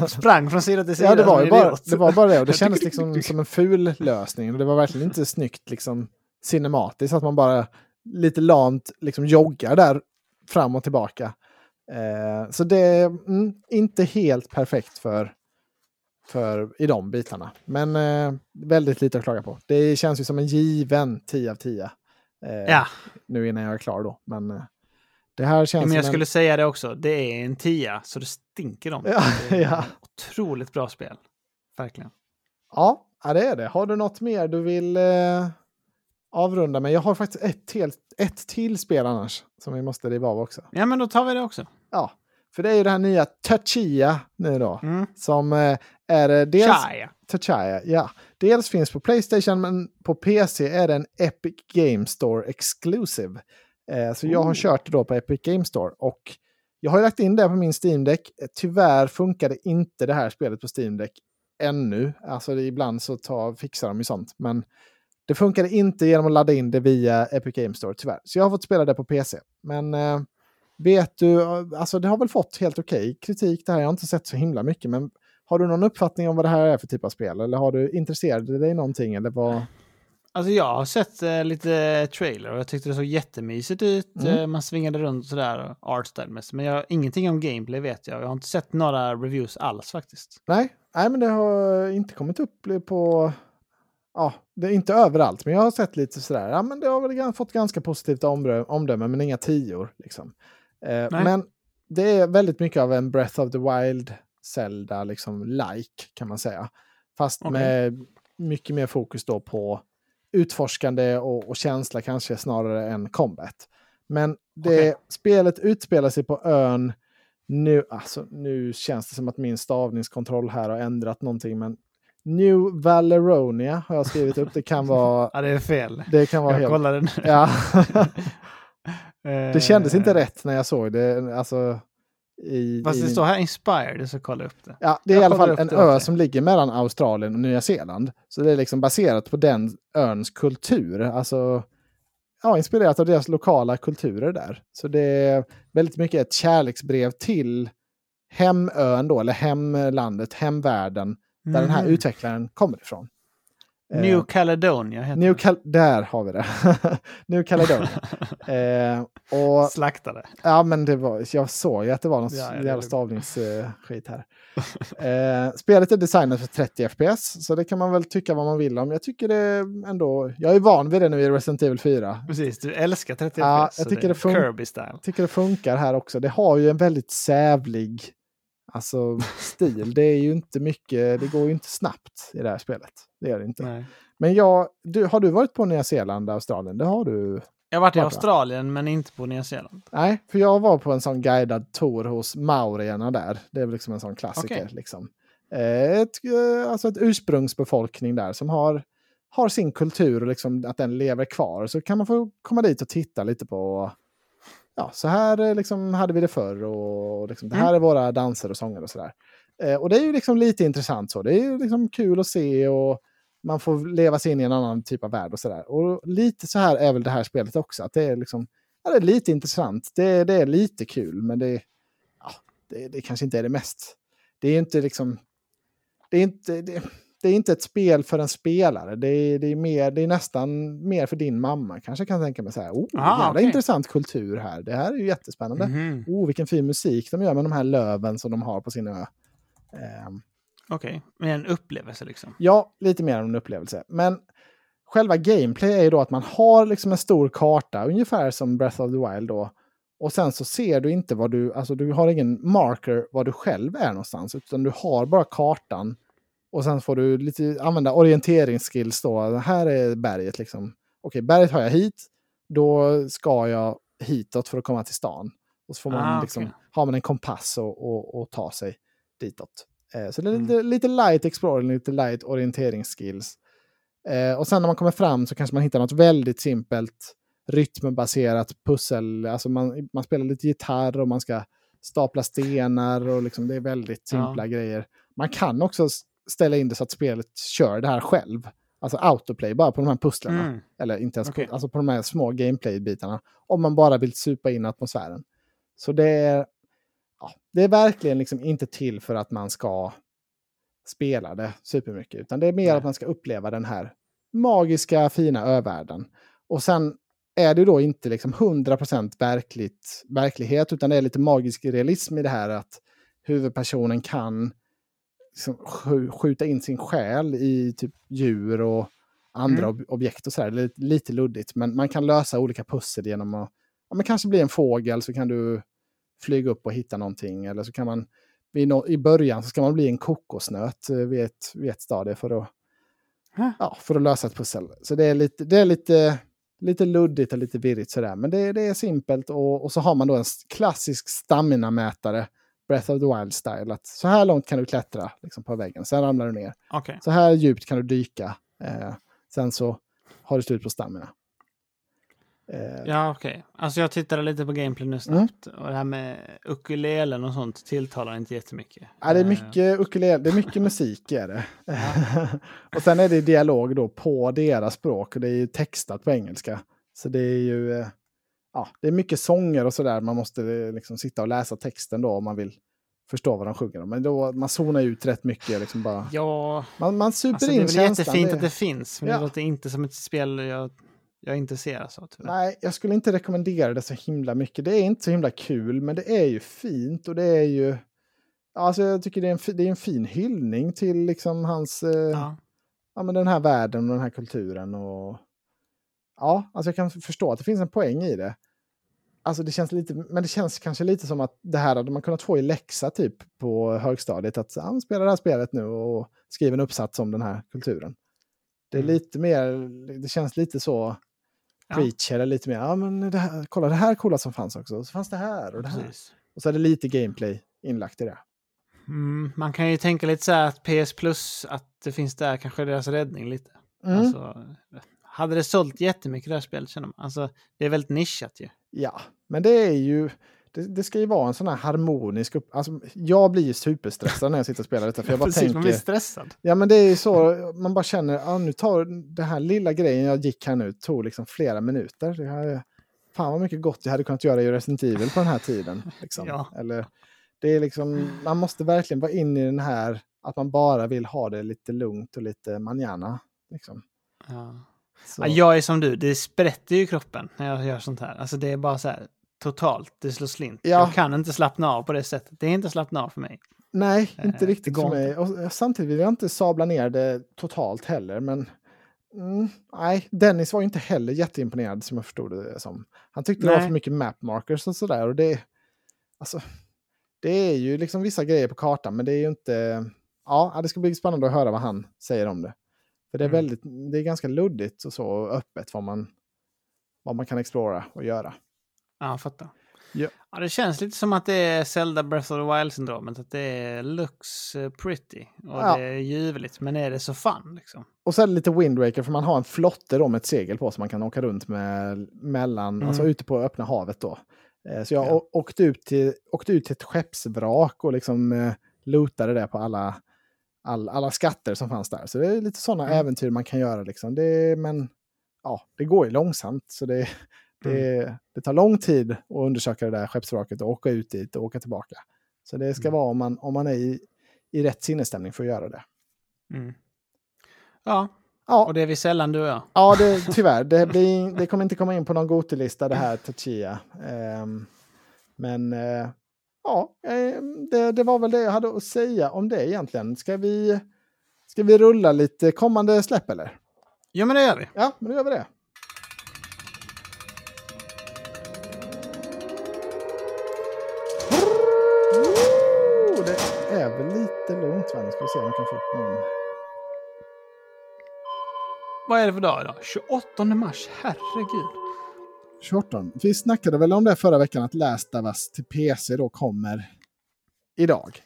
Speaker 2: sprang från sida till sida.
Speaker 1: Ja, det var, ju bara, det var bara det. Och det kändes liksom som en ful lösning. Och det var verkligen inte snyggt liksom cinematiskt. Att man bara lite lamt liksom joggar där fram och tillbaka. Eh, så det är mm, inte helt perfekt för, för i de bitarna. Men eh, väldigt lite att klaga på. Det känns ju som en given 10 av 10. Eh,
Speaker 2: Ja,
Speaker 1: Nu innan jag är klar då. Men eh, det här känns
Speaker 2: men jag skulle
Speaker 1: en...
Speaker 2: säga det också. Det är en tia, så det stinker om.
Speaker 1: Ja,
Speaker 2: Det
Speaker 1: ja.
Speaker 2: Otroligt bra spel. Verkligen.
Speaker 1: Ja, ja, det är det. Har du något mer du vill eh, avrunda med? Jag har faktiskt ett till, ett till spel annars som vi måste riva av också.
Speaker 2: Ja, men då tar vi det också.
Speaker 1: Ja, för det är ju det här nya Tachia nu då.
Speaker 2: Mm.
Speaker 1: Som eh, är eh, dels...
Speaker 2: Chai.
Speaker 1: Tachia, ja. Dels finns på Playstation men på PC är det en Epic Game Store Exclusive. Eh, så jag har
Speaker 2: Oh.
Speaker 1: kört det då på Epic Game Store och jag har ju lagt in det på min Steam Deck. Eh, Tyvärr funkar det inte det här spelet på Steam Deck ännu. Alltså det, ibland så tar, fixar de ju sånt. Men det funkade inte genom att ladda in det via Epic Game Store tyvärr. Så jag har fått spela det på PC. Men eh, vet du, eh, alltså det har väl fått helt okej kritik det här. Jag har inte sett så himla mycket. Men har du någon uppfattning om vad det här är för typ av spel? Eller har du intresserat dig någonting? Eller vad?
Speaker 2: Alltså jag har sett eh, lite trailer och jag tyckte det såg jättemysigt ut.
Speaker 1: Mm.
Speaker 2: Eh, man svingade runt sådär artstyle-mässigt. Men jag ingenting om gameplay vet jag. Jag har inte sett några reviews alls faktiskt.
Speaker 1: Nej, nej, men det har inte kommit upp på... Ja, det är inte överallt, men jag har sett lite sådär. Ja, men det har väl fått ganska positivt omdö- omdöme, men inga tior. Liksom. Eh, men det är väldigt mycket av en Breath of the Wild Zelda, liksom like kan man säga. Fast
Speaker 2: Okej.
Speaker 1: med mycket mer fokus då på utforskande och, och känsla kanske snarare än combat. Men det,
Speaker 2: Okej.
Speaker 1: spelet utspelar sig på ön nu, alltså, nu känns det som att min stavningskontroll här har ändrat någonting, men New Valeronia har jag skrivit upp. Det kan vara,
Speaker 2: Ja, det är fel.
Speaker 1: det kan vara
Speaker 2: Jag
Speaker 1: helt...
Speaker 2: kollade nu.
Speaker 1: Ja.
Speaker 2: Eh,
Speaker 1: det kändes inte rätt när jag såg det. Alltså, i,
Speaker 2: Fast det står här inspired, så kolla upp det.
Speaker 1: Ja, det är
Speaker 2: Jag
Speaker 1: i alla fall en
Speaker 2: det,
Speaker 1: ö
Speaker 2: okej.
Speaker 1: som ligger mellan Australien och Nya Zeeland. Så det är liksom baserat på den öns kultur. Alltså, ja, inspirerat av deras lokala kulturer där. Så det är väldigt mycket ett kärleksbrev till hemön då, eller hemlandet, hemvärlden, där den här
Speaker 2: Mhm.
Speaker 1: utvecklaren kommer ifrån. Eh,
Speaker 2: New Caledonia heter
Speaker 1: New
Speaker 2: det.
Speaker 1: Cal- där har vi det. New Caledonia. eh, och
Speaker 2: Slaktade.
Speaker 1: Ja, men det var, jag såg ju att det var något
Speaker 2: Ja, ja, det
Speaker 1: jävla stavningsskit här. eh, spelet är designat för 30 FPS, så det kan man väl tycka vad man vill om. Jag tycker det ändå, jag är van vid det nu i Resident Evil 4.
Speaker 2: Precis, du älskar 30
Speaker 1: Ja,
Speaker 2: FPS.
Speaker 1: jag
Speaker 2: så
Speaker 1: tycker det
Speaker 2: är
Speaker 1: fun-. Jag tycker det funkar här också. Det har ju en väldigt sävlig alltså, stil. Det är ju inte mycket, det går ju inte snabbt i det här spelet. Det gör det inte.
Speaker 2: Nej.
Speaker 1: Men jag, du, har du varit på Nya Zeeland, Australien? Det har du.
Speaker 2: Jag har varit i? Australien, men inte på Nya Zeeland.
Speaker 1: Nej, för jag var på en sån guidad tour hos maurierna där. Det är väl liksom en sån klassiker.
Speaker 2: Okej.
Speaker 1: Liksom. Eh, Ett, eh, alltså ett ursprungsbefolkning där som har, har sin kultur och liksom att den lever kvar. Så kan man få komma dit och titta lite på, ja, så här eh, liksom hade vi det förr och liksom, det här
Speaker 2: Mm.
Speaker 1: är våra danser och sånger och sådär. Eh, och det är ju liksom lite intressant så. Det är ju liksom kul att se och man får leva sig in i en annan typ av värld och sådär. Och lite så här är väl det här spelet också. Att det är liksom, ja, det är lite intressant. Det, det är lite kul, men det, ja, det, det kanske inte är det mest. Det är inte liksom, det är inte, det, det är inte ett spel för en spelare. Det är, det är, mer, det är nästan mer för din mamma. Kanske kan tänka mig så här, oh,
Speaker 2: Aha,
Speaker 1: jävla
Speaker 2: okej.
Speaker 1: intressant kultur här. Det här är ju jättespännande.
Speaker 2: Mhm.
Speaker 1: Oh, vilken fin musik de gör med de här löven som de har på sin ö. Ehm,
Speaker 2: Okej, med en upplevelse liksom.
Speaker 1: Ja, lite mer än en upplevelse. Men själva gameplay är ju då att man har liksom en stor karta, ungefär som Breath of the Wild då. Och sen så ser du inte vad du, alltså du har ingen marker var du själv är någonstans, utan du har bara kartan. Och sen får du lite använda orienteringsskills då. Här är berget liksom. Okej, berget har jag hit. Då ska jag hitåt för att komma till stan. Och så får man
Speaker 2: Ah,
Speaker 1: liksom, har man en kompass och, och, och ta sig ditåt. Eh, så det är
Speaker 2: Mm.
Speaker 1: lite, lite light exploring, lite light orienteringsskills. Eh, och sen när man kommer fram så kanske man hittar något väldigt simpelt rytmbaserat pussel. Alltså man, man spelar lite gitarr och man ska stapla stenar och liksom det är väldigt
Speaker 2: Ja.
Speaker 1: simpla grejer. Man kan också ställa in det så att spelet kör det här själv. alltså autoplay bara på de här pusslerna.
Speaker 2: Mm.
Speaker 1: Eller inte ens på, alltså på de här små gameplay-bitarna. Om man bara vill supa in atmosfären. Så det är, ja, det är verkligen liksom inte till för att man ska spela det supermycket. Utan det är mer
Speaker 2: Nej.
Speaker 1: att man ska uppleva den här magiska, fina övärlden. Och sen är det då inte liksom 100% verkligt, verklighet, utan det är lite magisk realism i det här att huvudpersonen kan liksom skj- skjuta in sin själ i typ djur och andra
Speaker 2: Mm.
Speaker 1: ob- objekt och sådär. Lite, lite luddigt, men man kan lösa olika pussel genom att ja, men kanske bli en fågel så kan du flyga upp och hitta någonting. Eller så kan man i början så ska man bli en kokosnöt eh, vid ett, vid ett stadie för att,
Speaker 2: Huh.
Speaker 1: ja, för att lösa ett pussel. Så det är lite, det är lite, lite luddigt och lite virrigt sådär. Men det, det är simpelt och, och så har man då en klassisk stamina-mätare. Breath of the Wild style. Att så här långt kan du klättra liksom, på väggen, sen ramlar du ner.
Speaker 2: Okej.
Speaker 1: Så här djupt kan du dyka. Eh, sen så har du slut på stamina. Eh,
Speaker 2: Ja, okej. Alltså jag tittade lite på gameplay nu snabbt. Och det här med ukulelen och sånt tilltalar inte jättemycket.
Speaker 1: Ja, det är
Speaker 2: Eh,
Speaker 1: mycket ukulele, det är mycket musik är det. och sen är det dialog då på deras språk och det är ju textat på engelska. Så det är ju, eh, ja, det är mycket sånger och sådär. Man måste eh, liksom sitta och läsa texten då om man vill förstå vad de sjunger om. Men då, man zonar ut rätt mycket, liksom bara,
Speaker 2: Ja,
Speaker 1: man, man super
Speaker 2: alltså det är
Speaker 1: in
Speaker 2: väl
Speaker 1: känslan.
Speaker 2: jättefint
Speaker 1: det-
Speaker 2: att det finns. Men
Speaker 1: Ja.
Speaker 2: det låter inte som ett spel jag, jag intresseras av. tyvärr.
Speaker 1: Nej, jag skulle inte rekommendera det så himla mycket. Det är inte så himla kul, men det är ju fint och det är ju... Alltså jag tycker det är en, det är en fin hyllning till liksom hans... Eh, ja.
Speaker 2: Ja.
Speaker 1: men den här världen och den här kulturen och... Ja, alltså jag kan förstå att det finns en poäng i det. Alltså det känns lite, men det känns kanske lite som att det här hade man kunnat få i läxa typ på högstadiet. Att ja, men spela det här spelet nu och skriva en uppsats om den här kulturen. Det är
Speaker 2: Mm.
Speaker 1: lite mer, det känns lite så
Speaker 2: Ja.
Speaker 1: preach eller lite mer, ja men det här, kolla det här coola som fanns också, och så fanns det här och det här.
Speaker 2: Precis.
Speaker 1: Och så är det lite gameplay inlagt i det.
Speaker 2: Mm, man kan ju tänka lite så här att PS Plus, att det finns där kanske deras räddning lite.
Speaker 1: Mm.
Speaker 2: Alltså, hade det sålt jättemycket det här spelet känner man. Alltså, det är väldigt nischat ju.
Speaker 1: Ja, men det är ju, det, det ska ju vara en sån här harmonisk upp, alltså jag blir ju superstressad när jag sitter och spelar detta, för jag bara
Speaker 2: Precis, man blir
Speaker 1: tänker,
Speaker 2: stressad.
Speaker 1: ja men det är ju så, man bara känner, ja nu tar den här lilla grejen jag gick här nu, tog liksom flera minuter. Det här, fan vad mycket gott jag hade kunnat göra i Resident Evil på den här tiden. Liksom.
Speaker 2: Ja.
Speaker 1: Eller, det är liksom, man måste verkligen vara inne i den här, att man bara vill ha det lite lugnt och lite manjana. Liksom.
Speaker 2: Ja.
Speaker 1: Så,
Speaker 2: Ja, jag är som du, det sprätter ju kroppen när jag gör sånt här. Alltså det är bara så här totalt, det slår slint.
Speaker 1: Ja.
Speaker 2: Jag kan inte slappna av på det sättet. Det är inte slappna av för mig.
Speaker 1: Nej,
Speaker 2: Eh,
Speaker 1: inte
Speaker 2: det
Speaker 1: riktigt för mig. Och samtidigt vill jag inte sabla ner det totalt heller. Men mm, nej, Dennis var ju inte heller jätteimponerad som jag förstod det som. Han tyckte det var
Speaker 2: Nej.
Speaker 1: för mycket map markers och sådär. Och det, alltså, det är ju liksom vissa grejer på kartan, men det är ju inte... Ja, det ska bli spännande att höra vad han säger om det. För det är,
Speaker 2: Mm.
Speaker 1: väldigt, det är ganska luddigt och så öppet vad man, vad man kan explora och göra.
Speaker 2: Ja, jag fattar.
Speaker 1: Ja.
Speaker 2: Ja, det känns lite som att det är Zelda Breath of the Wild-syndromet. Att det är looks eh, pretty och
Speaker 1: Ja.
Speaker 2: det är ljuvligt. Men är det så fun liksom?
Speaker 1: Och det lite Wind Waker för man har en flotte då med ett segel på som man kan åka runt med mellan,
Speaker 2: Mm.
Speaker 1: alltså ute på öppna havet då. Eh, Så jag
Speaker 2: Ja.
Speaker 1: åkte, ut till, åkte ut till ett skeppsvrak och liksom eh, lootade det på alla, all, alla skatter som fanns där. Så det är lite sådana
Speaker 2: Mm.
Speaker 1: äventyr man kan göra liksom. Det, men ja, det går ju långsamt så det, det,
Speaker 2: Mm.
Speaker 1: det tar lång tid att undersöka det där skeppsvraket och åka ut dit och åka tillbaka. Så det ska
Speaker 2: Mm.
Speaker 1: vara om man, om man är i, i rätt sinnesstämning för att göra det.
Speaker 2: Mm. Ja,
Speaker 1: Ja,
Speaker 2: och det är vi sällan du och jag.
Speaker 1: Ja, det, tyvärr. Det, blir, det kommer inte komma in på någon Gotelista det här Tachia. Ehm, men eh, ja, eh, det, det var väl det jag hade att säga om det egentligen. Ska vi, ska vi rulla lite kommande släpp eller?
Speaker 2: Ja, men det gör vi.
Speaker 1: Ja, men då gör vi det. Det är väl lite lugnt va? Nu ska vi se om jag kan få upp någon.
Speaker 2: Vad är det för dag idag? 28 mars, herregud.
Speaker 1: 28. Vi snackade väl om det förra veckan att Last of Us till PC då kommer idag.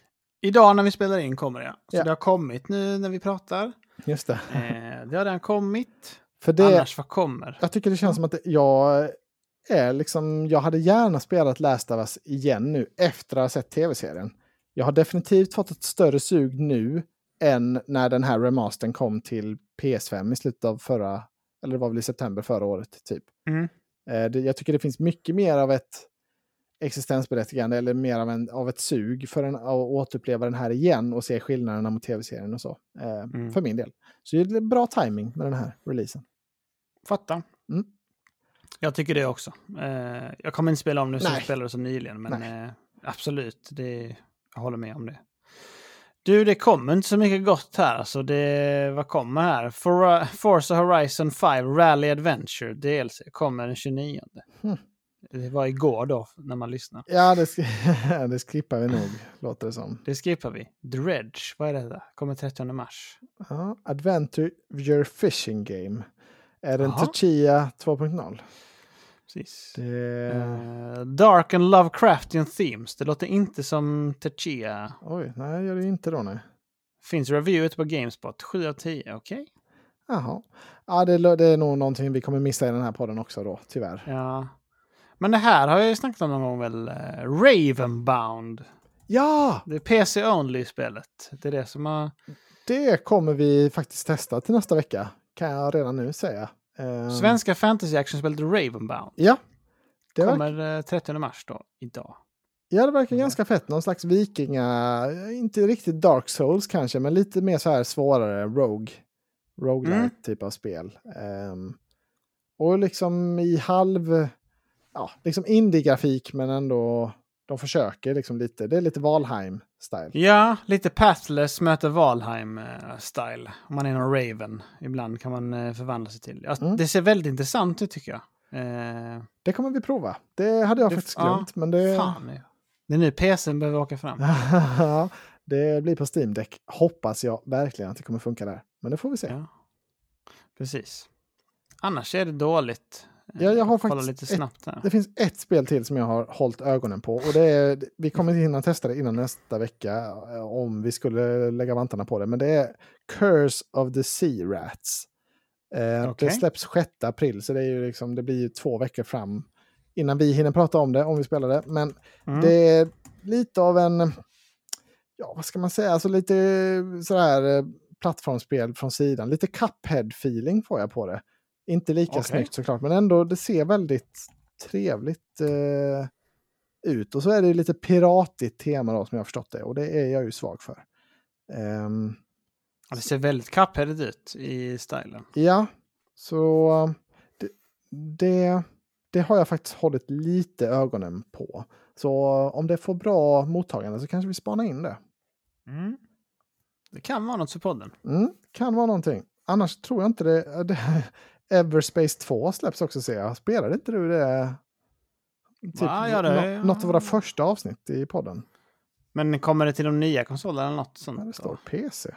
Speaker 2: Idag när vi spelar in kommer det. Så
Speaker 1: Ja.
Speaker 2: det har kommit nu när vi pratar.
Speaker 1: Just det.
Speaker 2: Eh, det har redan kommit.
Speaker 1: För det,
Speaker 2: Annars vad kommer?
Speaker 1: jag tycker det känns som att det, jag är liksom, jag hade gärna spelat Last of Us igen nu efter att ha sett tv-serien. Jag har definitivt fått ett större sug nu än när den här remastern kom till PS5 i slutet av förra, eller det var väl i september förra året typ.
Speaker 2: Mm.
Speaker 1: Eh, det, jag tycker det finns mycket mer av ett existensberättigande eller mer av, en, av ett sug för en, att återuppleva den här igen och se skillnaderna mot tv-serien och så. Eh,
Speaker 2: Mm.
Speaker 1: För min del. Så det är bra timing med den här releasen.
Speaker 2: Fattar.
Speaker 1: Mm.
Speaker 2: Jag tycker det också. Eh, jag kommer inte spela om nu, jag spelade så nyligen. Men eh, absolut, det, jag håller med om det. Du, det kommer inte så mycket gott här. Alltså det, vad kommer här? For, Forza Horizon 5 Rally Adventure DLC kommer den 29.
Speaker 1: Hmm.
Speaker 2: Det var igår då, när man lyssnar.
Speaker 1: Ja, det, sk- det skippar vi nog, låter det som.
Speaker 2: Det skippar vi. Dredge, vad är det? Kommer 30 mars.
Speaker 1: Ja, Adventure Fishing Game. Är det en. Tuchia 2.0?
Speaker 2: Precis.
Speaker 1: Det...
Speaker 2: Eh, Dark and Lovecraftian Themes. Det låter inte som Techia.
Speaker 1: Oj, nej, gör det inte då, nej.
Speaker 2: Finns review ute på Gamespot. 7 av 10, okej.
Speaker 1: Jaha. Ja, det, är- det är nog någonting vi kommer missa i den här podden också då, tyvärr.
Speaker 2: Ja. Men det här har jag ju snackat om någon gång väl. eh, Ravenbound.
Speaker 1: Ja,
Speaker 2: Det är PC Only-spelet. Det är det som har...
Speaker 1: det kommer vi faktiskt testa till nästa vecka. Kan jag redan nu säga. Ehm,
Speaker 2: Svenska fantasy action-spelet Ravenbound.
Speaker 1: Ja. Det,
Speaker 2: Kommer eh, 30 mars då, idag.
Speaker 1: ja, det verkar ganska fett. Någon slags vikinga, inte riktigt Dark Souls kanske, men lite mer så här svårare Rogue. Roguelite
Speaker 2: Mm.
Speaker 1: typ av spel. Ehm, och liksom i halv, ja, liksom indie-grafik men ändå, de försöker liksom lite. Det är lite Valheim-style.
Speaker 2: Ja, lite Pathless möter Valheim-style. Om man är någon Raven. Ibland kan man eh, förvandla sig till. Alltså,
Speaker 1: Mm.
Speaker 2: Det ser väldigt intressant ut tycker jag. Eh,
Speaker 1: Det kommer vi prova. Det hade jag
Speaker 2: Det-
Speaker 1: faktiskt
Speaker 2: ja,
Speaker 1: glömt. men det,
Speaker 2: Fan, det- det är nu PCn behöver åka fram.
Speaker 1: Ja, det blir på Steam Deck. Hoppas jag verkligen att det kommer funka där. Men det får vi se.
Speaker 2: Ja. Precis. Annars är det dåligt. Eh,
Speaker 1: Ja, jag har
Speaker 2: Kolla
Speaker 1: faktiskt
Speaker 2: lite
Speaker 1: ett-
Speaker 2: snabbt här.
Speaker 1: Det finns ett spel till som jag har hållit ögonen på. Och det är, vi kommer inte hinna testa det innan nästa vecka eh, om vi skulle lägga vantarna på det. Men det är Curse of the Sea Rats. Eh,
Speaker 2: Okej.
Speaker 1: Det släpps 6 april så det, är ju liksom, det blir ju två veckor fram innan vi hinner prata om det om vi spelar det. Men
Speaker 2: Mm.
Speaker 1: det är lite av en, ja vad ska man säga, alltså lite sådär eh, plattformsspel från sidan. Lite Cuphead-feeling får jag på det. Inte lika
Speaker 2: Okej.
Speaker 1: snyggt såklart, men ändå det ser väldigt trevligt eh, ut. Och så är det lite piratigt tema då som jag har förstått det och det är jag ju svag för.
Speaker 2: Ja, det ser väldigt kappheadigt ut i stilen.
Speaker 1: Ja, så det, det, det har jag faktiskt hållit lite ögonen på. Så om det får bra mottagande så kanske vi spanar in det.
Speaker 2: Mm. Det kan vara något för podden.
Speaker 1: Mm, kan vara någonting. Annars tror jag inte det. det Everspace 2 släpps också ser jag. Spelade inte du det? Typ,
Speaker 2: Va? Ja, det-
Speaker 1: nå- något av våra första avsnitt i podden.
Speaker 2: Men kommer det till de nya konsolerna eller något sånt?
Speaker 1: Där det står? PC.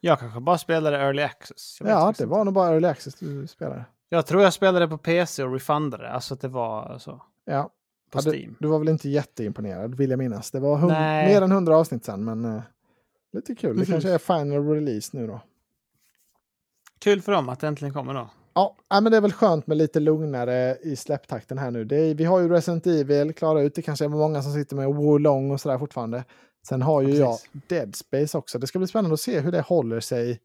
Speaker 2: Jag kanske bara spelade Early Access.
Speaker 1: Ja, det var nog bara Early Access du spelade.
Speaker 2: Jag tror jag spelade på PC och refundade. Alltså att det var så.
Speaker 1: Ja,
Speaker 2: På
Speaker 1: Ja, du,
Speaker 2: Steam.
Speaker 1: du var väl inte jätteimponerad vill jag minnas. Det var hund-
Speaker 2: Nej.
Speaker 1: mer än 100 avsnitt sen, men eh, lite kul. Det
Speaker 2: Mhm.
Speaker 1: kanske är final release nu då.
Speaker 2: Kul för dem att det äntligen kommer då.
Speaker 1: Ja, men det är väl skönt med lite lugnare i släpptakten här nu. Är, vi har ju Resident Evil klara ut. Det kanske är många som sitter med Wolong och sådär fortfarande. Sen har ju
Speaker 2: Ja,
Speaker 1: jag. Dead Space också. Det ska bli spännande att se hur det håller sig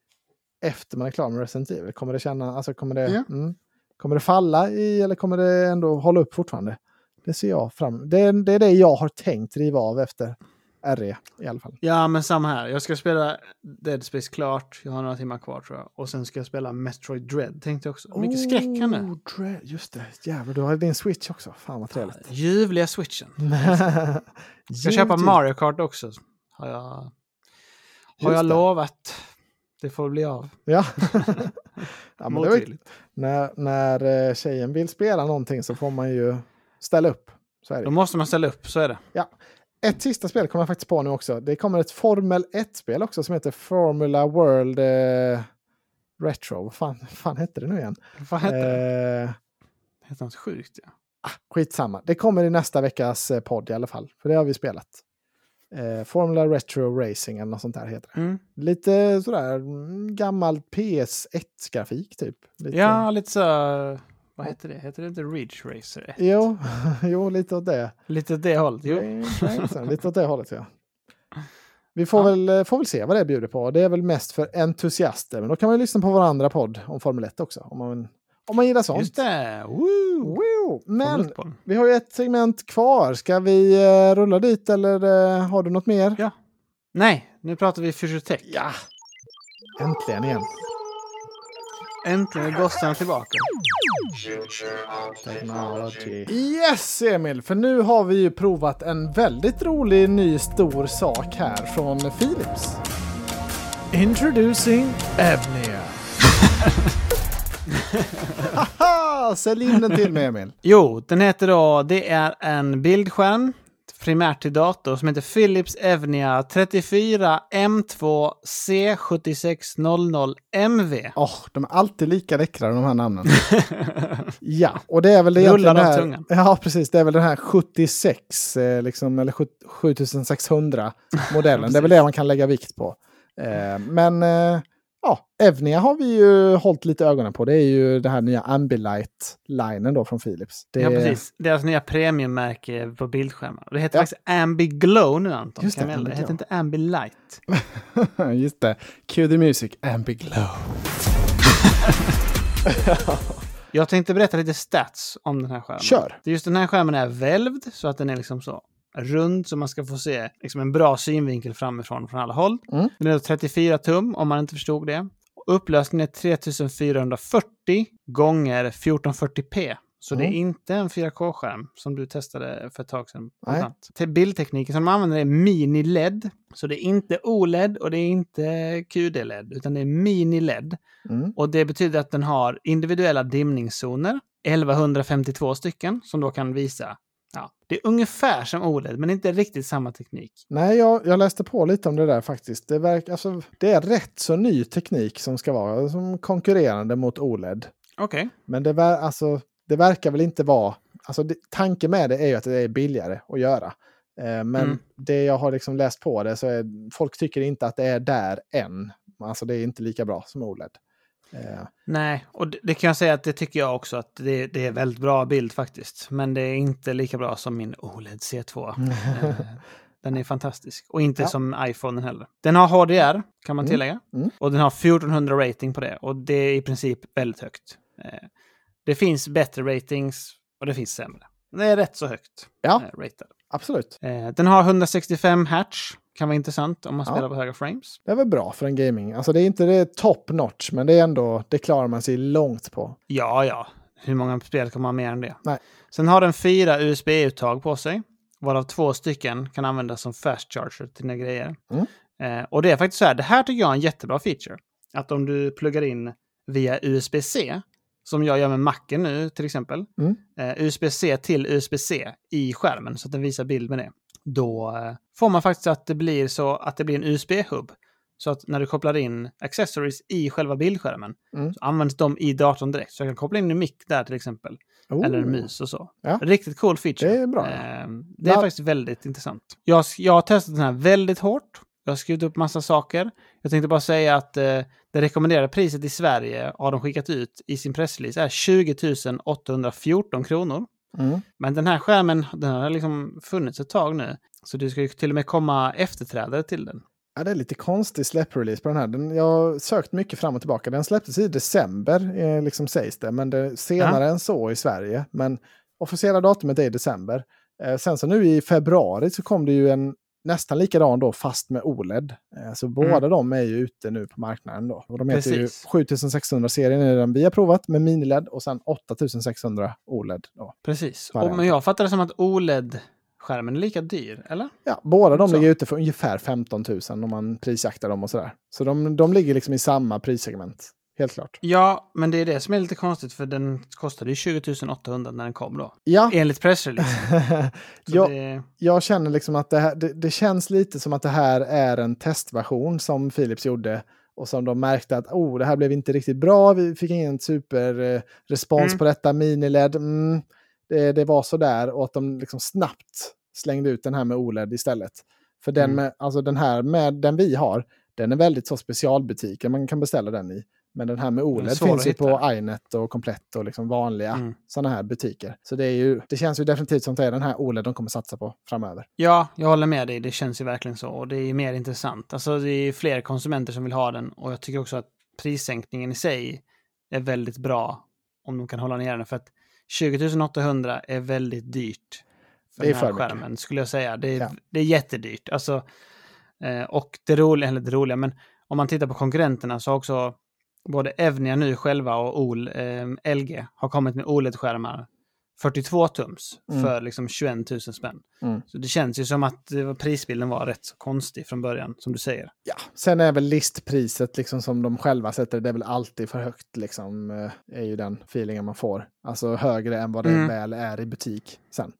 Speaker 1: efter man är klar med Resident Evil. Kommer det känna, alltså kommer det,
Speaker 2: Ja.
Speaker 1: mm, kommer det falla i eller kommer det ändå hålla upp fortfarande? Det ser jag fram Det, är- det är det jag har tänkt riva av efter RE i alla fall.
Speaker 2: Ja, men samma här. Jag ska spela Dead Space klart. Jag har några timmar kvar tror jag. Och sen ska jag spela Metroid Dread tänkte jag också. Mycket skräck här nu.
Speaker 1: Oh, Dread, just det, jävlar du har din Switch också. Fan vad trevligt.
Speaker 2: Ljuvliga switchen.
Speaker 1: Jag
Speaker 2: Ska köpa Mario Kart också. Har jag, har
Speaker 1: Just
Speaker 2: jag
Speaker 1: det.
Speaker 2: lovat. Det får bli av.
Speaker 1: Ja. ja men det var, när, när eh, tjejen vill spela någonting så får man ju ställa upp. Så är det.
Speaker 2: Då måste man ställa upp, så är det.
Speaker 1: Ett sista spel kommer jag faktiskt på nu också. Det kommer ett Formel 1-spel också som heter Formula World eh, Retro. Vad fan, fan hette det nu igen?
Speaker 2: Vad heter det?
Speaker 1: Eh,
Speaker 2: Det heter något sjukt. Ja.
Speaker 1: skitsamma. Det kommer i nästa veckas eh, podd i alla fall. För det har vi spelat. Eh, Formula Retro Racing eller något sånt där heter det.
Speaker 2: Mm.
Speaker 1: Lite sådär mm, gammal PS1-grafik typ. Lite,
Speaker 2: ja, lite så... Vad heter det? Heter det inte Ridge Racer 1?
Speaker 1: Jo, jo, lite åt det.
Speaker 2: Lite åt det hållet. Jo.
Speaker 1: Lite åt det hållet ja. Vi får,
Speaker 2: Ja.
Speaker 1: väl, eh, får väl se vad det bjuder på. Det är väl mest för entusiaster. Men då kan man ju lyssna på vår andra podd om Formel 1 också. Om man, om man gillar sånt.
Speaker 2: Just det! Woo!
Speaker 1: Wow. Men
Speaker 2: Formel 1-bollen.
Speaker 1: vi har ju ett segment kvar. Ska vi eh, rulla dit eller eh, har du något mer?
Speaker 2: Ja. Nej, nu pratar vi Future Tech.
Speaker 1: Ja. Äntligen igen.
Speaker 2: Äntligen är gossarna tillbaka.
Speaker 1: Technology. Yes, Emil! För nu har vi ju provat en väldigt rolig ny stor sak här från Philips. Introducing Abnea. Haha! Sälj in den till mig, Emil.
Speaker 2: Jo, den heter då, det är en bildskärm primärt till dator som heter Philips Evnia 34 M2 C7600MV.
Speaker 1: Åh, de är alltid lika läckra de här namnen. ja, och det är väl det
Speaker 2: Rullar av tungan.
Speaker 1: Ja, precis. Det är väl den här 76, eh, liksom, eller 7- 7600 modellen. det är väl det man kan lägga vikt på. Eh, men eh, ja, Evnia har vi ju hållit lite ögonen på. Det är ju det här nya Ambilight-linen då från Philips. Det,
Speaker 2: Ja, precis. Deras nya premiummärke på bildskärmar. Det heter
Speaker 1: Ja.
Speaker 2: faktiskt Ambiglow nu, Anton.
Speaker 1: Just det,
Speaker 2: det heter inte Ambilight.
Speaker 1: Just det. Cue the music, Ambiglow.
Speaker 2: Jag tänkte berätta lite stats om den här skärmen.
Speaker 1: Kör!
Speaker 2: Just den här skärmen är välvd så att den är liksom så rund så man ska få se liksom en bra synvinkel framifrån från alla håll.
Speaker 1: Mm.
Speaker 2: Den är då 34 tum om man inte förstod det. Upplösningen är 3440 gånger 1440p. Så det är
Speaker 1: Mm.
Speaker 2: inte en 4K-skärm som du testade för ett tag sedan.
Speaker 1: Nej.
Speaker 2: Bildtekniken som de använder är mini-LED. Så det är inte OLED och det är inte QD-LED utan det är mini-LED.
Speaker 1: Mm.
Speaker 2: Och det betyder att den har individuella dimningszoner, 1152 stycken, som då kan visa. Ja, det är ungefär som OLED, men inte riktigt samma teknik.
Speaker 1: Nej, jag, jag läste på lite om det där faktiskt. Det, verk, alltså, det är rätt så ny teknik som ska vara som konkurrerande mot OLED.
Speaker 2: Okej.
Speaker 1: Men det, ver, alltså, det verkar väl inte vara... Alltså, det, tanken med det är ju att det är billigare att göra. Eh, men
Speaker 2: Mm.
Speaker 1: det jag har liksom läst på det så är folk tycker inte att det är där än. Alltså det är inte lika bra som OLED.
Speaker 2: Nej, och det, det kan jag säga att det tycker jag också att det, det är väldigt bra bild faktiskt. Men det är inte lika bra som min OLED C2. Eh, Den är fantastisk. Och inte
Speaker 1: Ja.
Speaker 2: som iPhone heller. Den har HDR, kan man
Speaker 1: Mm.
Speaker 2: tillägga.
Speaker 1: Mm.
Speaker 2: Och den har 1400 rating på det. Och det är i princip väldigt högt. Eh, Det finns bättre ratings och det finns sämre. Det är rätt så högt
Speaker 1: Ja.
Speaker 2: eh, rated.
Speaker 1: absolut.
Speaker 2: Den har 165 hertz. Kan vara intressant om man
Speaker 1: Ja.
Speaker 2: spelar på höga frames.
Speaker 1: Det är väl bra för en gaming. Alltså det är inte det top notch, men det är ändå, det klarar man sig långt på.
Speaker 2: Ja, ja. Hur många spel kan man ha mer än det?
Speaker 1: Nej.
Speaker 2: Sen har den fyra USB-uttag på sig. Varav två stycken kan användas som fast charger till dina grejer.
Speaker 1: Mm.
Speaker 2: Eh, och det är faktiskt så här, det här tycker jag är en jättebra feature. Att om du pluggar in via USB-C, som jag gör med Macen nu till exempel.
Speaker 1: Mm.
Speaker 2: Eh, USB-C till USB-C i skärmen så att den visar bild med det. Då eh, får man faktiskt att det blir så att det blir en USB-hub. Så att när du kopplar in accessories i själva bildskärmen
Speaker 1: Mm.
Speaker 2: så används de i datorn direkt. Så jag kan koppla in en mick där till exempel.
Speaker 1: Oh.
Speaker 2: Eller en mus och så.
Speaker 1: Ja.
Speaker 2: Riktigt cool feature.
Speaker 1: Det är bra.
Speaker 2: Eh, det är
Speaker 1: La-
Speaker 2: faktiskt väldigt intressant. Jag, jag har testat den här väldigt hårt. Jag har skrivit upp massa saker. Jag tänkte bara säga att eh, det rekommenderade priset i Sverige har de skickat ut i sin pressrelease är 20 814 kronor.
Speaker 1: Mm.
Speaker 2: Men den här skärmen den har liksom funnits ett tag nu. Så det ska ju till och med komma efterträdare till den.
Speaker 1: Ja, det är lite konstig släpprelease på den här. Den, jag har sökt mycket fram och tillbaka. Den släpptes i december, eh, liksom sägs det. Men det, senare än så i Sverige. Men officiella datumet är i december. Eh, sen så nu i februari så kom det ju en nästan likadan då, fast med OLED. Eh, så båda de är ju ute nu på marknaden då. Och de heter
Speaker 2: Precis.
Speaker 1: ju 7600-serien är den vi har provat med mini-LED och sen 8600 OLED. Då.
Speaker 2: Precis. Och, men jag fattar det som att OLED-skärmen är lika dyr, eller?
Speaker 1: Ja, båda de
Speaker 2: Så.
Speaker 1: ligger ute för ungefär 15 000 om man prisjaktar dem och sådär. Så de, de ligger liksom i samma prissegment. Helt klart.
Speaker 2: Ja, men det är det som är lite konstigt för den kostade ju 20 800 när den kom då.
Speaker 1: Ja,
Speaker 2: Enligt pressrelease.
Speaker 1: Jag,
Speaker 2: det,
Speaker 1: jag känner liksom att det, här, det, det känns lite som att det här är en testversion som Philips gjorde och som de märkte att oh, det här blev inte riktigt bra, vi fick ingen superrespons
Speaker 2: Mm.
Speaker 1: på detta, mini-LED, mm, det, det var så där och att de liksom snabbt slängde ut den här med OLED istället. För den,
Speaker 2: Mm.
Speaker 1: med, alltså den här med den vi har, den är väldigt så specialbutiker man kan beställa den i. Men den här med OLED finns ju på iNet och Komplett och liksom vanliga
Speaker 2: Mm.
Speaker 1: sådana här butiker. Så det, är ju, det känns ju definitivt som att det är den här OLED de kommer satsa på framöver.
Speaker 2: Ja, jag håller med dig. Det känns ju verkligen så. Och det är mer intressant. Alltså det är fler konsumenter som vill ha den. Och jag tycker också att prissänkningen i sig är väldigt bra. Om de kan hålla ner den. För att 20 800 är väldigt dyrt. För
Speaker 1: Det är
Speaker 2: den här
Speaker 1: för mycket.
Speaker 2: skärmen, skulle jag säga. Det är,
Speaker 1: Ja.
Speaker 2: det är jättedyrt. Alltså, eh, och det roliga, eller det roliga, men om man tittar på konkurrenterna så har också både Evnia nu själva och OL, eh, LG har kommit med OLED-skärmar 42 tums
Speaker 1: Mm.
Speaker 2: för liksom 21 000 spänn.
Speaker 1: Mm.
Speaker 2: Så det känns ju som att var- prisbilden var rätt så konstig från början, som du säger.
Speaker 1: Ja, sen är väl listpriset liksom som de själva sätter det, är väl alltid för högt liksom. eh, Är ju den feelingen man får. Alltså högre än vad det
Speaker 2: Mm.
Speaker 1: väl är i butik sen.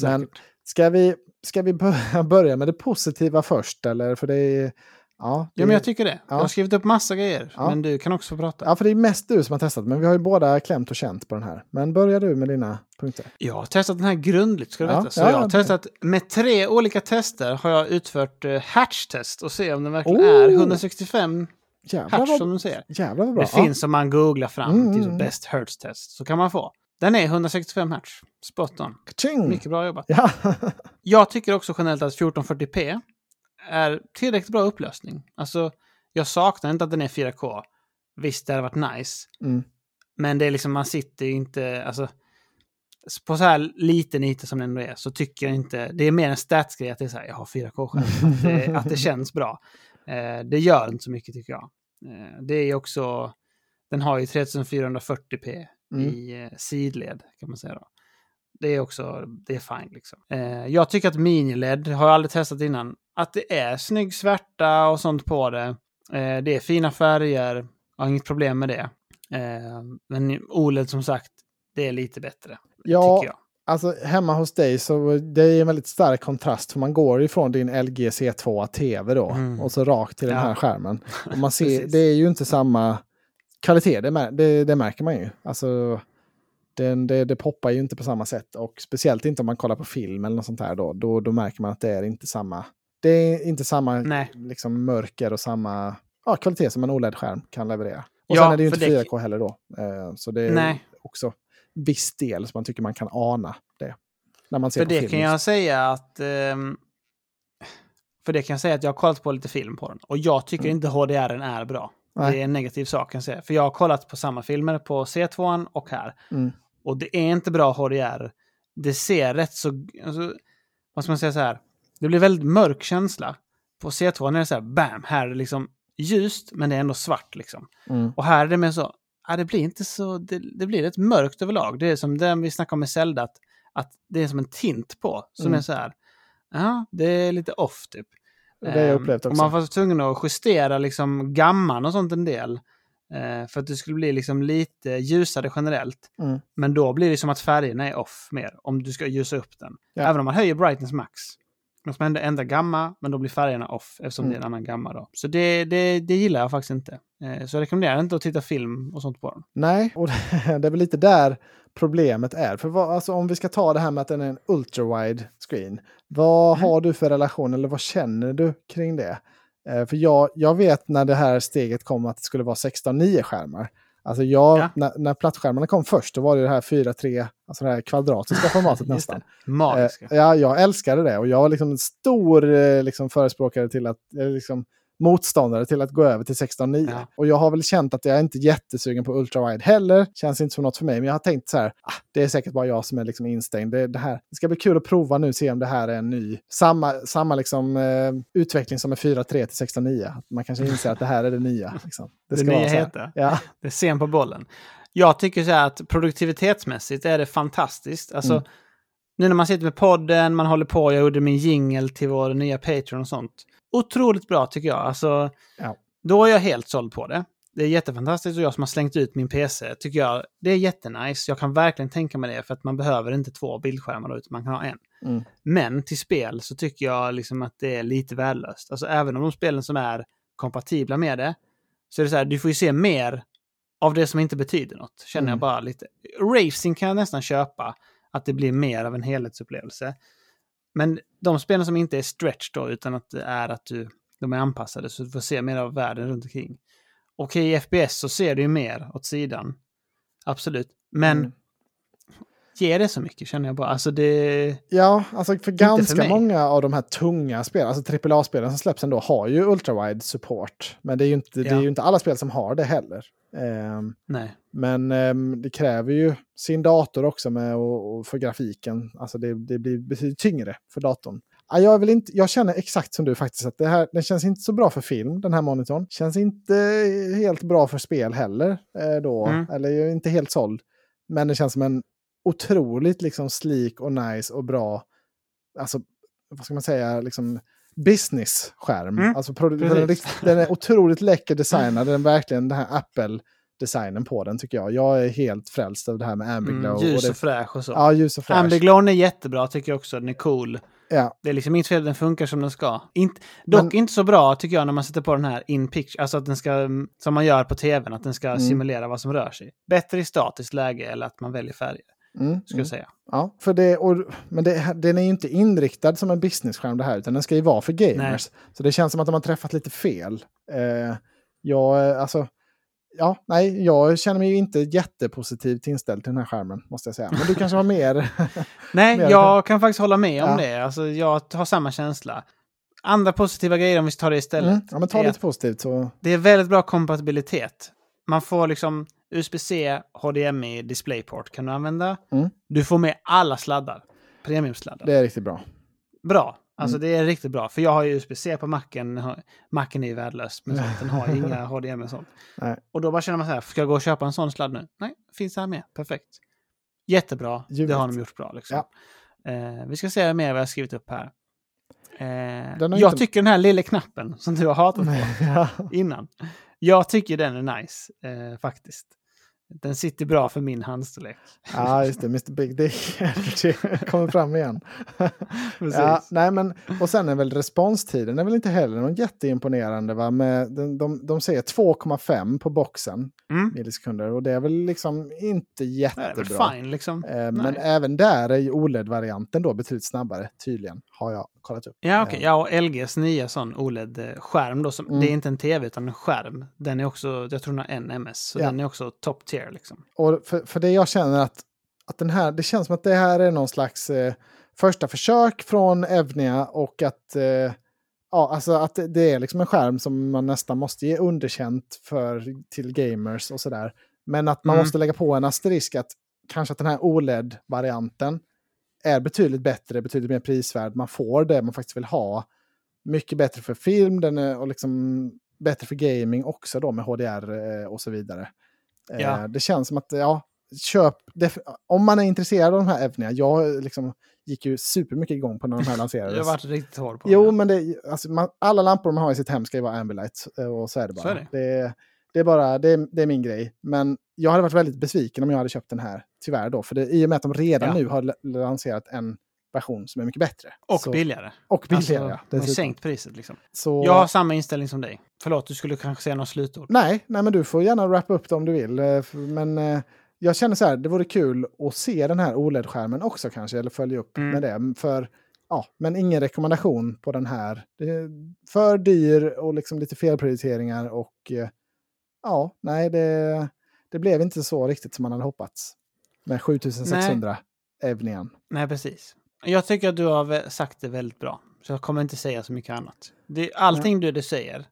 Speaker 2: Säkert.
Speaker 1: ska vi, ska vi börja- börja med det positiva först eller? För det är... Ja, det,
Speaker 2: Ja, men jag tycker det. Jag
Speaker 1: Ja.
Speaker 2: har skrivit upp massa grejer,
Speaker 1: Ja.
Speaker 2: men du kan också få prata.
Speaker 1: ja, för det är mest du som har testat, men vi har ju båda klämt och känt på den här. Men börjar du med dina punkter?
Speaker 2: Jag har testat den här grundligt, ska du veta. Så
Speaker 1: ja,
Speaker 2: jag har testat, med tre olika tester har jag utfört uh, hatch-test och se om den verkligen
Speaker 1: Oh!
Speaker 2: är 165
Speaker 1: Jävlar
Speaker 2: hertz som
Speaker 1: vad,
Speaker 2: de säger.
Speaker 1: jävlar vad bra.
Speaker 2: Det finns om man googlar fram
Speaker 1: Mm,
Speaker 2: till
Speaker 1: mm, mm.
Speaker 2: best hertz test, så kan man få. Den är 165 hertz. Spot on.
Speaker 1: Ka-ching!
Speaker 2: Mycket bra jobbat.
Speaker 1: Ja.
Speaker 2: Jag tycker också generellt att 1440p är tillräckligt bra upplösning. Alltså, jag saknar inte att den är 4K. Visst, det hade varit nice.
Speaker 1: Mm.
Speaker 2: Men det är liksom, man sitter ju inte, alltså, på så här liten yta som det ändå är, så tycker jag inte, det är mer en statsgrej att det är så här, jag har 4K-skärm, att, det- att det känns bra. Eh, det gör inte så mycket tycker jag. Eh, det är ju också, den har ju 3440p
Speaker 1: Mm.
Speaker 2: i eh, sidled, kan man säga då. Det är också, det är fine liksom. Eh, jag tycker att mini-LED, har jag aldrig testat innan, att det är snygg svärta och sånt på det. Eh, det är fina färger, jag har inget problem med det. Eh, men OLED som sagt, det är lite bättre.
Speaker 1: Ja,
Speaker 2: tycker jag.
Speaker 1: Alltså hemma hos dig så det är en väldigt stark kontrast för man går ifrån din LG C2 TV då
Speaker 2: Mm.
Speaker 1: och så rakt till den
Speaker 2: Ja.
Speaker 1: här skärmen. Och man ser, det är ju inte samma kvalitet, det, det, det märker man ju. Alltså den, det, det poppar ju inte på samma sätt och speciellt inte om man kollar på film eller något sånt här då. Då, då märker man att det är inte samma, det är inte samma
Speaker 2: Nej.
Speaker 1: liksom, mörker och samma ja, kvalitet som en OLED-skärm kan leverera. Och
Speaker 2: Ja,
Speaker 1: sen är det ju inte
Speaker 2: det-
Speaker 1: 4K heller då. Eh, så det är
Speaker 2: Nej.
Speaker 1: också viss del som man tycker man kan ana det. När man ser
Speaker 2: För
Speaker 1: på
Speaker 2: det
Speaker 1: film.
Speaker 2: kan jag säga att... ehm, för det kan jag säga att jag har kollat på lite film på den. Och jag tycker inte HDR är bra.
Speaker 1: Nej.
Speaker 2: Det är en negativ sak kan jag säga. För jag har kollat på samma filmer på C2 och här.
Speaker 1: Mm.
Speaker 2: Och det är inte bra HDR. Det ser rätt så... Alltså, vad ska man säga så här? Det blir väldigt mörk känsla. På C2 är det så här, bam, här är det liksom ljust, men det är ändå svart liksom.
Speaker 1: Mm.
Speaker 2: Och här är det mer så, ja, det blir inte så, det, det blir rätt mörkt överlag. Det är som den vi snackade om med Zelda, att, att det är som en tint på, som
Speaker 1: Mm.
Speaker 2: är så här, ja, det är lite off typ.
Speaker 1: Det har jag
Speaker 2: Ehm,
Speaker 1: upplevt
Speaker 2: Och
Speaker 1: också.
Speaker 2: man var tvungen att justera liksom gamman och sånt en del. Eh, för att det skulle bli liksom lite ljusare generellt.
Speaker 1: Mm.
Speaker 2: Men då blir det som att färgerna är off mer, om du ska ljusa upp den.
Speaker 1: Ja.
Speaker 2: Även om man höjer brightness max. Man ändå ändra gamma, men då blir färgerna off eftersom
Speaker 1: Mm.
Speaker 2: det är en annan gamma då. Så det, det, det gillar jag faktiskt inte. Eh, så jag rekommenderar inte att titta film och sånt på den.
Speaker 1: Nej, och det är väl lite där problemet är. För vad, alltså, om vi ska ta det här med att den är en ultra-wide screen. Vad
Speaker 2: Mm.
Speaker 1: har du för relation eller vad känner du kring det? Eh, för jag, jag vet när det här steget kom att det skulle vara 16-9 skärmar. Alltså jag,
Speaker 2: Ja.
Speaker 1: när, när plattskärmarna kom först, då var det det här 4-3, alltså det här kvadratiska formatet nästan.
Speaker 2: Magiska.
Speaker 1: Eh, ja, jag älskade det och jag var liksom en stor eh, liksom, förespråkare till att, eh, liksom, motståndare till att gå över till 16.9.
Speaker 2: Ja.
Speaker 1: Och jag har väl känt att jag är inte jättesugen på ultrawide heller. Känns inte som något för mig, men jag har tänkt så här, ah, det är säkert bara jag som är liksom instängd. Det, det, här, det ska bli kul att prova nu, se om det här är en ny, samma, samma liksom, eh, utveckling som är 4.3 till 16.9. Att Man kanske inser att det här är det nya. Liksom.
Speaker 2: Det
Speaker 1: ska
Speaker 2: nya
Speaker 1: så här.
Speaker 2: heta.
Speaker 1: Ja.
Speaker 2: Det är sen på bollen. Jag tycker så här att produktivitetsmässigt är det fantastiskt. Alltså,
Speaker 1: Mm.
Speaker 2: nu när man sitter med podden, man håller på, jag gjorde min jingle till vår nya Patreon och sånt. Otroligt bra tycker jag. Alltså,
Speaker 1: Ja.
Speaker 2: Då är jag helt såld på det. Det är jättefantastiskt och jag som har slängt ut min PC tycker jag det är jättenice. Jag kan verkligen tänka mig det för att man behöver inte två bildskärmar då, utan man kan ha en.
Speaker 1: Mm.
Speaker 2: Men till spel så tycker jag liksom att det är lite värdelöst. Alltså även om de spelen som är kompatibla med det, så är det så här, du får ju se mer av det som inte betyder något. Känner jag
Speaker 1: Mm.
Speaker 2: bara lite. Racing kan jag nästan köpa, att det blir mer av en helhetsupplevelse. Men de spelen som inte är stretch då, utan att det är att du, de är anpassade, så du får se mer av världen runt omkring. Okej, i FPS så ser du ju mer åt sidan. Absolut. Men
Speaker 1: Mm.
Speaker 2: ger det så mycket känner jag bara. Alltså det...
Speaker 1: Ja, alltså för
Speaker 2: för
Speaker 1: ganska
Speaker 2: mig.
Speaker 1: många av de här tunga spelen, alltså AAA-spelen som släpps ändå, har ju ultrawide support. Men det är ju inte, det är
Speaker 2: Ja.
Speaker 1: ju inte alla spel som har det heller. Ehm,
Speaker 2: Nej.
Speaker 1: men ehm, det kräver ju sin dator också med och, och för grafiken. Alltså det, det blir betydligt tyngre för datorn. Ja, Jag, vill inte, jag känner exakt som du faktiskt att det här, den känns inte så bra för film, den här monitorn. Känns inte helt bra för spel heller eh, då.
Speaker 2: Mm.
Speaker 1: Eller jag är inte helt såld. Men det känns som en otroligt liksom sleek och nice och bra, alltså vad ska man säga, liksom business-skärm.
Speaker 2: Mm,
Speaker 1: Alltså, den, är otroligt läcker designad, den är verkligen den här Apple-designen på den tycker jag. Jag är helt frälst av det här med Ambiglow.
Speaker 2: Mm,
Speaker 1: och
Speaker 2: ljus
Speaker 1: det,
Speaker 2: och fräsch och så.
Speaker 1: Ja, ljus och fräsch.
Speaker 2: Ambiglown är jättebra tycker jag också. Den är cool.
Speaker 1: Ja,
Speaker 2: Det är liksom inget fel, den funkar som den ska. Inte, dock
Speaker 1: Men-
Speaker 2: inte så bra tycker jag när man sätter på den här in picture, alltså att den ska, mm, som man gör på tvn, att den ska
Speaker 1: Mm.
Speaker 2: simulera vad som rör sig. Bättre i statiskt läge eller att man väljer färger,
Speaker 1: mm,
Speaker 2: skulle jag säga.
Speaker 1: Ja, för det, och, men det, den är ju inte inriktad som en business-skärm det här, utan den ska ju vara för gamers. Så det känns som att de har träffat lite fel. Eh, jag, eh, alltså, ja, nej, jag känner mig ju inte jättepositivt inställd till den här skärmen, måste jag säga. Men du kanske har mer?
Speaker 2: Nej,
Speaker 1: Mer-
Speaker 2: jag kan faktiskt hålla med om
Speaker 1: Ja.
Speaker 2: det. Alltså, jag har samma känsla. Andra positiva grejer om vi tar det istället.
Speaker 1: Mm, ja, men ta lite positivt så...
Speaker 2: Det är väldigt bra kompatibilitet. Man får liksom USB-C, HDMI, DisplayPort kan du använda.
Speaker 1: Mm.
Speaker 2: Du får med alla sladdar. Premiumsladdar.
Speaker 1: Det är riktigt bra.
Speaker 2: Bra. Alltså
Speaker 1: Mm.
Speaker 2: det är riktigt bra. För jag har ju USB-C på macken. Macken är ju värdelös med sånt. Den har inga HDMI och sånt.
Speaker 1: Nej.
Speaker 2: Och då bara känner man så här, ska jag gå och köpa en sån sladd nu? Nej, finns det här med. Perfekt. Jättebra. Det
Speaker 1: Ljuvligt.
Speaker 2: har de gjort bra liksom. Eh, vi ska se mer vad jag har skrivit upp här. Eh, jag
Speaker 1: inte-
Speaker 2: tycker den här lilla knappen som du har hatat på
Speaker 1: ja.
Speaker 2: innan. Jag tycker den är nice, eh, faktiskt. Den sitter bra för min handstorlek.
Speaker 1: ja, just det. Mr Big Dick kommer fram igen.
Speaker 2: Precis.
Speaker 1: Ja, nej men, och sen är väl responstiden är väl inte heller någon jätteimponerande. Va? Med, de, de, de säger 2,5 på boxen
Speaker 2: Mm.
Speaker 1: millisekunder och det är väl liksom inte
Speaker 2: Det är
Speaker 1: jättebra.
Speaker 2: väl fine liksom.
Speaker 1: Eh, men även där är ju OLED-varianten då betydligt snabbare, tydligen, har jag kollat upp.
Speaker 2: Ja, okej.
Speaker 1: Eh,
Speaker 2: Ja, och LGs nya sån OLED-skärm då, som,
Speaker 1: Mm.
Speaker 2: det är inte en tv utan en skärm. Den är också, jag tror den har en MS, så
Speaker 1: Ja.
Speaker 2: den är också top tier liksom.
Speaker 1: Och för, för det jag känner att, att den här, det känns som att det här är någon slags eh, första försök från Evnia och att, eh, ja, alltså att det- det är liksom en skärm som man nästan måste ge underkänt för till gamers och sådär. Men att man
Speaker 2: Mm.
Speaker 1: måste lägga på en asterisk att kanske att den här OLED-varianten är betydligt bättre, betydligt mer prisvärd. Man får det man faktiskt vill ha. Mycket bättre för film den är, och liksom bättre för gaming också då med HDR eh, och så vidare. Eh,
Speaker 2: Ja.
Speaker 1: Det känns som att, ja, köp, om man är intresserad av de här Evnia, jag liksom gick ju supermycket igång på när de här lanserades.
Speaker 2: Jag har varit riktigt hård på
Speaker 1: Jo,
Speaker 2: den.
Speaker 1: men det, alltså, man, alla lampor man har i sitt hem ska ju vara Ambilight. eh, Och så är det bara.
Speaker 2: Så är det.
Speaker 1: Det, det är bara, det är, det är min grej. Men jag hade varit väldigt besviken om jag hade köpt den här, tyvärr då. För det, i och med att de redan
Speaker 2: Ja.
Speaker 1: nu har lanserat en version som är mycket bättre.
Speaker 2: Och
Speaker 1: så,
Speaker 2: billigare.
Speaker 1: Och billigare,
Speaker 2: Alltså,
Speaker 1: ja.
Speaker 2: sänkt priset liksom.
Speaker 1: Så,
Speaker 2: Jag har samma inställning som dig. Förlåt, du skulle kanske säga något slutord.
Speaker 1: Nej, nej, men du får gärna wrappa upp det om du vill. eh, Men eh, jag känner så här, det vore kul att se den här OLED-skärmen också kanske, eller följa upp
Speaker 2: Mm.
Speaker 1: med det. För, ja, men ingen rekommendation på den här. För dyr och liksom lite felprioriteringar och eh, ja, nej, det, det blev inte så riktigt som man hade hoppats. Med 7600 Evnian.
Speaker 2: Nej, precis. Jag tycker att du har sagt det väldigt bra. Så jag kommer inte säga så mycket annat. Det, allting du, du säger,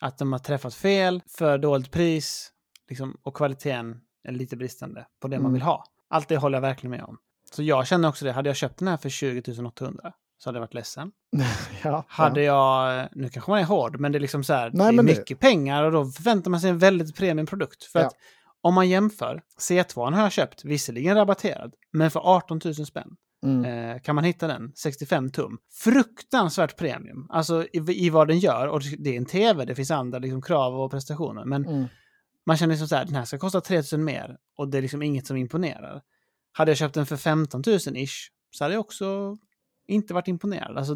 Speaker 2: att de har träffat fel, för dåligt pris liksom, och kvaliteten är lite bristande på det man
Speaker 1: Mm.
Speaker 2: vill ha. Allt det håller jag verkligen med om. Så jag känner också det. Hade jag köpt den här för 20 800 så hade jag varit ledsen.
Speaker 1: ja,
Speaker 2: Hade
Speaker 1: ja.
Speaker 2: jag, nu kanske man är hård, men det är liksom så här,
Speaker 1: Nej,
Speaker 2: det är
Speaker 1: men det-
Speaker 2: mycket pengar och då förväntar man sig en väldigt premiumprodukt. För
Speaker 1: Ja.
Speaker 2: att om man jämför, C2 har jag köpt, visserligen rabatterad, men för 18 000 spänn.
Speaker 1: Mm.
Speaker 2: Eh, kan man hitta den, 65 tum. Fruktansvärt premium, alltså i, i vad den gör. Och det är en tv, det finns andra liksom, krav och prestationer. Men
Speaker 1: Mm.
Speaker 2: man känner liksom så här, den här ska kosta 3 000 mer och det är liksom inget som imponerar. Hade jag köpt den för 15 000 ish så hade jag också inte varit imponerad. Alltså,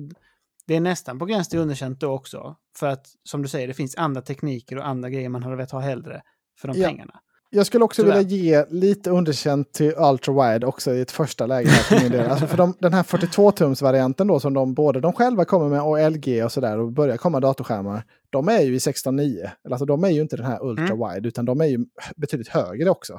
Speaker 2: det är nästan på gräns till underkänt då också. För att, som du säger, det finns andra tekniker och andra grejer man hade velat ha hellre för de
Speaker 1: Ja.
Speaker 2: pengarna.
Speaker 1: Jag skulle också
Speaker 2: Tyvärr.
Speaker 1: vilja ge lite underkänt till Ultra Wide också i ett första läge. För. Alltså för de, den här 42-tums-varianten då som de, både de själva kommer med och LG och sådär och börjar komma datorskärmar. De är ju i 16.9. Alltså de är ju inte den här Ultra Wide utan de är ju betydligt högre också.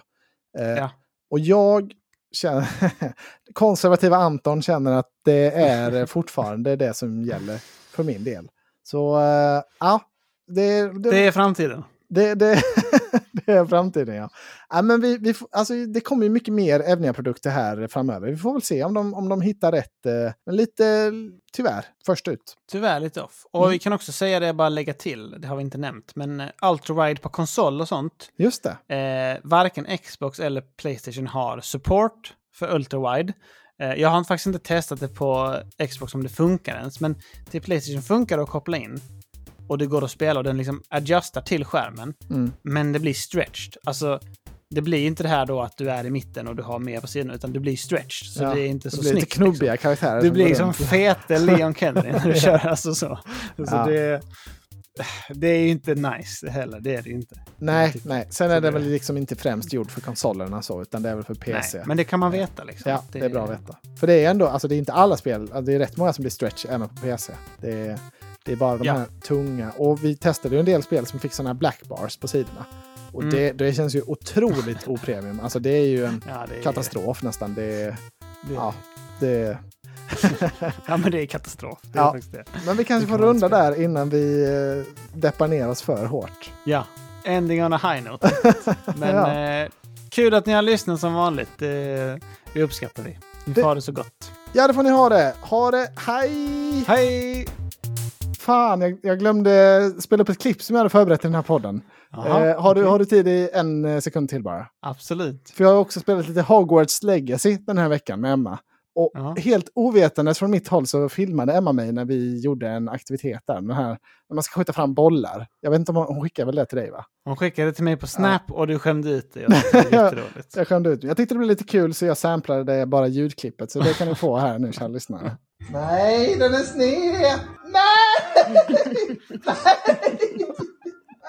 Speaker 1: Eh,
Speaker 2: Ja.
Speaker 1: Och jag känner, konservativa Anton känner att det är fortfarande det som gäller för min del. Så eh, ja, det, det,
Speaker 2: Det är framtiden.
Speaker 1: det, det, det är framtiden, ja. ja men vi, vi, alltså, det kommer ju mycket mer Evnia-produkter här framöver. Vi får väl se om de, om de hittar rätt. eh, Men lite, tyvärr, först ut.
Speaker 2: Tyvärr lite off. Och
Speaker 1: Mm.
Speaker 2: vi kan också säga det, bara lägga till, det har vi inte nämnt, men eh, ultra-wide på konsol och sånt,
Speaker 1: Just det.
Speaker 2: eh, varken Xbox eller Playstation har support för ultra-wide. Eh, jag har faktiskt inte testat det på Xbox om det funkar ens, men till Playstation funkar det att koppla in. Och det går att spela och den liksom adjustar till skärmen.
Speaker 1: Mm.
Speaker 2: Men det blir stretched. Alltså, det blir inte det här då att du är i mitten och du har mer på sidan, utan det blir stretched. Så
Speaker 1: Ja,
Speaker 2: det är inte så
Speaker 1: det blir
Speaker 2: snyggt.
Speaker 1: lite knubbiga
Speaker 2: liksom.
Speaker 1: karaktärer.
Speaker 2: Du
Speaker 1: som
Speaker 2: blir
Speaker 1: går
Speaker 2: liksom fete Leon Kennedy när du kör. Alltså så. så
Speaker 1: Ja.
Speaker 2: det, det är ju inte nice heller. Det är det inte.
Speaker 1: Nej,
Speaker 2: Typ.
Speaker 1: nej. Sen är det
Speaker 2: det-
Speaker 1: väl liksom inte främst gjord för konsolerna så, utan det är väl för PC.
Speaker 2: Nej, men det kan man veta liksom.
Speaker 1: Ja, det är bra att veta. För det är ändå, alltså det är inte alla spel, alltså det är rätt många som blir stretch även på PC. Det är, det är bara de
Speaker 2: Ja.
Speaker 1: här tunga. Och vi testade ju en del spel som fick sådana här black bars på sidorna. Och
Speaker 2: Mm.
Speaker 1: det, det känns ju otroligt opremium. Alltså det är ju en
Speaker 2: Ja, det är,
Speaker 1: katastrof nästan. Det,
Speaker 2: Det,
Speaker 1: ja, det,
Speaker 2: ja, men det är katastrof. Det är
Speaker 1: Ja.
Speaker 2: faktiskt det.
Speaker 1: men vi kanske
Speaker 2: Det
Speaker 1: får
Speaker 2: kan
Speaker 1: runda där innan vi eh, deppar ner oss för hårt.
Speaker 2: Ja, ending on a high note. Men
Speaker 1: Ja.
Speaker 2: eh, kul att ni har lyssnat som vanligt. Det, det uppskattar vi. Ni
Speaker 1: Det-
Speaker 2: får ha det så gott.
Speaker 1: Ja, det får ni ha det. Ha det. Hej!
Speaker 2: Hej!
Speaker 1: Fan, jag, jag glömde spela upp ett klipp som jag hade förberett i den här podden. Eh, har, du,
Speaker 2: okej.
Speaker 1: har du tid i en eh, sekund till bara?
Speaker 2: Absolut.
Speaker 1: För jag har också spelat lite Hogwarts Legacy den här veckan med Emma. Och
Speaker 2: Ja.
Speaker 1: helt ovetandes från mitt håll så filmade Emma mig när vi gjorde en aktivitet där. Den här, när man ska skjuta fram bollar. Jag vet inte om hon, hon skickade väl det till dig va?
Speaker 2: Hon skickade det till mig på Snap och du skämde ut dig. Jag
Speaker 1: skämde ut mig. Jag tyckte det blev lite kul så jag samplade det bara ljudklippet. Så det kan ni få här nu kära lyssnare. Nej, den är sned! Nej! Nej!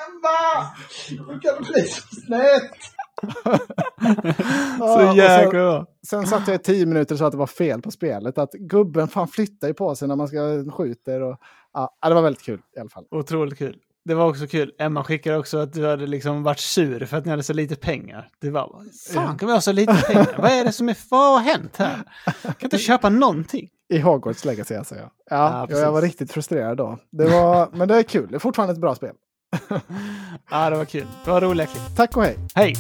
Speaker 1: Emma! Hur kan det bli så snett?
Speaker 2: Så jäkla
Speaker 1: sen-
Speaker 2: bra.
Speaker 1: Sen satt jag i tio minuter och sa att det var fel på spelet. Att gubben fan flyttar ju på sig när man ska skjuter. Och, ja, det var väldigt kul i alla fall.
Speaker 2: Otroligt kul. Det var också kul. Emma skickade också att du hade liksom varit sur för att ni hade så lite pengar. Det var fan kan vi ha så lite pengar? Vad är det som är, vad har hänt här? Kan inte köpa någonting.
Speaker 1: I Hogwarts Legacy alltså. Ja, ja,
Speaker 2: Ja,
Speaker 1: jag var riktigt frustrerad då. Det var, men det är kul. Det är fortfarande ett bra spel.
Speaker 2: Ja, det var kul. Det var roliga klipp.
Speaker 1: Tack och hej.
Speaker 2: Hej!